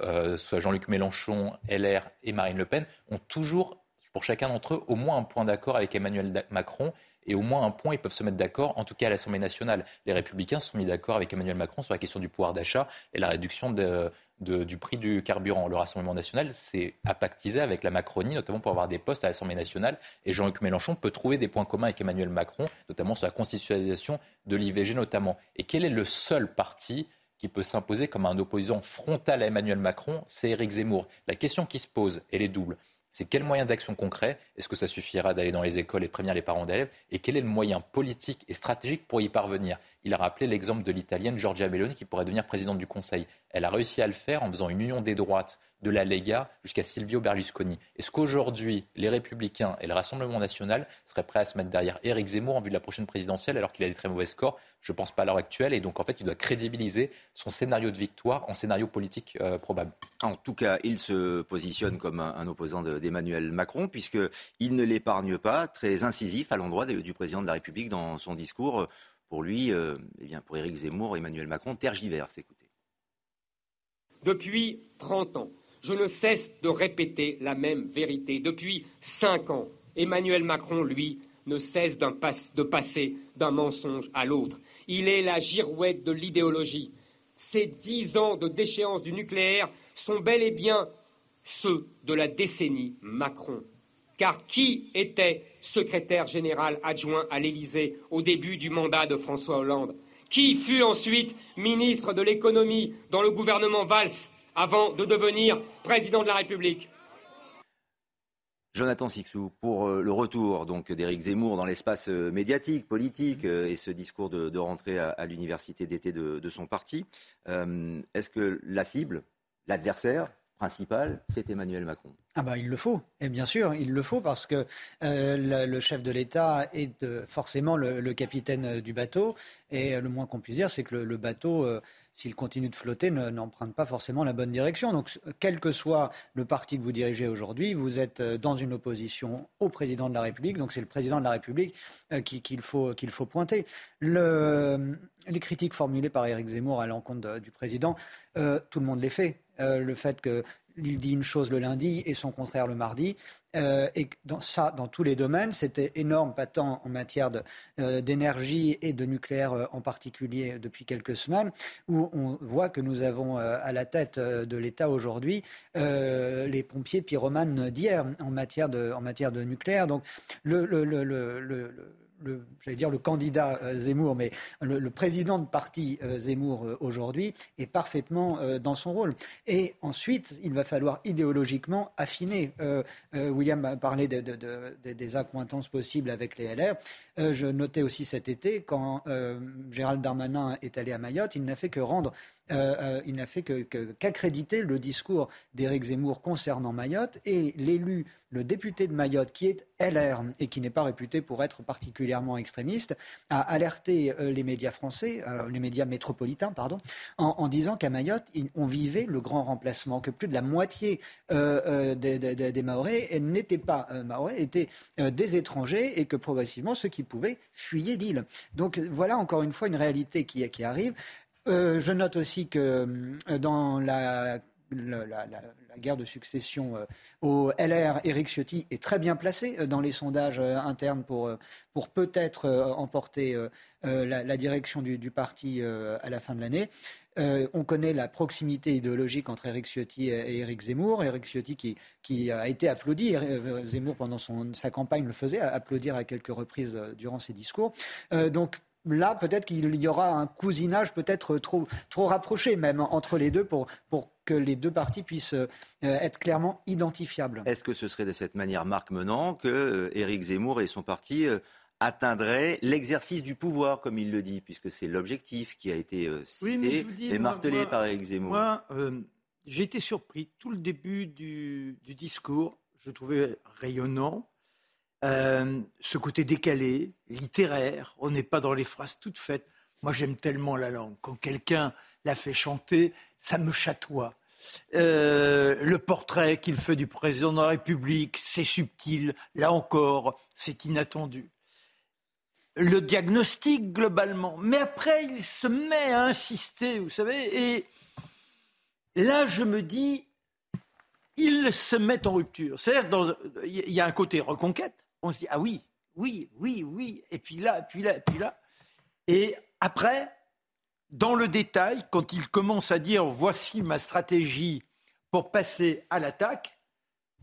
euh, soit Jean-Luc Mélenchon, LR et Marine Le Pen, ont toujours, pour chacun d'entre eux, au moins un point d'accord avec Emmanuel Macron et au moins un point, ils peuvent se mettre d'accord, en tout cas à l'Assemblée nationale. Les Républicains se sont mis d'accord avec Emmanuel Macron sur la question du pouvoir d'achat et la réduction du prix du carburant. Le Rassemblement national s'est apactisé avec la Macronie, notamment pour avoir des postes à l'Assemblée nationale. Et Jean-Luc Mélenchon peut trouver des points communs avec Emmanuel Macron, notamment sur la constitutionnalisation de l'IVG notamment. Et quel est le seul parti qui peut s'imposer comme un opposant frontal à Emmanuel Macron? C'est Éric Zemmour. La question qui se pose, elle est double c'est quel moyen d'action concret? Est-ce que ça suffira d'aller dans les écoles et prévenir les parents d'élèves? Et quel est le moyen politique et stratégique pour y parvenir? Il a rappelé l'exemple de l'italienne Giorgia Meloni qui pourrait devenir présidente du Conseil. Elle a réussi à le faire en faisant une union des droites de la Lega jusqu'à Silvio Berlusconi. Est-ce qu'aujourd'hui, les Républicains et le Rassemblement national seraient prêts à se mettre derrière Éric Zemmour en vue de la prochaine présidentielle alors qu'il a des très mauvais scores? Je ne pense pas à l'heure actuelle. Et donc, en fait, il doit crédibiliser son scénario de victoire en scénario politique euh, probable. En tout cas, il se positionne comme un, opposant d'Emmanuel Macron, puisqu'il ne l'épargne pas, très incisif à l'endroit du président de la République dans son discours. Pour lui, euh, eh bien, pour Éric Zemmour, Emmanuel Macron tergiverse. Écoutez. Depuis 30 ans, je ne cesse de répéter la même vérité. Depuis cinq ans, Emmanuel Macron, lui, ne cesse de passer d'un mensonge à l'autre. Il est la girouette de l'idéologie. Ces dix ans de déchéance du nucléaire sont bel et bien ceux de la décennie Macron. Car qui était secrétaire général adjoint à l'Élysée au début du mandat de François Hollande? Qui fut ensuite ministre de l'économie dans le gouvernement Valls avant de devenir président de la République. Jonathan Sixou, pour euh, le retour donc d'Éric Zemmour dans l'espace euh, médiatique, politique euh, et ce discours de, rentrée à, l'université d'été de, son parti, est-ce que la cible, l'adversaire principal, c'est Emmanuel Macron? Ah bah, il le faut, et bien sûr, il le faut parce que le, chef de l'État est forcément le, capitaine du bateau, et le moins qu'on puisse dire, c'est que le, bateau s'il continue de flotter, n'emprunte pas forcément la bonne direction. Donc, quel que soit le parti que vous dirigez aujourd'hui, vous êtes euh, dans une opposition au président de la République. Donc, c'est le président de la République euh, qu'il faut, faut pointer. Le, les critiques formulées par Éric Zemmour à l'encontre du président, euh, tout le monde les fait. le fait que il dit une chose le lundi et son contraire le mardi. Euh, et dans ça, dans tous les domaines, c'était énorme, pas tant en matière euh, d'énergie et de nucléaire euh, en particulier depuis quelques semaines, où on voit que nous avons à la tête de l'État aujourd'hui les pompiers pyromanes d'hier en matière de, en matière de nucléaire. Donc le, le, le, le le, j'allais dire le candidat euh, Zemmour, mais le, président de parti euh, Zemmour euh, aujourd'hui est parfaitement dans son rôle. Et ensuite, il va falloir idéologiquement affiner. William a parlé des accointances possibles avec les LR. je notais aussi cet été, quand Gérald Darmanin est allé à Mayotte, il n'a fait que rendre euh, euh, il n'a fait qu'accréditer le discours d'Éric Zemmour concernant Mayotte et l'élu, le député de Mayotte, qui est LR et qui n'est pas réputé pour être particulièrement extrémiste, a alerté euh, les médias français, les médias métropolitains, pardon, en, disant qu'à Mayotte, on vivait le grand remplacement, que plus de la moitié des, des, n'étaient pas Maorais, étaient des étrangers et que progressivement, ceux qui pouvaient fuyaient l'île. Donc voilà encore une fois une réalité qui, qui arrive. Euh, je note aussi que euh, dans la, guerre de succession euh, au LR, Éric Ciotti est très bien placé dans les sondages internes pour, pour peut-être emporter la, direction du, parti à la fin de l'année. on connaît la proximité idéologique entre Éric Ciotti et Éric Zemmour. Éric Ciotti qui, a été applaudi, Zemmour pendant son, sa campagne le faisait, applaudir à quelques reprises durant ses discours. donc là, peut-être qu'il y aura un cousinage peut-être trop, trop rapproché même entre les deux pour, pour que les deux partis puissent euh, être clairement identifiables. Est-ce que ce serait de cette manière, Marc Menant, que euh, Éric Zemmour et son parti euh, atteindraient l'exercice du pouvoir, comme il le dit, puisque c'est l'objectif qui a été cité et martelé par Éric Zemmour Moi, j'ai été surpris. Tout le début du, du discours, je trouvais rayonnant. Euh, ce côté décalé, littéraire. On n'est pas dans les phrases toutes faites. Moi, j'aime tellement la langue. Quand quelqu'un la fait chanter, ça me chatoie. Euh, le portrait qu'il fait du président de la République, c'est subtil. Là encore, c'est inattendu. Le diagnostic globalement. Mais après, il se met à insister, vous savez. Et là, je me dis, il se met en rupture. C'est-à-dire, il y a un côté reconquête on se dit ah oui, oui, oui, oui, et puis là, puis là, puis là. Et après, dans le détail, quand il commence à dire voici ma stratégie pour passer à l'attaque,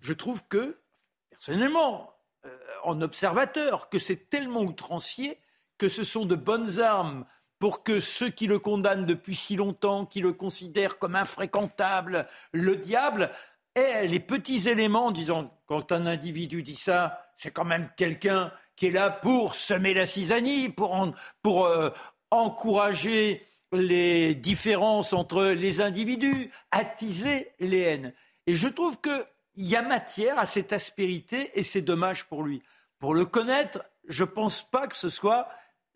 je trouve que, personnellement, euh, en observateur, que c'est tellement outrancier que ce sont de bonnes armes pour que ceux qui le condamnent depuis si longtemps, qui le considèrent comme infréquentable, le diable, les petits éléments, disons, quand un individu dit ça, c'est quand même quelqu'un qui est là pour semer la cisanie, pour, pour euh, encourager les différences entre les individus, attiser les haines. Et je trouve qu'il y a matière à cette aspérité et c'est dommage pour lui. Pour le connaître, je ne pense pas que ce soit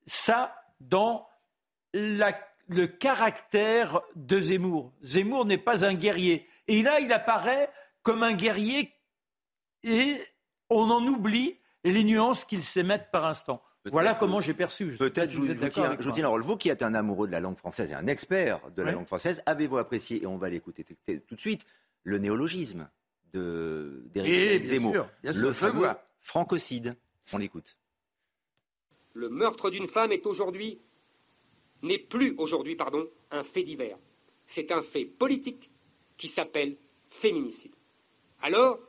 ça dans le caractère de Zemmour. Zemmour n'est pas un guerrier. Et là, il apparaît comme un guerrier et on en oublie les nuances qu'il sait mettre par instant. Voilà comment j'ai perçu. Peut-être, je vous, êtes je d'accord tiens, un rôle. Vous qui êtes un amoureux de la langue française et un expert de la Oui. langue française, avez-vous apprécié, et on va l'écouter tout de suite, le néologisme d'Éric bien Zemmour sûr, bien sûr, Le fameux francocide. On l'écoute. Le meurtre d'une femme est aujourd'hui, n'est plus aujourd'hui, pardon, un fait divers. C'est un fait politique qui s'appelle féminicide. Alors,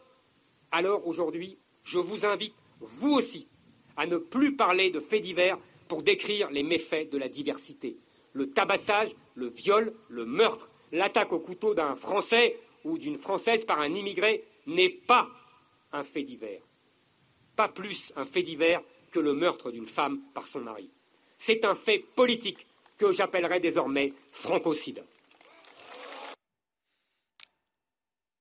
alors aujourd'hui, je vous invite, vous aussi, à ne plus parler de faits divers pour décrire les méfaits de la diversité. Le tabassage, le viol, le meurtre, l'attaque au couteau d'un Français ou d'une Française par un immigré n'est pas un fait divers pas plus un fait divers que le meurtre d'une femme par son mari. C'est un fait politique que j'appellerai désormais francocide.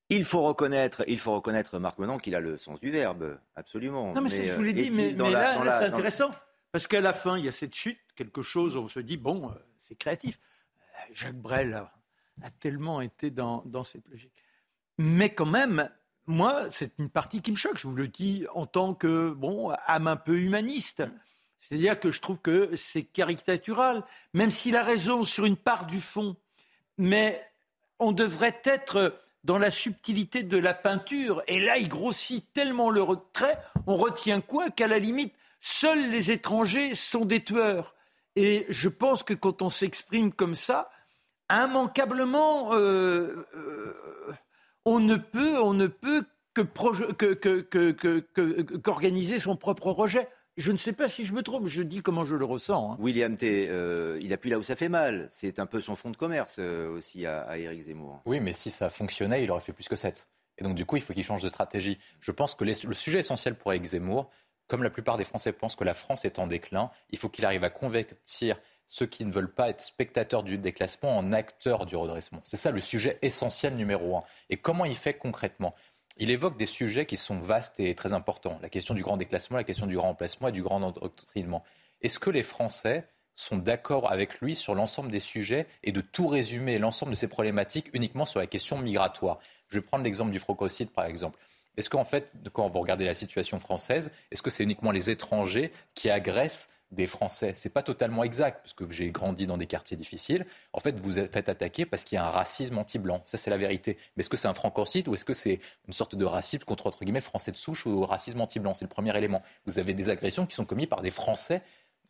Il faut reconnaître, il faut reconnaître Marc Menon qu'il a le sens du verbe, absolument. Non, mais, je vous euh, l'ai dit, est-il mais, dans mais la- là, c'est intéressant. Parce qu'à la fin, il y a cette chute, quelque chose, on se dit, bon, euh, c'est créatif. Euh, Jacques Brel a, a tellement été dans, dans cette logique. Mais quand même, moi, c'est une partie qui me choque. Je vous le dis en tant que, bon, âme un peu humaniste. C'est-à-dire que je trouve que c'est caricatural, même s'il a raison sur une part du fond. Mais on devrait être dans la subtilité de la peinture. Et là, il grossit tellement le retrait, on retient quoi Qu'à la limite, seuls les étrangers sont des tueurs. Et je pense que quand on s'exprime comme ça, immanquablement, euh, euh, on ne peut, on ne peut que qu'organiser son propre rejet. Je ne sais pas si je me trompe, je dis comment je le ressens. hein. William T, euh, il appuie là où ça fait mal. C'est un peu son fond de commerce euh, aussi à, à Éric Zemmour. Oui, mais si ça fonctionnait, il aurait fait plus que 7. Et donc, du coup, il faut qu'il change de stratégie. Je pense que les- le sujet essentiel pour Éric Zemmour, comme la plupart des Français pensent que la France est en déclin, il faut qu'il arrive à convertir ceux qui ne veulent pas être spectateurs du déclassement en acteurs du redressement. C'est ça le sujet essentiel numéro un. Et comment il fait concrètement? Il évoque des sujets qui sont vastes et très importants. La question du grand déclassement, la question du grand remplacement et du grand endoctrinement. Est-ce que les Français sont d'accord avec lui sur l'ensemble des sujets et de tout résumer l'ensemble de ces problématiques uniquement sur la question migratoire? Je vais prendre l'exemple du frococide, par exemple. Est-ce qu'en fait, quand vous regardez la situation française, est-ce que c'est uniquement les étrangers qui agressent des Français C'est pas totalement exact, parce que j'ai grandi dans des quartiers difficiles. En fait, vous êtes fait attaquer parce qu'il y a un racisme anti-blanc. Ça, c'est la vérité. Mais est-ce que c'est un francocide ou est-ce que c'est une sorte de racisme contre, entre guillemets, Français de souche ou racisme anti-blanc? C'est le premier élément. Vous avez des agressions qui sont commises par des Français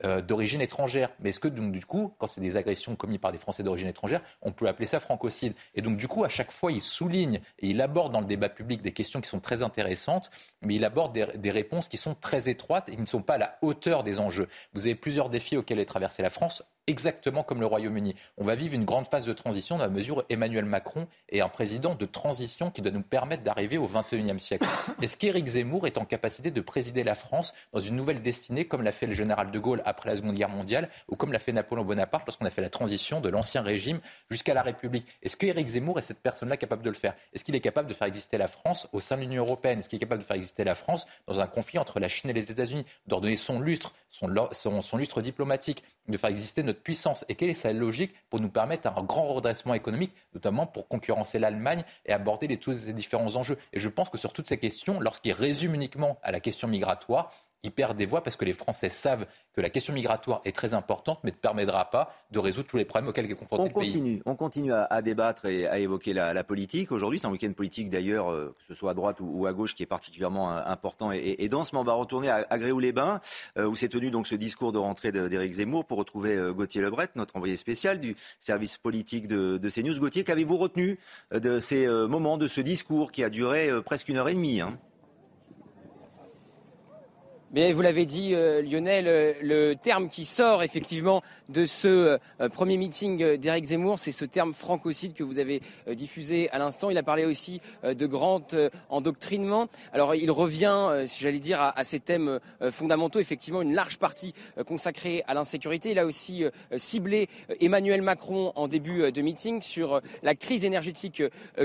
euh, d'origine étrangère. Mais est-ce que donc, du coup, quand c'est des agressions commises par des Français d'origine étrangère, on peut appeler ça francocide? Et donc du coup, à chaque fois, il souligne et il aborde dans le débat public des questions qui sont très intéressantes, mais il aborde des, des réponses qui sont très étroites et qui ne sont pas à la hauteur des enjeux. Vous avez plusieurs défis auxquels est traversée la France exactement comme le Royaume-Uni. On va vivre une grande phase de transition dans la mesure où Emmanuel Macron est un président de transition qui doit nous permettre d'arriver au XXIe siècle. Est-ce qu'Éric Zemmour est en capacité de présider la France dans une nouvelle destinée comme l'a fait le général de Gaulle après la Seconde Guerre mondiale ou comme l'a fait Napoléon Bonaparte lorsqu'on a fait la transition de l'ancien régime jusqu'à la République? Est-ce qu'Éric Zemmour est cette personne-là capable de le faire? Est-ce qu'il est capable de faire exister la France au sein de l'Union européenne? Est-ce qu'il est capable de faire exister la France dans un conflit entre la Chine et les États-Unis? D'ordonner son lustre, son, son, son lustre diplomatique, de faire exister notre puissance et quelle est sa logique pour nous permettre un grand redressement économique, notamment pour concurrencer l'Allemagne et aborder les, tous ces différents enjeux. Et je pense que sur toutes ces questions, lorsqu'il résume uniquement à la question migratoire, il perd des voix parce que les Français savent que la question migratoire est très importante, mais ne permettra pas de résoudre tous les problèmes auxquels est confronté On le pays. continue, on continue à, à débattre et à évoquer la, la politique. Aujourd'hui, c'est un week-end politique d'ailleurs, euh, que ce soit à droite ou, ou à gauche, qui est particulièrement euh, important et, et, et dense. Mais on va retourner à, à Gréoux-les-Bains, euh, où s'est tenu donc ce discours de rentrée d'Éric Zemmour pour retrouver Gauthier Lebret, notre envoyé spécial du service politique de, de CNews. Gauthier, qu'avez-vous retenu de ces moments, de ce discours qui a duré presque une heure et demie hein? Vous l'avez dit, euh, Lionel, euh, le terme qui sort effectivement de ce euh, premier meeting d'Éric Zemmour, c'est ce terme francocide que vous avez diffusé à l'instant. Il a parlé aussi de grand endoctrinement. Alors, il revient, j'allais dire, à, ces thèmes fondamentaux. Effectivement, une large partie consacrée à l'insécurité. Il a aussi ciblé Emmanuel Macron en début de meeting sur la crise énergétique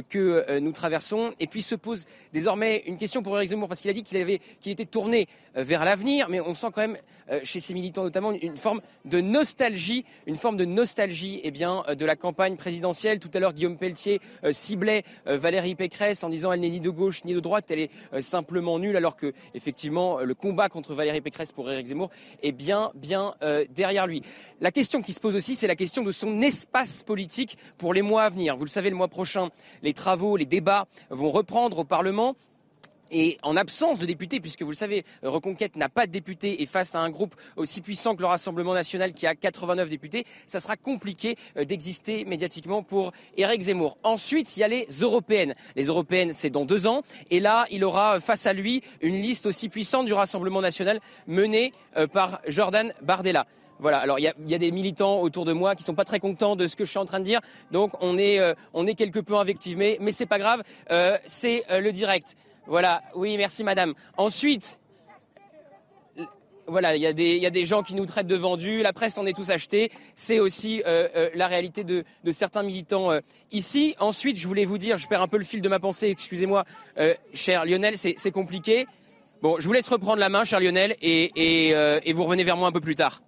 que nous traversons. Et puis se pose désormais une question pour Éric Zemmour parce qu'il a dit qu'il était tourné vers l'avenir, mais on sent quand même euh, chez ces militants notamment une forme de nostalgie, une forme de nostalgie eh euh, de la campagne présidentielle. Tout à l'heure, Guillaume Pelletier ciblait Valérie Pécresse en disant elle n'est ni de gauche ni de droite, elle est simplement nulle, alors que effectivement le combat contre Valérie Pécresse pour Éric Zemmour est bien, bien derrière lui. La question qui se pose aussi, c'est la question de son espace politique pour les mois à venir. Vous le savez, le mois prochain, les travaux, les débats vont reprendre au Parlement. Et en absence de députés, puisque vous le savez, Reconquête n'a pas de députés et face à un groupe aussi puissant que le Rassemblement national qui a 89 députés, ça sera compliqué euh, d'exister médiatiquement pour Éric Zemmour. Ensuite, il y a les européennes. Les européennes, c'est dans deux ans. Et là, il aura face à lui une liste aussi puissante du Rassemblement national menée euh, par Jordan Bardella. Voilà. Alors il y a, des militants autour de moi qui sont pas très contents de ce que je suis en train de dire, donc on est, euh, on est quelque peu invectivé, mais c'est pas grave. c'est le direct. Voilà, oui, merci madame. Ensuite, voilà, il y, a des, gens qui nous traitent de vendus, la presse en est tous achetés, c'est aussi euh, euh, la réalité de, certains militants euh, ici. Ensuite, je voulais vous dire, je perds un peu le fil de ma pensée, excusez-moi, cher Lionel, c'est compliqué. Bon, je vous laisse reprendre la main, cher Lionel, et vous revenez vers moi un peu plus tard.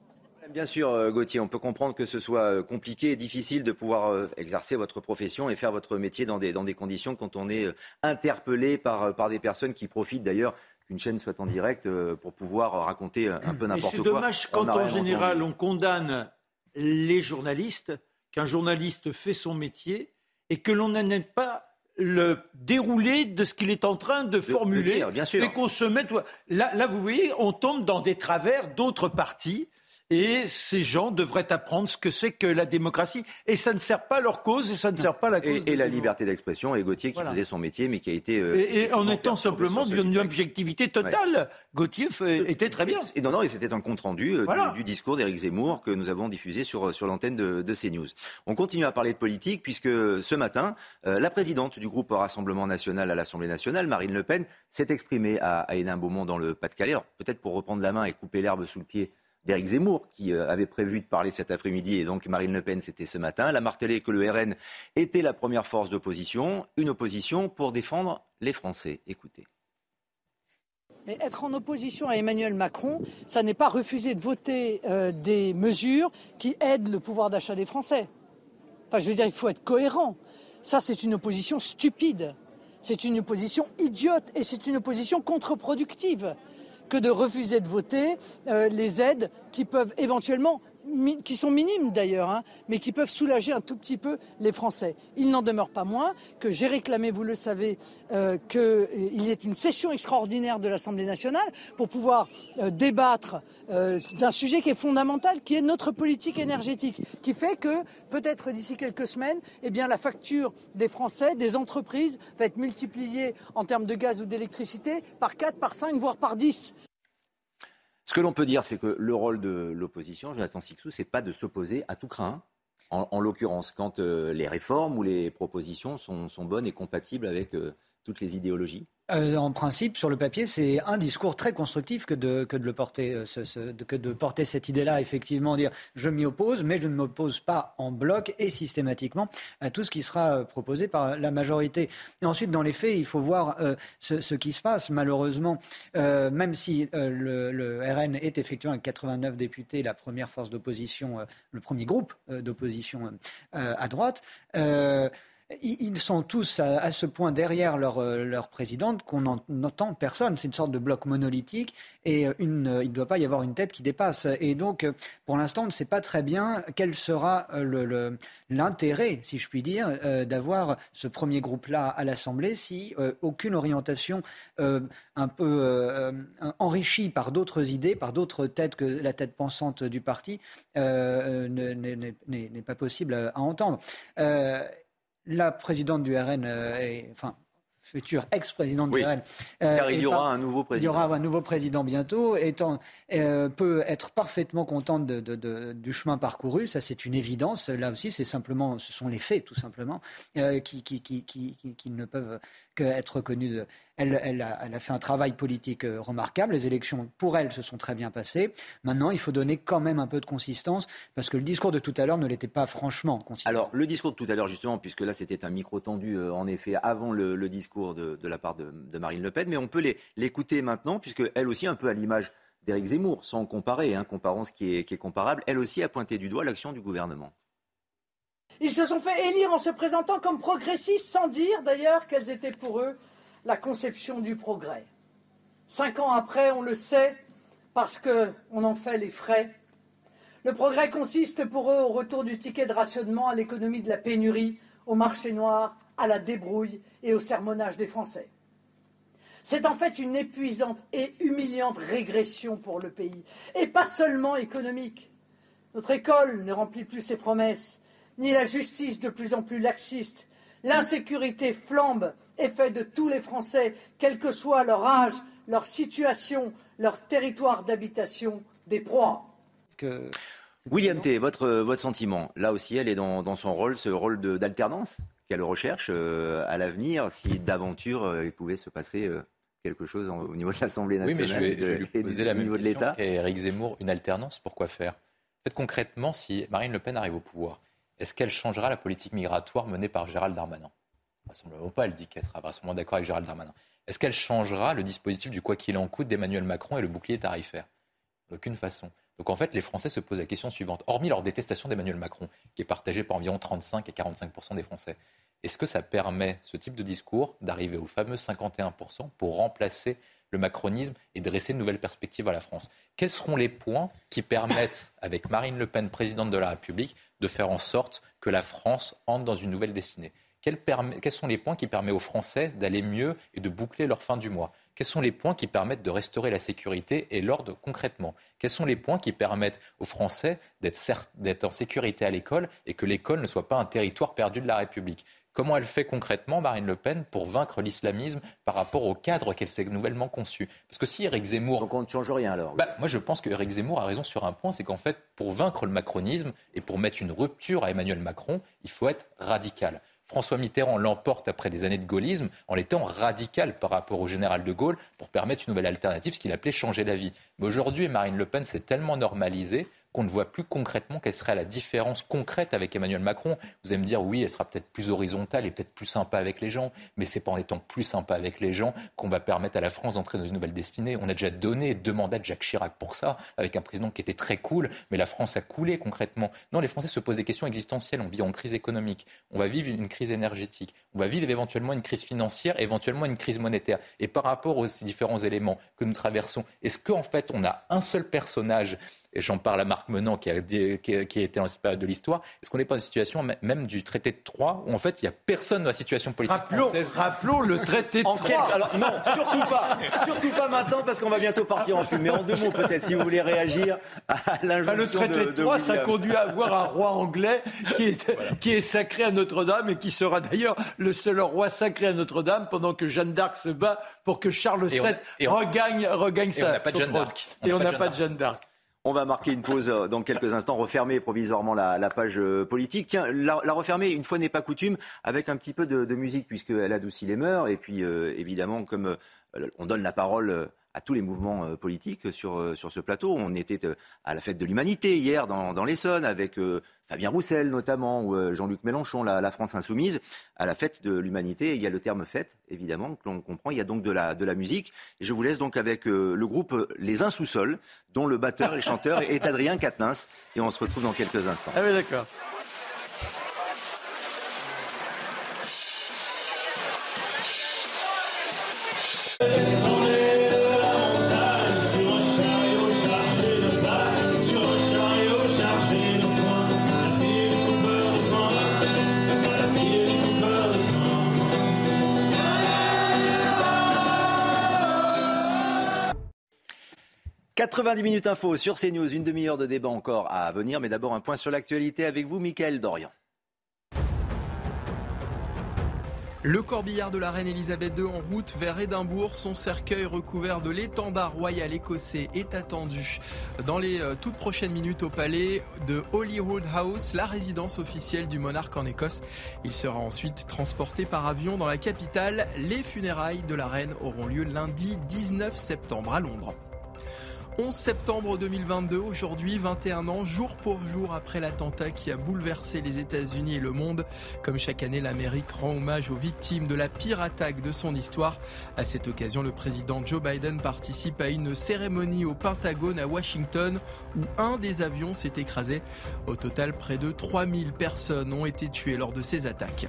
Bien sûr, euh, Gauthier, on peut comprendre que ce soit euh, compliqué et difficile de pouvoir euh, exercer votre profession et faire votre métier dans des, dans des conditions quand on est interpellé par, par des personnes qui profitent d'ailleurs qu'une chaîne soit en direct pour pouvoir raconter un peu n'importe quoi. C'est dommage quand en général on condamne les journalistes, qu'un journaliste fait son métier et que l'on n'ait pas le déroulé de ce qu'il est en train de, formuler bien sûr. et qu'on se mette là, là vous voyez on tombe dans des travers d'autres partis et ces gens devraient apprendre ce que c'est que la démocratie. Et ça ne sert pas leur cause et ça ne sert pas la cause. Et, et la liberté d'expression, et Gauthier qui faisait son métier, mais qui a été. Euh, et, en étant simplement d'une objectivité totale. Gauthier était très bien. Et non, non, et c'était un compte-rendu euh, du, discours d'Éric Zemmour que nous avons diffusé sur, sur l'antenne de, de, CNews. On continue à parler de politique, puisque ce matin, euh, la présidente du groupe Rassemblement national à l'Assemblée nationale, Marine Le Pen, s'est exprimée à, à Hénin-Beaumont dans le Pas-de-Calais. Alors, peut-être pour reprendre la main et couper l'herbe sous le pied d'Éric Zemmour, qui euh, avait prévu de parler cet après-midi, et donc Marine Le Pen, c'était ce matin. Elle a martelé que le RN était la première force d'opposition, une opposition pour défendre les Français. Écoutez. Mais être en opposition à Emmanuel Macron, ça n'est pas refuser de voter euh, des mesures qui aident le pouvoir d'achat des Français. Enfin, je veux dire, il faut être cohérent. Ça, c'est une opposition stupide. C'est une opposition idiote et c'est une opposition contre-productive que de refuser de voter euh, les aides qui peuvent éventuellement qui sont minimes d'ailleurs, hein, mais qui peuvent soulager un tout petit peu les Français. Il n'en demeure pas moins que j'ai réclamé, vous le savez, euh, qu'il euh, y ait une session extraordinaire de l'Assemblée nationale pour pouvoir euh, débattre d'un sujet qui est fondamental, qui est notre politique énergétique, qui fait que peut-être d'ici quelques semaines, eh bien, la facture des Français, des entreprises, va être multipliée en termes de gaz ou d'électricité par 4, par 5, voire par 10. Ce que l'on peut dire, c'est que le rôle de l'opposition, Jonathan Sixou, c'est pas de s'opposer à tout craint. En, l'occurrence, quand euh, les réformes ou les propositions sont, bonnes et compatibles avec euh, toutes les idéologies euh, en principe, sur le papier, c'est un discours très constructif que de, que de, le porter, euh, ce, que de porter cette idée-là, effectivement, dire je m'y oppose, mais je ne m'oppose pas en bloc et systématiquement à tout ce qui sera euh, proposé par la majorité. Et ensuite, dans les faits, il faut voir ce, ce, qui se passe. Malheureusement, même si le, le, RN est effectivement avec 89 députés la première force d'opposition, le premier groupe d'opposition à droite, ils sont tous à, ce point derrière leur, euh, leur présidente qu'on n'entend personne. C'est une sorte de bloc monolithique et une, euh, il ne doit pas y avoir une tête qui dépasse. Et donc, euh, pour l'instant, on ne sait pas très bien quel sera l'intérêt, si je puis dire, d'avoir ce premier groupe-là à l'Assemblée si aucune orientation un peu enrichie par d'autres idées, par d'autres têtes que la tête pensante du parti n'est pas possible à, entendre la présidente du RN, euh, enfin, future ex-présidente du RN. Euh, Car il y aura un nouveau président. Il y aura un nouveau président bientôt, étant, euh, peut être parfaitement contente du chemin parcouru. Ça, c'est une évidence. Là aussi, c'est simplement, ce sont les faits, tout simplement, qui, qui, qui, ne peuvent qu'être reconnus. Elle, elle, a, fait un travail politique euh, remarquable. Les élections, pour elle, se sont très bien passées. Maintenant, il faut donner quand même un peu de consistance, parce que le discours de tout à l'heure ne l'était pas franchement consistant. Alors, le discours de tout à l'heure, justement, puisque là, c'était un micro tendu, euh, en effet, avant le, discours de, la part de, Marine Le Pen, mais on peut l'écouter maintenant, puisque elle aussi, un peu à l'image d'Éric Zemmour, sans comparer, hein, comparant ce qui est, qui est comparable, elle aussi a pointé du doigt l'action du gouvernement. Ils se sont fait élire en se présentant comme progressistes sans dire d'ailleurs quelles étaient pour eux la conception du progrès. Cinq ans après, on le sait parce qu'on en fait les frais. Le progrès consiste pour eux au retour du ticket de rationnement à l'économie de la pénurie, au marché noir, à la débrouille et au sermonnage des Français. C'est en fait une épuisante et humiliante régression pour le pays, et pas seulement économique. Notre école ne remplit plus ses promesses, ni la justice de plus en plus laxiste. L'insécurité flambe et fait de tous les Français, quel que soit leur âge, leur situation, leur territoire d'habitation, des proies. William T, votre, votre sentiment, là aussi, elle est dans, son rôle, ce rôle d'alternance qu'elle recherche euh, à l'avenir, si d'aventure euh, il pouvait se passer euh, quelque chose au niveau de l'Assemblée nationale. Oui, mais je vais, lui poser la même niveau question de Éric Zemmour, une alternance, pourquoi faire? En fait, concrètement, si Marine Le Pen arrive au pouvoir, est-ce qu'elle changera la politique migratoire menée par Gérald Darmanin? Vraisemblablement pas, elle dit qu'elle sera vraisemblablement d'accord avec Gérald Darmanin. Est-ce qu'elle changera le dispositif du quoi qu'il en coûte d'Emmanuel Macron et le bouclier tarifaire? D'aucune façon. Donc en fait, les Français se posent la question suivante. Hormis leur détestation d'Emmanuel Macron, qui est partagée par environ 35 et 45% des Français, est-ce que ça permet, ce type de discours, d'arriver au fameux 51% pour remplacer le macronisme et dresser une nouvelle perspective à la France? Quels seront les points qui permettent, avec Marine Le Pen, présidente de la République, de faire en sorte que la France entre dans une nouvelle destinée. Quels, sont les points qui permettent aux Français d'aller mieux et de boucler leur fin du mois? Quels sont les points qui permettent de restaurer la sécurité et l'ordre concrètement? Quels sont les points qui permettent aux Français d'être en sécurité à l'école et que l'école ne soit pas un territoire perdu de la République? Comment elle fait concrètement, Marine Le Pen, pour vaincre l'islamisme par rapport au cadre qu'elle s'est nouvellement conçu? Parce que si Eric Zemmour... Donc on ne change rien alors bah, Moi je pense qu'Éric Zemmour a raison sur un point, c'est qu'en fait, pour vaincre le macronisme et pour mettre une rupture à Emmanuel Macron, il faut être radical. François Mitterrand l'emporte après des années de gaullisme en étant radical par rapport au général de Gaulle pour permettre une nouvelle alternative, ce qu'il appelait changer la vie. Mais aujourd'hui, Marine Le Pen s'est tellement normalisée qu'on ne voit plus concrètement quelle serait la différence concrète avec Emmanuel Macron. Vous allez me dire, oui, elle sera peut-être plus horizontale et peut-être plus sympa avec les gens, mais c'est pas en étant plus sympa avec les gens qu'on va permettre à la France d'entrer dans une nouvelle destinée. On a déjà donné deux mandats de Jacques Chirac pour ça, avec un président qui était très cool, mais la France a coulé concrètement. Non, les Français se posent des questions existentielles. On vit en crise économique, on va vivre une crise énergétique, on va vivre éventuellement une crise financière, éventuellement une crise monétaire. Et par rapport aux différents éléments que nous traversons, est-ce qu'en fait on a un seul personnage et j'en parle à Marc Menant qui a, qui a, été dans cette période de l'histoire, est-ce qu'on n'est pas dans une situation même du traité de Troyes où en fait il n'y a personne dans la situation politique rappelons, française Rappelons le traité de Troyes. Alors non, surtout pas, surtout pas maintenant parce qu'on va bientôt partir en film. Mais en deux mots peut-être si vous voulez réagir à l'injonction Le traité de, Troyes, ça conduit à avoir un roi anglais qui est, qui est sacré à Notre-Dame et qui sera d'ailleurs le seul roi sacré à Notre-Dame pendant que Jeanne d'Arc se bat pour que Charles VII regagne, regagne et on n'a pas de Jeanne d'Arc. Et on n'a pas de Jeanne d'Arc. On va marquer une pause euh, dans quelques instants, refermer provisoirement la, page euh, politique. Tiens, la, refermer, une fois n'est pas coutume, avec un petit peu de, musique, puisqu'elle adoucit les mœurs. Et puis, euh, évidemment, comme on donne la parole à tous les mouvements euh, politiques sur, euh, sur ce plateau. On était euh, à la fête de l'humanité hier dans, dans l'Essonne avec Fabien Roussel notamment ou Jean-Luc Mélenchon, la, France insoumise. À la fête de l'humanité, il y a le terme fête, évidemment, que l'on comprend. Il y a donc de la, de la musique. Et je vous laisse donc avec le groupe Les Insous-Sols, dont le batteur et chanteur est Adrien Quatennens. Et on se retrouve dans quelques instants. Ah oui, d'accord. 90 minutes info sur CNews, une demi-heure de débat encore à venir, mais d'abord un point sur l'actualité avec vous, Michael Dorian. Le corbillard de la reine Elisabeth II en route vers Édimbourg, son cercueil recouvert de l'étendard royal écossais est attendu dans les euh, toutes prochaines minutes au palais de Holyrood House, la résidence officielle du monarque en Écosse. Il sera ensuite transporté par avion dans la capitale. Les funérailles de la reine auront lieu lundi 19 septembre à Londres. 11 septembre 2022, aujourd'hui 21 ans, jour pour jour après l'attentat qui a bouleversé les États-Unis et le monde. Comme chaque année, l'Amérique rend hommage aux victimes de la pire attaque de son histoire. À cette occasion, le président Joe Biden participe à une cérémonie au Pentagone à Washington où un des avions s'est écrasé. Au total, près de 3000 personnes ont été tuées lors de ces attaques.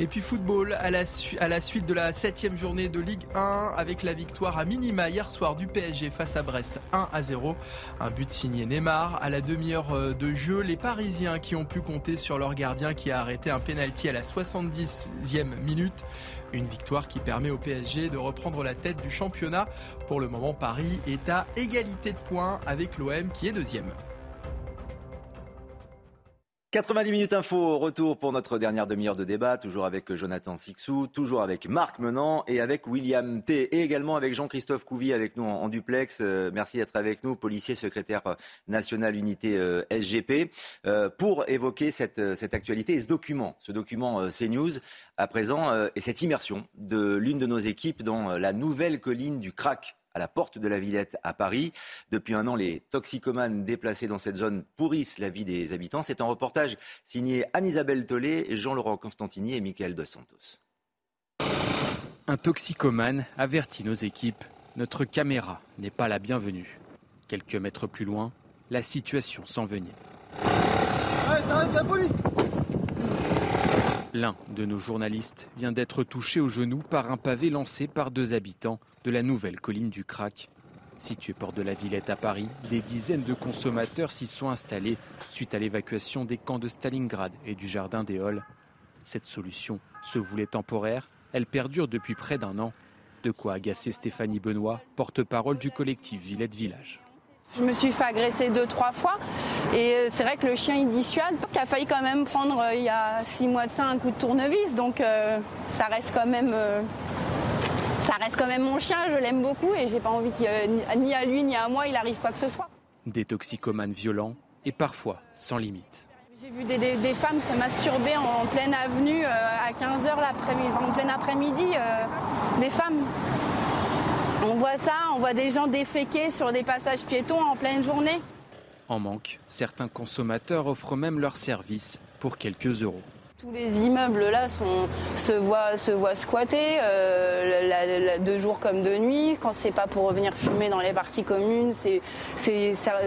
Et puis football à la, suite de la septième journée de Ligue 1 avec la victoire à minima hier soir du PSG face à Brest 1 à 0. Un but signé Neymar à la demi-heure euh, de jeu. Les Parisiens qui ont pu compter sur leur gardien qui a arrêté un penalty à la 70e minute. Une victoire qui permet au PSG de reprendre la tête du championnat. Pour le moment, Paris est à égalité de points avec l'OM qui est deuxième. 90 minutes info, retour pour notre dernière demi-heure de débat, toujours avec Jonathan Sixou, toujours avec Marc Menant et avec William T. Et également avec Jean-Christophe Couvi avec nous en, duplex. Euh, merci d'être avec nous, policier secrétaire national unité euh, SGP, euh, pour évoquer cette, cette, actualité et ce document, ce document CNews à présent, et cette immersion de l'une de nos équipes dans la nouvelle colline du crack à la porte de la Villette à Paris. Depuis un an, les toxicomanes déplacés dans cette zone pourrissent la vie des habitants. C'est un reportage signé Anne-Isabelle Tollet, Jean-Laurent Constantini et Michael Dos Santos. Un toxicomane avertit nos équipes. Notre caméra n'est pas la bienvenue. Quelques mètres plus loin, la situation s'envenime. L'un de nos journalistes vient d'être touché au genou par un pavé lancé par deux habitants de la nouvelle colline du Crac. Située porte de la Villette à Paris, des dizaines de consommateurs s'y sont installés suite à l'évacuation des camps de Stalingrad et du jardin des Halles. Cette solution se voulait temporaire, elle perdure depuis près d'un an. De quoi agacer Stéphanie Benoît, porte-parole du collectif Villette Village. Je me suis fait agresser deux, trois fois. Et euh, c'est vrai que le chien, il dissuade. Il a failli quand même prendre, euh, il y a six mois de ça, un coup de tournevis. Donc euh, ça reste quand même... ça reste quand même mon chien, je l'aime beaucoup et j'ai pas envie qu'il ni à lui ni à moi il arrive quoi que ce soit. Des toxicomanes violents et parfois sans limite. J'ai vu des, femmes se masturber en, pleine avenue à 15h l'après-midi, en plein après-midi, des femmes. On voit ça, on voit des gens déféquer sur des passages piétons en pleine journée. En manque, certains consommateurs offrent même leurs services pour quelques euros. Tous les immeubles là se, voient, se squatter euh, de jour comme de nuit. Quand c'est pas pour revenir fumer dans les parties communes, c'est,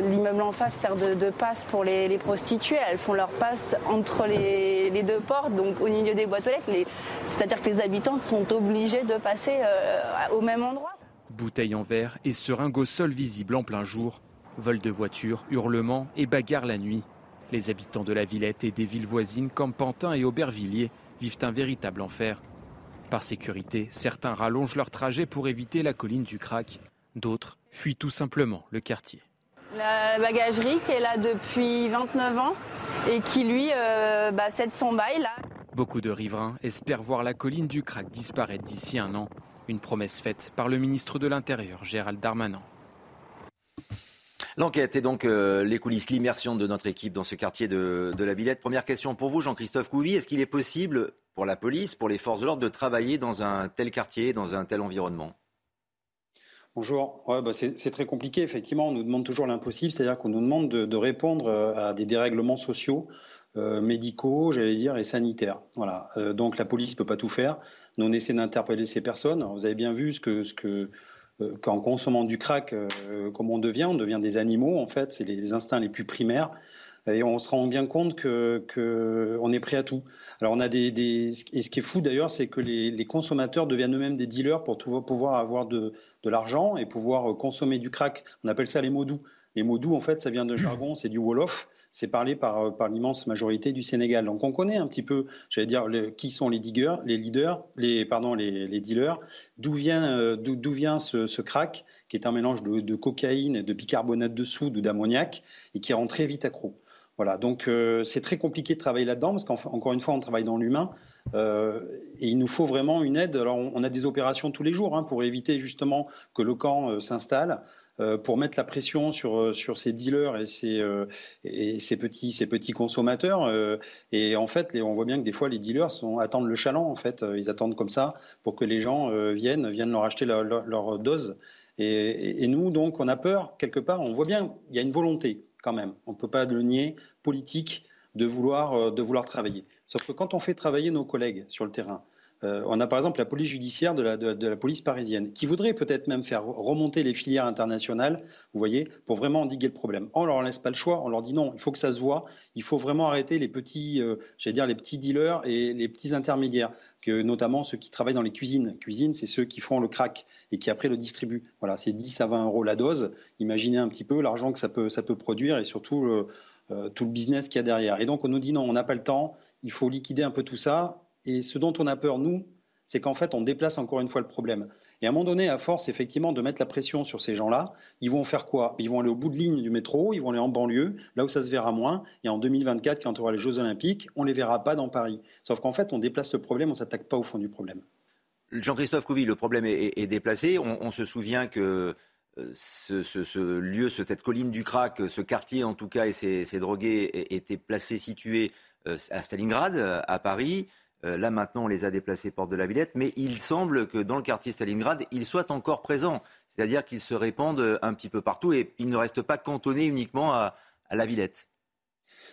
l'immeuble en face sert de, passe pour les, prostituées. Elles font leur passe entre les, deux portes, donc au milieu des boîtes aux lettres. c'est-à-dire que les habitants sont obligés de passer euh, au même endroit. Bouteilles en verre et seringues au sol visibles en plein jour. Vol de voitures, hurlements et bagarres la nuit. Les habitants de la Villette et des villes voisines comme Pantin et Aubervilliers vivent un véritable enfer. Par sécurité, certains rallongent leur trajet pour éviter la colline du Crac. D'autres fuient tout simplement le quartier. La bagagerie qui est là depuis 29 ans et qui lui euh, bah, cède son bail là. Beaucoup de riverains espèrent voir la colline du Crac disparaître d'ici un an. Une promesse faite par le ministre de l'Intérieur, Gérald Darmanin. L'enquête et donc euh, les coulisses, l'immersion de notre équipe dans ce quartier de, la Villette. Première question pour vous, Jean-Christophe Couvi. Est-ce qu'il est possible pour la police, pour les forces de l'ordre, de travailler dans un tel quartier, dans un tel environnement? Bonjour. Bah, c'est très compliqué, effectivement. On nous demande toujours l'impossible, c'est-à-dire qu'on nous demande de, répondre euh, à des dérèglements sociaux, euh, médicaux, j'allais dire, et sanitaires. Voilà. donc la police ne peut pas tout faire. On essaie d'interpeller ces personnes. vous avez bien vu ce que, ce que euh, qu'en consommant du crack, euh, on devient, on devient des animaux, en fait, c'est les instincts les plus primaires. Et on se rend bien compte que, que est prêt à tout. Alors on a des, des et ce qui est fou d'ailleurs, c'est que les, les, consommateurs deviennent eux-mêmes des dealers pour pouvoir avoir de, de l'argent et pouvoir consommer du crack. On appelle ça les mots doux. Les mots doux, en fait, ça vient de jargon, c'est du wolof c'est parlé par, par l'immense majorité du Sénégal. Donc on connaît un petit peu, j'allais dire, qui sont les diggers, les leaders, les, pardon, les, dealers, d'où vient, euh, d'où, vient ce, ce, crack, qui est un mélange de, cocaïne, de bicarbonate de soude ou d'ammoniac, et qui rend très vite accro. Voilà, donc euh, c'est très compliqué de travailler là-dedans, parce qu'encore une fois, on travaille dans l'humain, euh, et il nous faut vraiment une aide. Alors on, a des opérations tous les jours hein, pour éviter justement que le camp euh, s'installe. Euh, pour mettre la pression sur, euh, sur ces dealers et ces, euh, et ces, petits, ces petits consommateurs. et en fait, on voit bien que des fois, les dealers attendent le chaland. En fait, ils attendent comme ça pour que les gens viennent, viennent leur acheter leur, dose. Et, et, nous, donc, on a peur, quelque part, on voit bien, il y a une volonté quand même, on ne peut pas le nier, politique, de vouloir, de vouloir travailler. Sauf que quand on fait travailler nos collègues sur le terrain, euh, on a par exemple la police judiciaire de la, police parisienne qui voudrait peut-être même faire remonter les filières internationales, vous voyez, pour vraiment endiguer le problème. On leur laisse pas le choix, on leur dit non, il faut que ça se voit, il faut vraiment arrêter les petits, euh, j'allais dire les petits dealers et les petits intermédiaires, que notamment ceux qui travaillent dans les cuisines. Cuisine, c'est ceux qui font le crack et qui après le distribuent. Voilà, c'est 10 à 20 euros la dose. Imaginez un petit peu l'argent que ça peut, ça peut produire et surtout euh, tout le business qu'il y a derrière. Et donc on nous dit non, on n'a pas le temps, il faut liquider un peu tout ça et ce dont on a peur, nous, c'est qu'en fait, on déplace encore une fois le problème. Et à un moment donné, à force, effectivement, de mettre la pression sur ces gens-là, ils vont faire quoi? Ils vont aller au bout de ligne du métro, ils vont aller en banlieue, là où ça se verra moins. Et en 2024, quand on aura les Jeux Olympiques, on ne les verra pas dans Paris. Sauf qu'en fait, on déplace le problème, on ne s'attaque pas au fond du problème. Jean-Christophe Couvi, le problème est, déplacé. On, se souvient que euh, ce, lieu, cette colline du crack, ce quartier en tout cas, et ces, ces drogués étaient placés, situés euh, à Stalingrad, à Paris. Euh, là, maintenant, on les a déplacés porte de la Villette, mais il semble que dans le quartier Stalingrad, ils soient encore présents. C'est-à-dire qu'ils se répandent euh, un petit peu partout et ils ne restent pas cantonnés uniquement à, la Villette.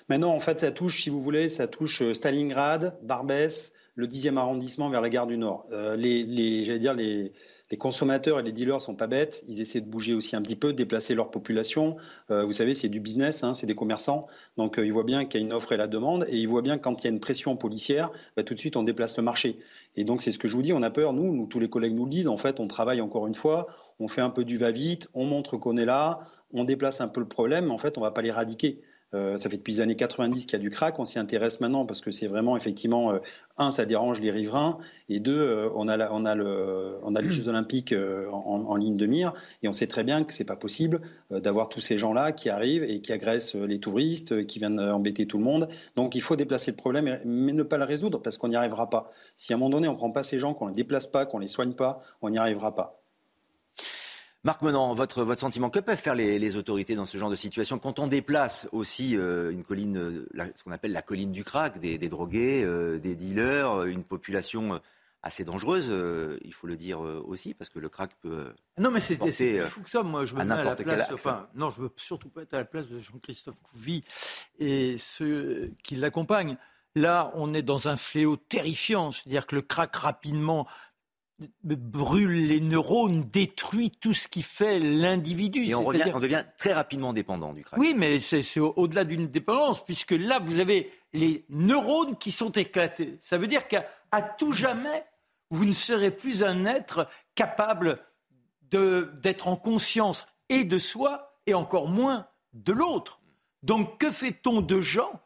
Maintenant, en fait, ça touche, si vous voulez, ça touche euh, Stalingrad, Barbès, le 10e arrondissement vers la gare du Nord. les, j'allais dire, les, les consommateurs et les dealers sont pas bêtes. Ils essaient de bouger aussi un petit peu, de déplacer leur population. Euh, vous savez, c'est du business, hein, c'est des commerçants. Donc euh, ils voient bien qu'il y a une offre et la demande, et ils voient bien que quand il y a une pression policière, bah, tout de suite on déplace le marché. Et donc c'est ce que je vous dis, on a peur. Nous, tous les collègues nous le disent. En fait, on travaille encore une fois, on fait un peu du va-vite, on montre qu'on est là, on déplace un peu le problème. Mais en fait, on va pas l'éradiquer. Euh, ça fait depuis les années 90 qu'il y a du crack. On s'y intéresse maintenant parce que c'est vraiment effectivement euh, un, ça dérange les riverains, et deux, euh, on a les Jeux Olympiques en, ligne de mire, et on sait très bien que c'est pas possible d'avoir tous ces gens-là qui arrivent et qui agressent les touristes, qui viennent embêter tout le monde. Donc il faut déplacer le problème, mais ne pas le résoudre parce qu'on n'y arrivera pas. Si à un moment donné on prend pas ces gens, qu'on les déplace pas, qu'on les soigne pas, on n'y arrivera pas. Marc Menant, votre, votre sentiment, que peuvent faire les, autorités dans ce genre de situation quand on déplace aussi euh, une colline, euh, ce qu'on appelle la colline du crack, des, drogués, euh, des dealers, une population assez dangereuse, il faut le dire aussi, parce que le crack peut. Non, mais c'est fou que ça. Moi, je me mets à la place. Enfin, non, je veux surtout pas être à la place de Jean-Christophe Couvi et ceux qui l'accompagnent. Là, on est dans un fléau terrifiant, c'est-à-dire que le crack rapidement brûle les neurones, détruit tout ce qui fait l'individu. Et on, on, devient très rapidement dépendant du crack. Oui, mais c'est au-delà d'une dépendance, puisque là, vous avez les neurones qui sont éclatés. Ça veut dire qu'à tout jamais, vous ne serez plus un être capable d'être en conscience et de soi, et encore moins de l'autre. Donc que fait-on de gens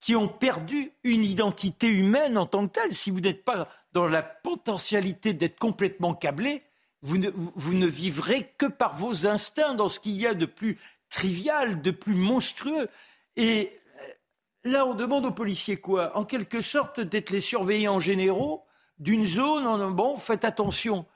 qui ont perdu une identité humaine en tant que telle Si vous n'êtes pas dans la potentialité d'être complètement câblé, vous ne, vous ne vivrez que par vos instincts dans ce qu'il y a de plus trivial, de plus monstrueux. Et euh, là, on demande aux policiers quoi? En quelque sorte, d'être les surveillants généraux d'une zone. Bon, faites attention.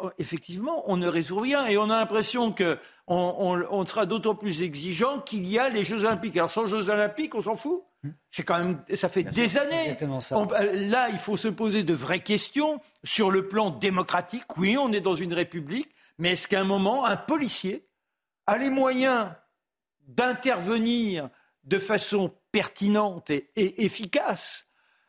Euh, effectivement, on ne résout rien et on a l'impression qu'on on, sera d'autant plus exigeant qu'il y a les Jeux Olympiques. Alors sans Jeux Olympiques, on s'en fout. C'est quand même, ça fait des années. Euh, là, il faut se poser de vraies questions sur le plan démocratique. Oui, on est dans une république, mais est-ce qu'à un moment, un policier a les moyens d'intervenir de façon pertinente et, efficace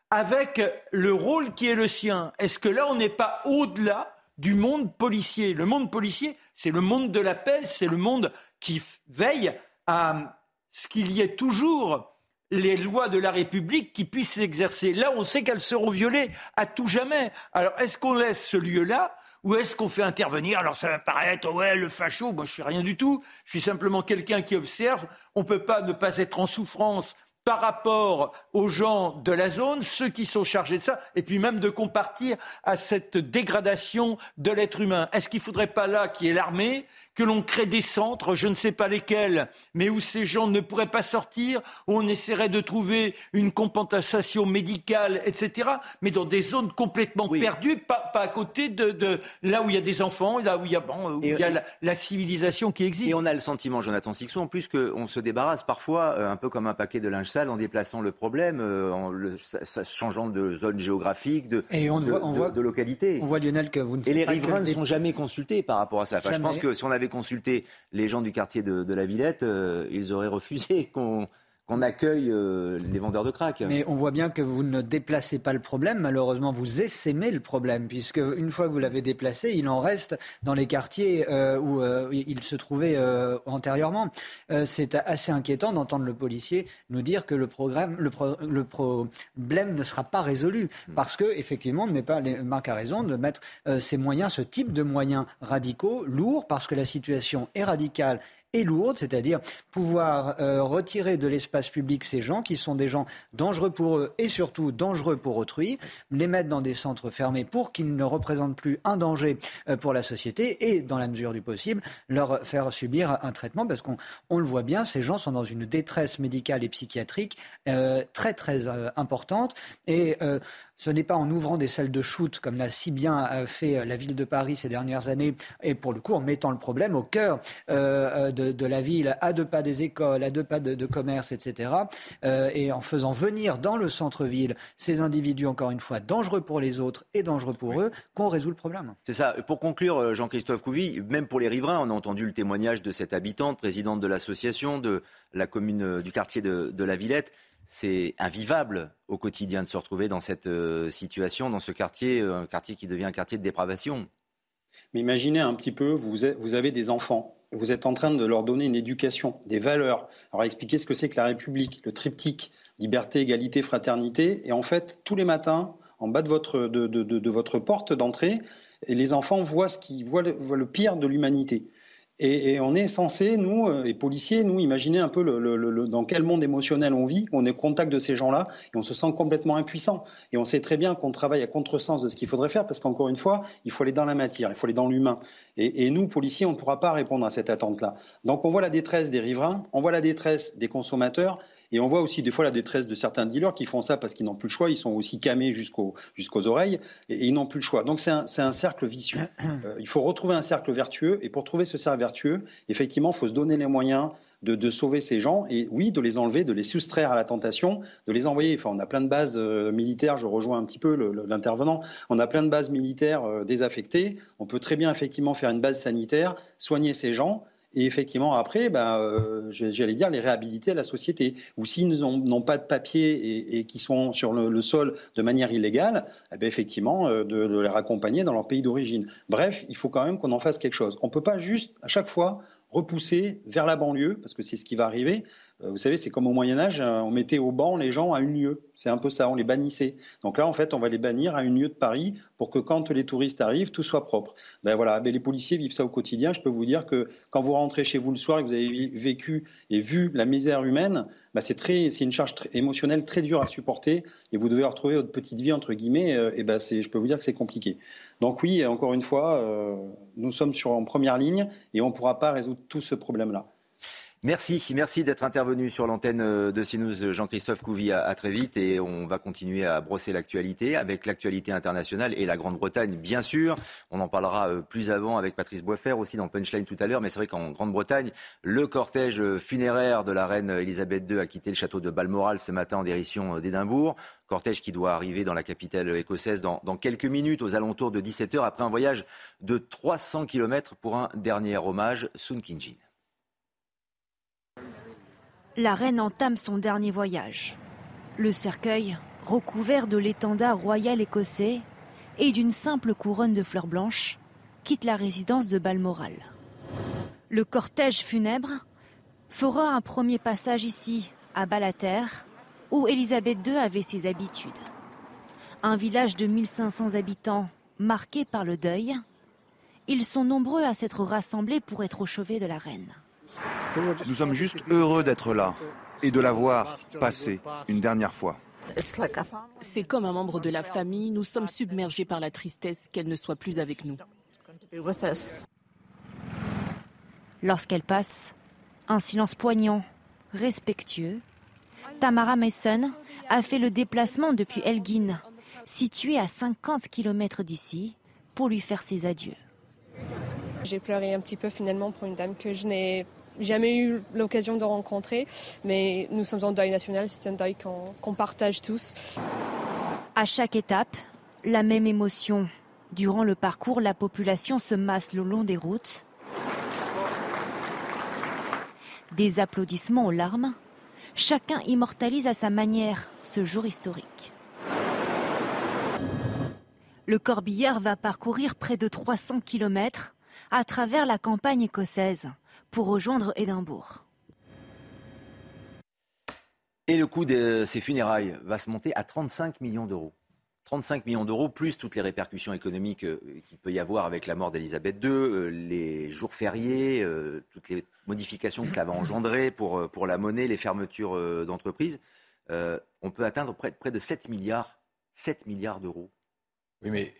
avec le rôle qui est le sien? Est-ce que là, on n'est pas au-delà du monde policier Le monde policier, c'est le monde de la paix, c'est le monde qui veille à ce qu'il y ait toujours les lois de la République qui puissent s'exercer. Là, on sait qu'elles seront violées à tout jamais. Alors, est-ce qu'on laisse ce lieu-là ou est-ce qu'on fait intervenir Alors, ça va paraître, ouais, le facho, moi, je suis rien du tout. Je suis simplement quelqu'un qui observe. On ne peut pas ne pas être en souffrance par rapport aux gens de la zone, ceux qui sont chargés de ça, et puis même de compartir à cette dégradation de l'être humain. Est-ce qu'il ne faudrait pas là qu'il y ait l'armée que l'on crée des centres, je ne sais pas lesquels, mais où ces gens ne pourraient pas sortir, où on essaierait de trouver une compensation médicale, etc., mais dans des zones complètement perdues, pas, à côté de, là où il y a des enfants, là où il y a, bon, où il y a la, civilisation qui existe. Et on a le sentiment, Jonathan Sixon, en plus qu'on se débarrasse parfois, euh, un peu comme un paquet de linge colossal en déplaçant le problème, euh, en le, changeant de zone géographique, de, Et on de, voit, on voit, de, localité. On voit Lionel que vous ne Et les pas riverains ne sont jamais consultés par rapport à ça. Enfin, je pense que si on avait consulté les gens du quartier de, la Villette, euh, ils auraient refusé qu'on qu'on accueille euh, les vendeurs de crack. Mais on voit bien que vous ne déplacez pas le problème. Malheureusement, vous essaimez le problème, puisque une fois que vous l'avez déplacé, il en reste dans les quartiers euh, où euh, il se trouvait antérieurement. C'est assez inquiétant d'entendre le policier nous dire que le, programme, le, le problème ne sera pas résolu, parce que effectivement, on ne met pas les marques à raison de mettre ces moyens, ce type de moyens radicaux, lourds, parce que la situation est radicale et lourde, c'est-à-dire pouvoir euh, retirer de l'espace public ces gens qui sont des gens dangereux pour eux et surtout dangereux pour autrui, les mettre dans des centres fermés pour qu'ils ne représentent plus un danger euh, pour la société et, dans la mesure du possible, leur faire subir un traitement parce qu'on on le voit bien, ces gens sont dans une détresse médicale et psychiatrique euh, très très importante et ce n'est pas en ouvrant des salles de shoot, comme l'a si bien euh, fait euh, la ville de Paris ces dernières années, et pour le coup en mettant le problème au cœur euh, de, la ville, à deux pas des écoles, à deux pas de, commerce, etc., et en faisant venir dans le centre-ville ces individus, encore une fois, dangereux pour les autres et dangereux pour eux, qu'on résout le problème. C'est ça. Pour conclure, Jean-Christophe Couvi, même pour les riverains, on a entendu le témoignage de cette habitante, présidente de l'association de la commune du quartier de la Villette c'est invivable au quotidien de se retrouver dans cette euh, situation, dans ce quartier, euh, un quartier qui devient un quartier de dépravation. Mais imaginez un petit peu, vous, avez des enfants, vous êtes en train de leur donner une éducation, des valeurs, alors expliquer ce que c'est que la République, le triptyque, liberté, égalité, fraternité, et en fait, tous les matins, en bas de votre, de, votre porte d'entrée, les enfants voient, ce qui, voient le pire de l'humanité. Et, on est censé, nous, euh, policiers, nous, imaginer un peu dans quel monde émotionnel on vit. On est au contact de ces gens-là et on se sent complètement impuissant. Et on sait très bien qu'on travaille à contresens de ce qu'il faudrait faire parce qu'encore une fois, il faut aller dans la matière, il faut aller dans l'humain. Et, et, nous, policiers, on ne pourra pas répondre à cette attente-là. Donc on voit la détresse des riverains, on voit la détresse des consommateurs et on voit aussi des fois la détresse de certains dealers qui font ça parce qu'ils n'ont plus le choix, ils sont aussi camés jusqu'aux oreilles et, ils n'ont plus le choix. Donc c'est un, cercle vicieux. Euh, il faut retrouver un cercle vertueux et pour trouver ce cercle vertueux, effectivement, il faut se donner les moyens de, sauver ces gens et oui, de les enlever, de les soustraire à la tentation, de les envoyer. Enfin, on a plein de bases euh, militaires, je rejoins un petit peu l'intervenant, on a plein de bases militaires euh, désaffectées. On peut très bien effectivement faire une base sanitaire, soigner ces gens et effectivement après, ben, euh, j'allais dire les réhabiliter à la société. Ou s'ils n'ont pas de papier et, et qui sont sur le, sol de manière illégale, eh ben, effectivement euh, de, de, les raccompagner dans leur pays d'origine. Bref, il faut quand même qu'on en fasse quelque chose. On ne peut pas juste à chaque fois repousser vers la banlieue, parce que c'est ce qui va arriver. Euh, vous savez, c'est comme au Moyen Âge, hein, on mettait au banc les gens à une lieue. C'est un peu ça, on les bannissait. Donc là, en fait, on va les bannir à une lieue de Paris pour que quand les touristes arrivent, tout soit propre. Ben voilà, les policiers vivent ça au quotidien. Je peux vous dire que quand vous rentrez chez vous le soir et que vous avez vécu et vu la misère humaine, ben c'est très, c'est une charge émotionnelle très dure à supporter et vous devez retrouver votre petite vie entre guillemets. Euh, et ben je peux vous dire que c'est compliqué. Donc oui, encore une fois, euh, nous sommes sur en première ligne et on ne pourra pas résoudre tout ce problème-là. Merci, merci d'être intervenu sur l'antenne euh, de CNews, Jean-Christophe Couvi. À, très vite et on va continuer à brosser l'actualité avec l'actualité internationale et la Grande-Bretagne, bien sûr. On en parlera euh, plus avant avec Patrice Boisfer aussi dans Punchline tout à l'heure. Mais c'est vrai qu'en Grande-Bretagne, le cortège funéraire de la reine Elisabeth II a quitté le château de Balmoral ce matin en direction d'Édimbourg. Cortège qui doit arriver dans la capitale écossaise dans, dans quelques minutes, aux alentours de 17h, après un voyage de 300 km pour un dernier hommage, Sun Kinjin la reine entame son dernier voyage. Le cercueil, recouvert de l'étendard royal écossais et d'une simple couronne de fleurs blanches, quitte la résidence de Balmoral. Le cortège funèbre fera un premier passage ici, à Balater, où Élisabeth II avait ses habitudes. Un village de 1500 habitants marqué par le deuil. Ils sont nombreux à s'être rassemblés pour être au chevet de la reine. Nous sommes juste heureux d'être là et de la voir passer une dernière fois. C'est comme un membre de la famille, nous sommes submergés par la tristesse qu'elle ne soit plus avec nous. Lorsqu'elle passe, un silence poignant, respectueux. Tamara Mason a fait le déplacement depuis Elgin, situé à 50 km d'ici, pour lui faire ses adieux. J'ai pleuré un petit peu finalement pour une dame que je n'ai jamais eu l'occasion de rencontrer, mais nous sommes en deuil national, c'est un deuil qu'on partage tous. À chaque étape, la même émotion. Durant le parcours, la population se masse le long des routes. Des applaudissements aux larmes. Chacun immortalise à sa manière ce jour historique. Le corbillard va parcourir près de 300 km à travers la campagne écossaise pour rejoindre Édimbourg. Et le coût de ces funérailles va se monter à 35 millions d'euros. 35 millions d'euros, plus toutes les répercussions économiques euh, qu'il peut y avoir avec la mort d'Elisabeth II, euh, les jours fériés, euh, toutes les modifications que cela va engendrer pour, la monnaie, les fermetures d'entreprises. on peut atteindre près, de 7 milliards, 7 milliards d'euros. Oui, mais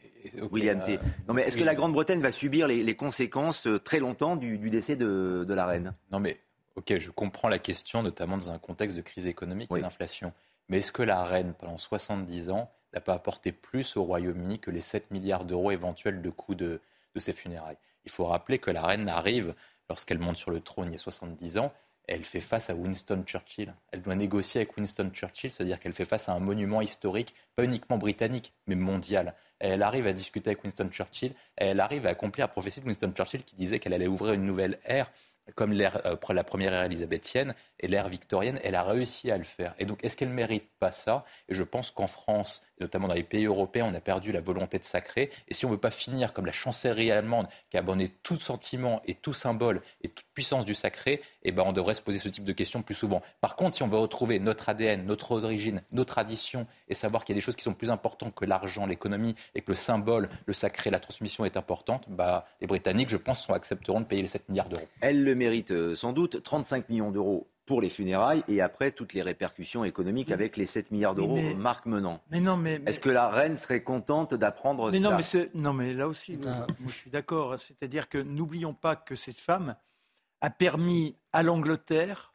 William T. Non, mais est-ce que la Grande-Bretagne va subir les, conséquences très longtemps du, décès de, de, la reine? Non, mais ok, je comprends la question, notamment dans un contexte de crise économique et d'inflation. Mais est-ce que la reine, pendant 70 ans, n'a pas apporté plus au Royaume-Uni que les 7 milliards d'euros éventuels de coûts de, de ses funérailles? Il faut rappeler que la reine arrive, lorsqu'elle monte sur le trône il y a 70 ans, elle fait face à Winston Churchill. Elle doit négocier avec Winston Churchill, c'est-à-dire qu'elle fait face à un monument historique, pas uniquement britannique, mais mondial. Elle arrive à discuter avec Winston Churchill, elle arrive à accomplir la prophétie de Winston Churchill qui disait qu'elle allait ouvrir une nouvelle ère comme euh, la première ère élisabéthienne et l'ère victorienne, elle a réussi à le faire. Et donc, est-ce qu'elle ne mérite pas ça? Et je pense qu'en France, notamment dans les pays européens, on a perdu la volonté de sacrer. Et si on ne veut pas finir comme la chancellerie allemande, qui a abandonné tout sentiment et tout symbole et toute puissance du sacré, eh ben, on devrait se poser ce type de questions plus souvent. Par contre, si on veut retrouver notre ADN, notre origine, nos traditions, et savoir qu'il y a des choses qui sont plus importantes que l'argent, l'économie, et que le symbole, le sacré, la transmission est importante, bah, les Britanniques, je pense, accepteront de payer les 7 milliards d'euros. Mérite euh, sans doute. 35 millions d'euros pour les funérailles et après toutes les répercussions économiques avec les 7 milliards d'euros Marc Menant. Mais non, mais, Est-ce que la reine serait contente d'apprendre mais Non, mais, non, mais là aussi, moi, je suis d'accord. Hein. C'est-à-dire que n'oublions pas que cette femme a permis à l'Angleterre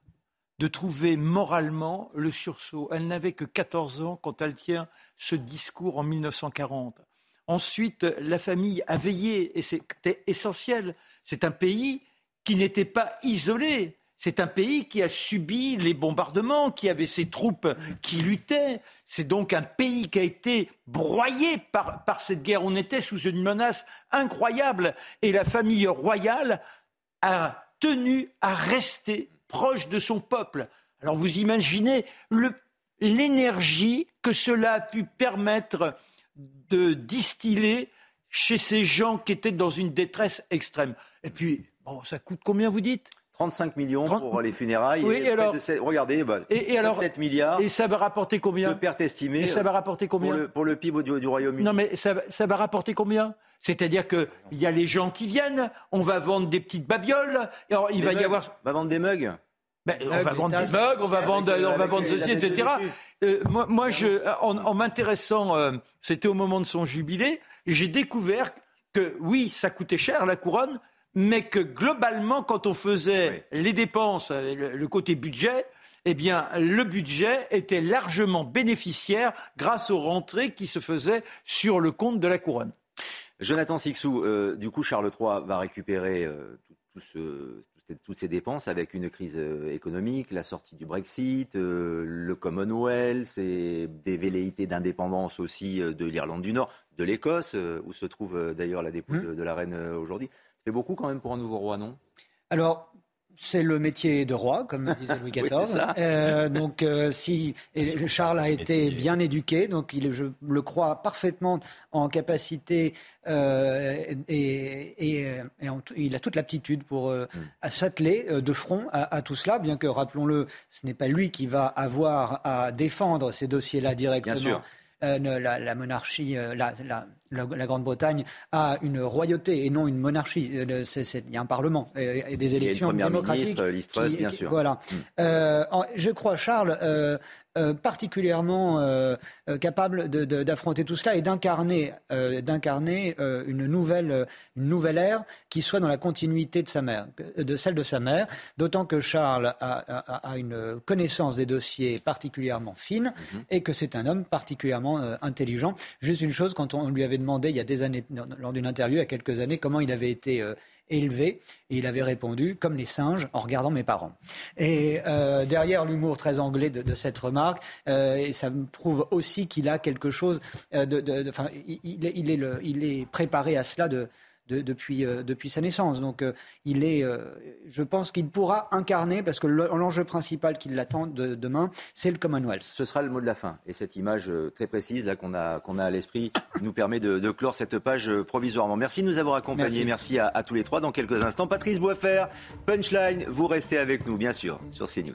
de trouver moralement le sursaut. Elle n'avait que 14 ans quand elle tient ce discours en 1940. Ensuite, la famille a veillé, et c'était essentiel. C'est un pays qui n'était pas isolé. C'est un pays qui a subi les bombardements, qui avait ses troupes qui luttaient. C'est donc un pays qui a été broyé par, par cette guerre. On était sous une menace incroyable. Et la famille royale a tenu à rester proche de son peuple. Alors vous imaginez l'énergie que cela a pu permettre de distiller chez ces gens qui étaient dans une détresse extrême. Et puis, bon, ça coûte combien vous dites? 35 millions pour les funérailles. Oui, et, alors, regardez, bah, et, alors, 7 milliards. Et ça va rapporter combien? De pertes estimées. Et ça va rapporter combien? Pour le, PIB du, Royaume-Uni. Non, mais ça, ça va rapporter combien? C'est-à-dire qu'il y a les gens qui viennent, on va vendre des petites babioles, alors il va y avoir. On va vendre des mugs? Ben, on va vendre des mugs, on va vendre, on va vendre ceci, etc. Euh, moi, moi je, en, m'intéressant, euh, c'était au moment de son jubilé, j'ai découvert que oui, ça coûtait cher la couronne, mais que globalement, quand on faisait les dépenses, euh, le, côté budget, eh bien, le budget était largement bénéficiaire grâce aux rentrées qui se faisaient sur le compte de la couronne. Jonathan Sixou, euh, du coup, Charles III va récupérer euh, toutes ces dépenses avec une crise économique, la sortie du Brexit, le Commonwealth et des velléités d'indépendance aussi de l'Irlande du Nord, de l'Écosse, où se trouve d'ailleurs la dépouille mmh. de, la reine aujourd'hui. C'est beaucoup quand même pour un nouveau roi, non? Alors, c'est le métier de roi, comme disait Louis XIV. euh, donc, euh, si et Charles a été bien éduqué, donc il, je le crois parfaitement en capacité euh, et, et, il a toute l'aptitude pour euh, mm. s'atteler de front à, à, tout cela, bien que rappelons-le, ce n'est pas lui qui va avoir à défendre ces dossiers-là directement. Bien sûr. La, monarchie, euh, la, la Grande-Bretagne a une royauté et non une monarchie. Euh, il y a un parlement et, des élections démocratiques. Ministre, bien sûr. Voilà. Mm. je crois, Charles, euh, particulièrement euh, euh, capable d'affronter tout cela et d'incarner d'incarner une nouvelle une nouvelle ère qui soit dans la continuité de sa mère, de celle de sa mère. D'autant que Charles a, une connaissance des dossiers particulièrement fine mhm. et que c'est un homme particulièrement intelligent. Juste une chose, quand on lui avait demandé il y a des années, lors d'une interview il y a quelques années, comment il avait été élevé Et il avait répondu, comme les singes, en regardant mes parents. Et euh, derrière l'humour très anglais de, cette remarque, euh, et ça me prouve aussi qu'il a quelque chose de... de, enfin, il, est il est préparé à cela de depuis, euh, depuis sa naissance. Donc euh, il est, euh, je pense qu'il pourra incarner, parce que l'enjeu principal qui l'attend demain, c'est le Commonwealth. Ce sera le mot de la fin. Et cette image très précise là qu'on a, qu'on a à l'esprit nous permet de, clore cette page provisoirement. Merci de nous avoir accompagnés. Merci, à, à, tous les trois. Dans quelques instants, Patrice Boisfer, Punchline, vous restez avec nous, bien sûr, sur CNews.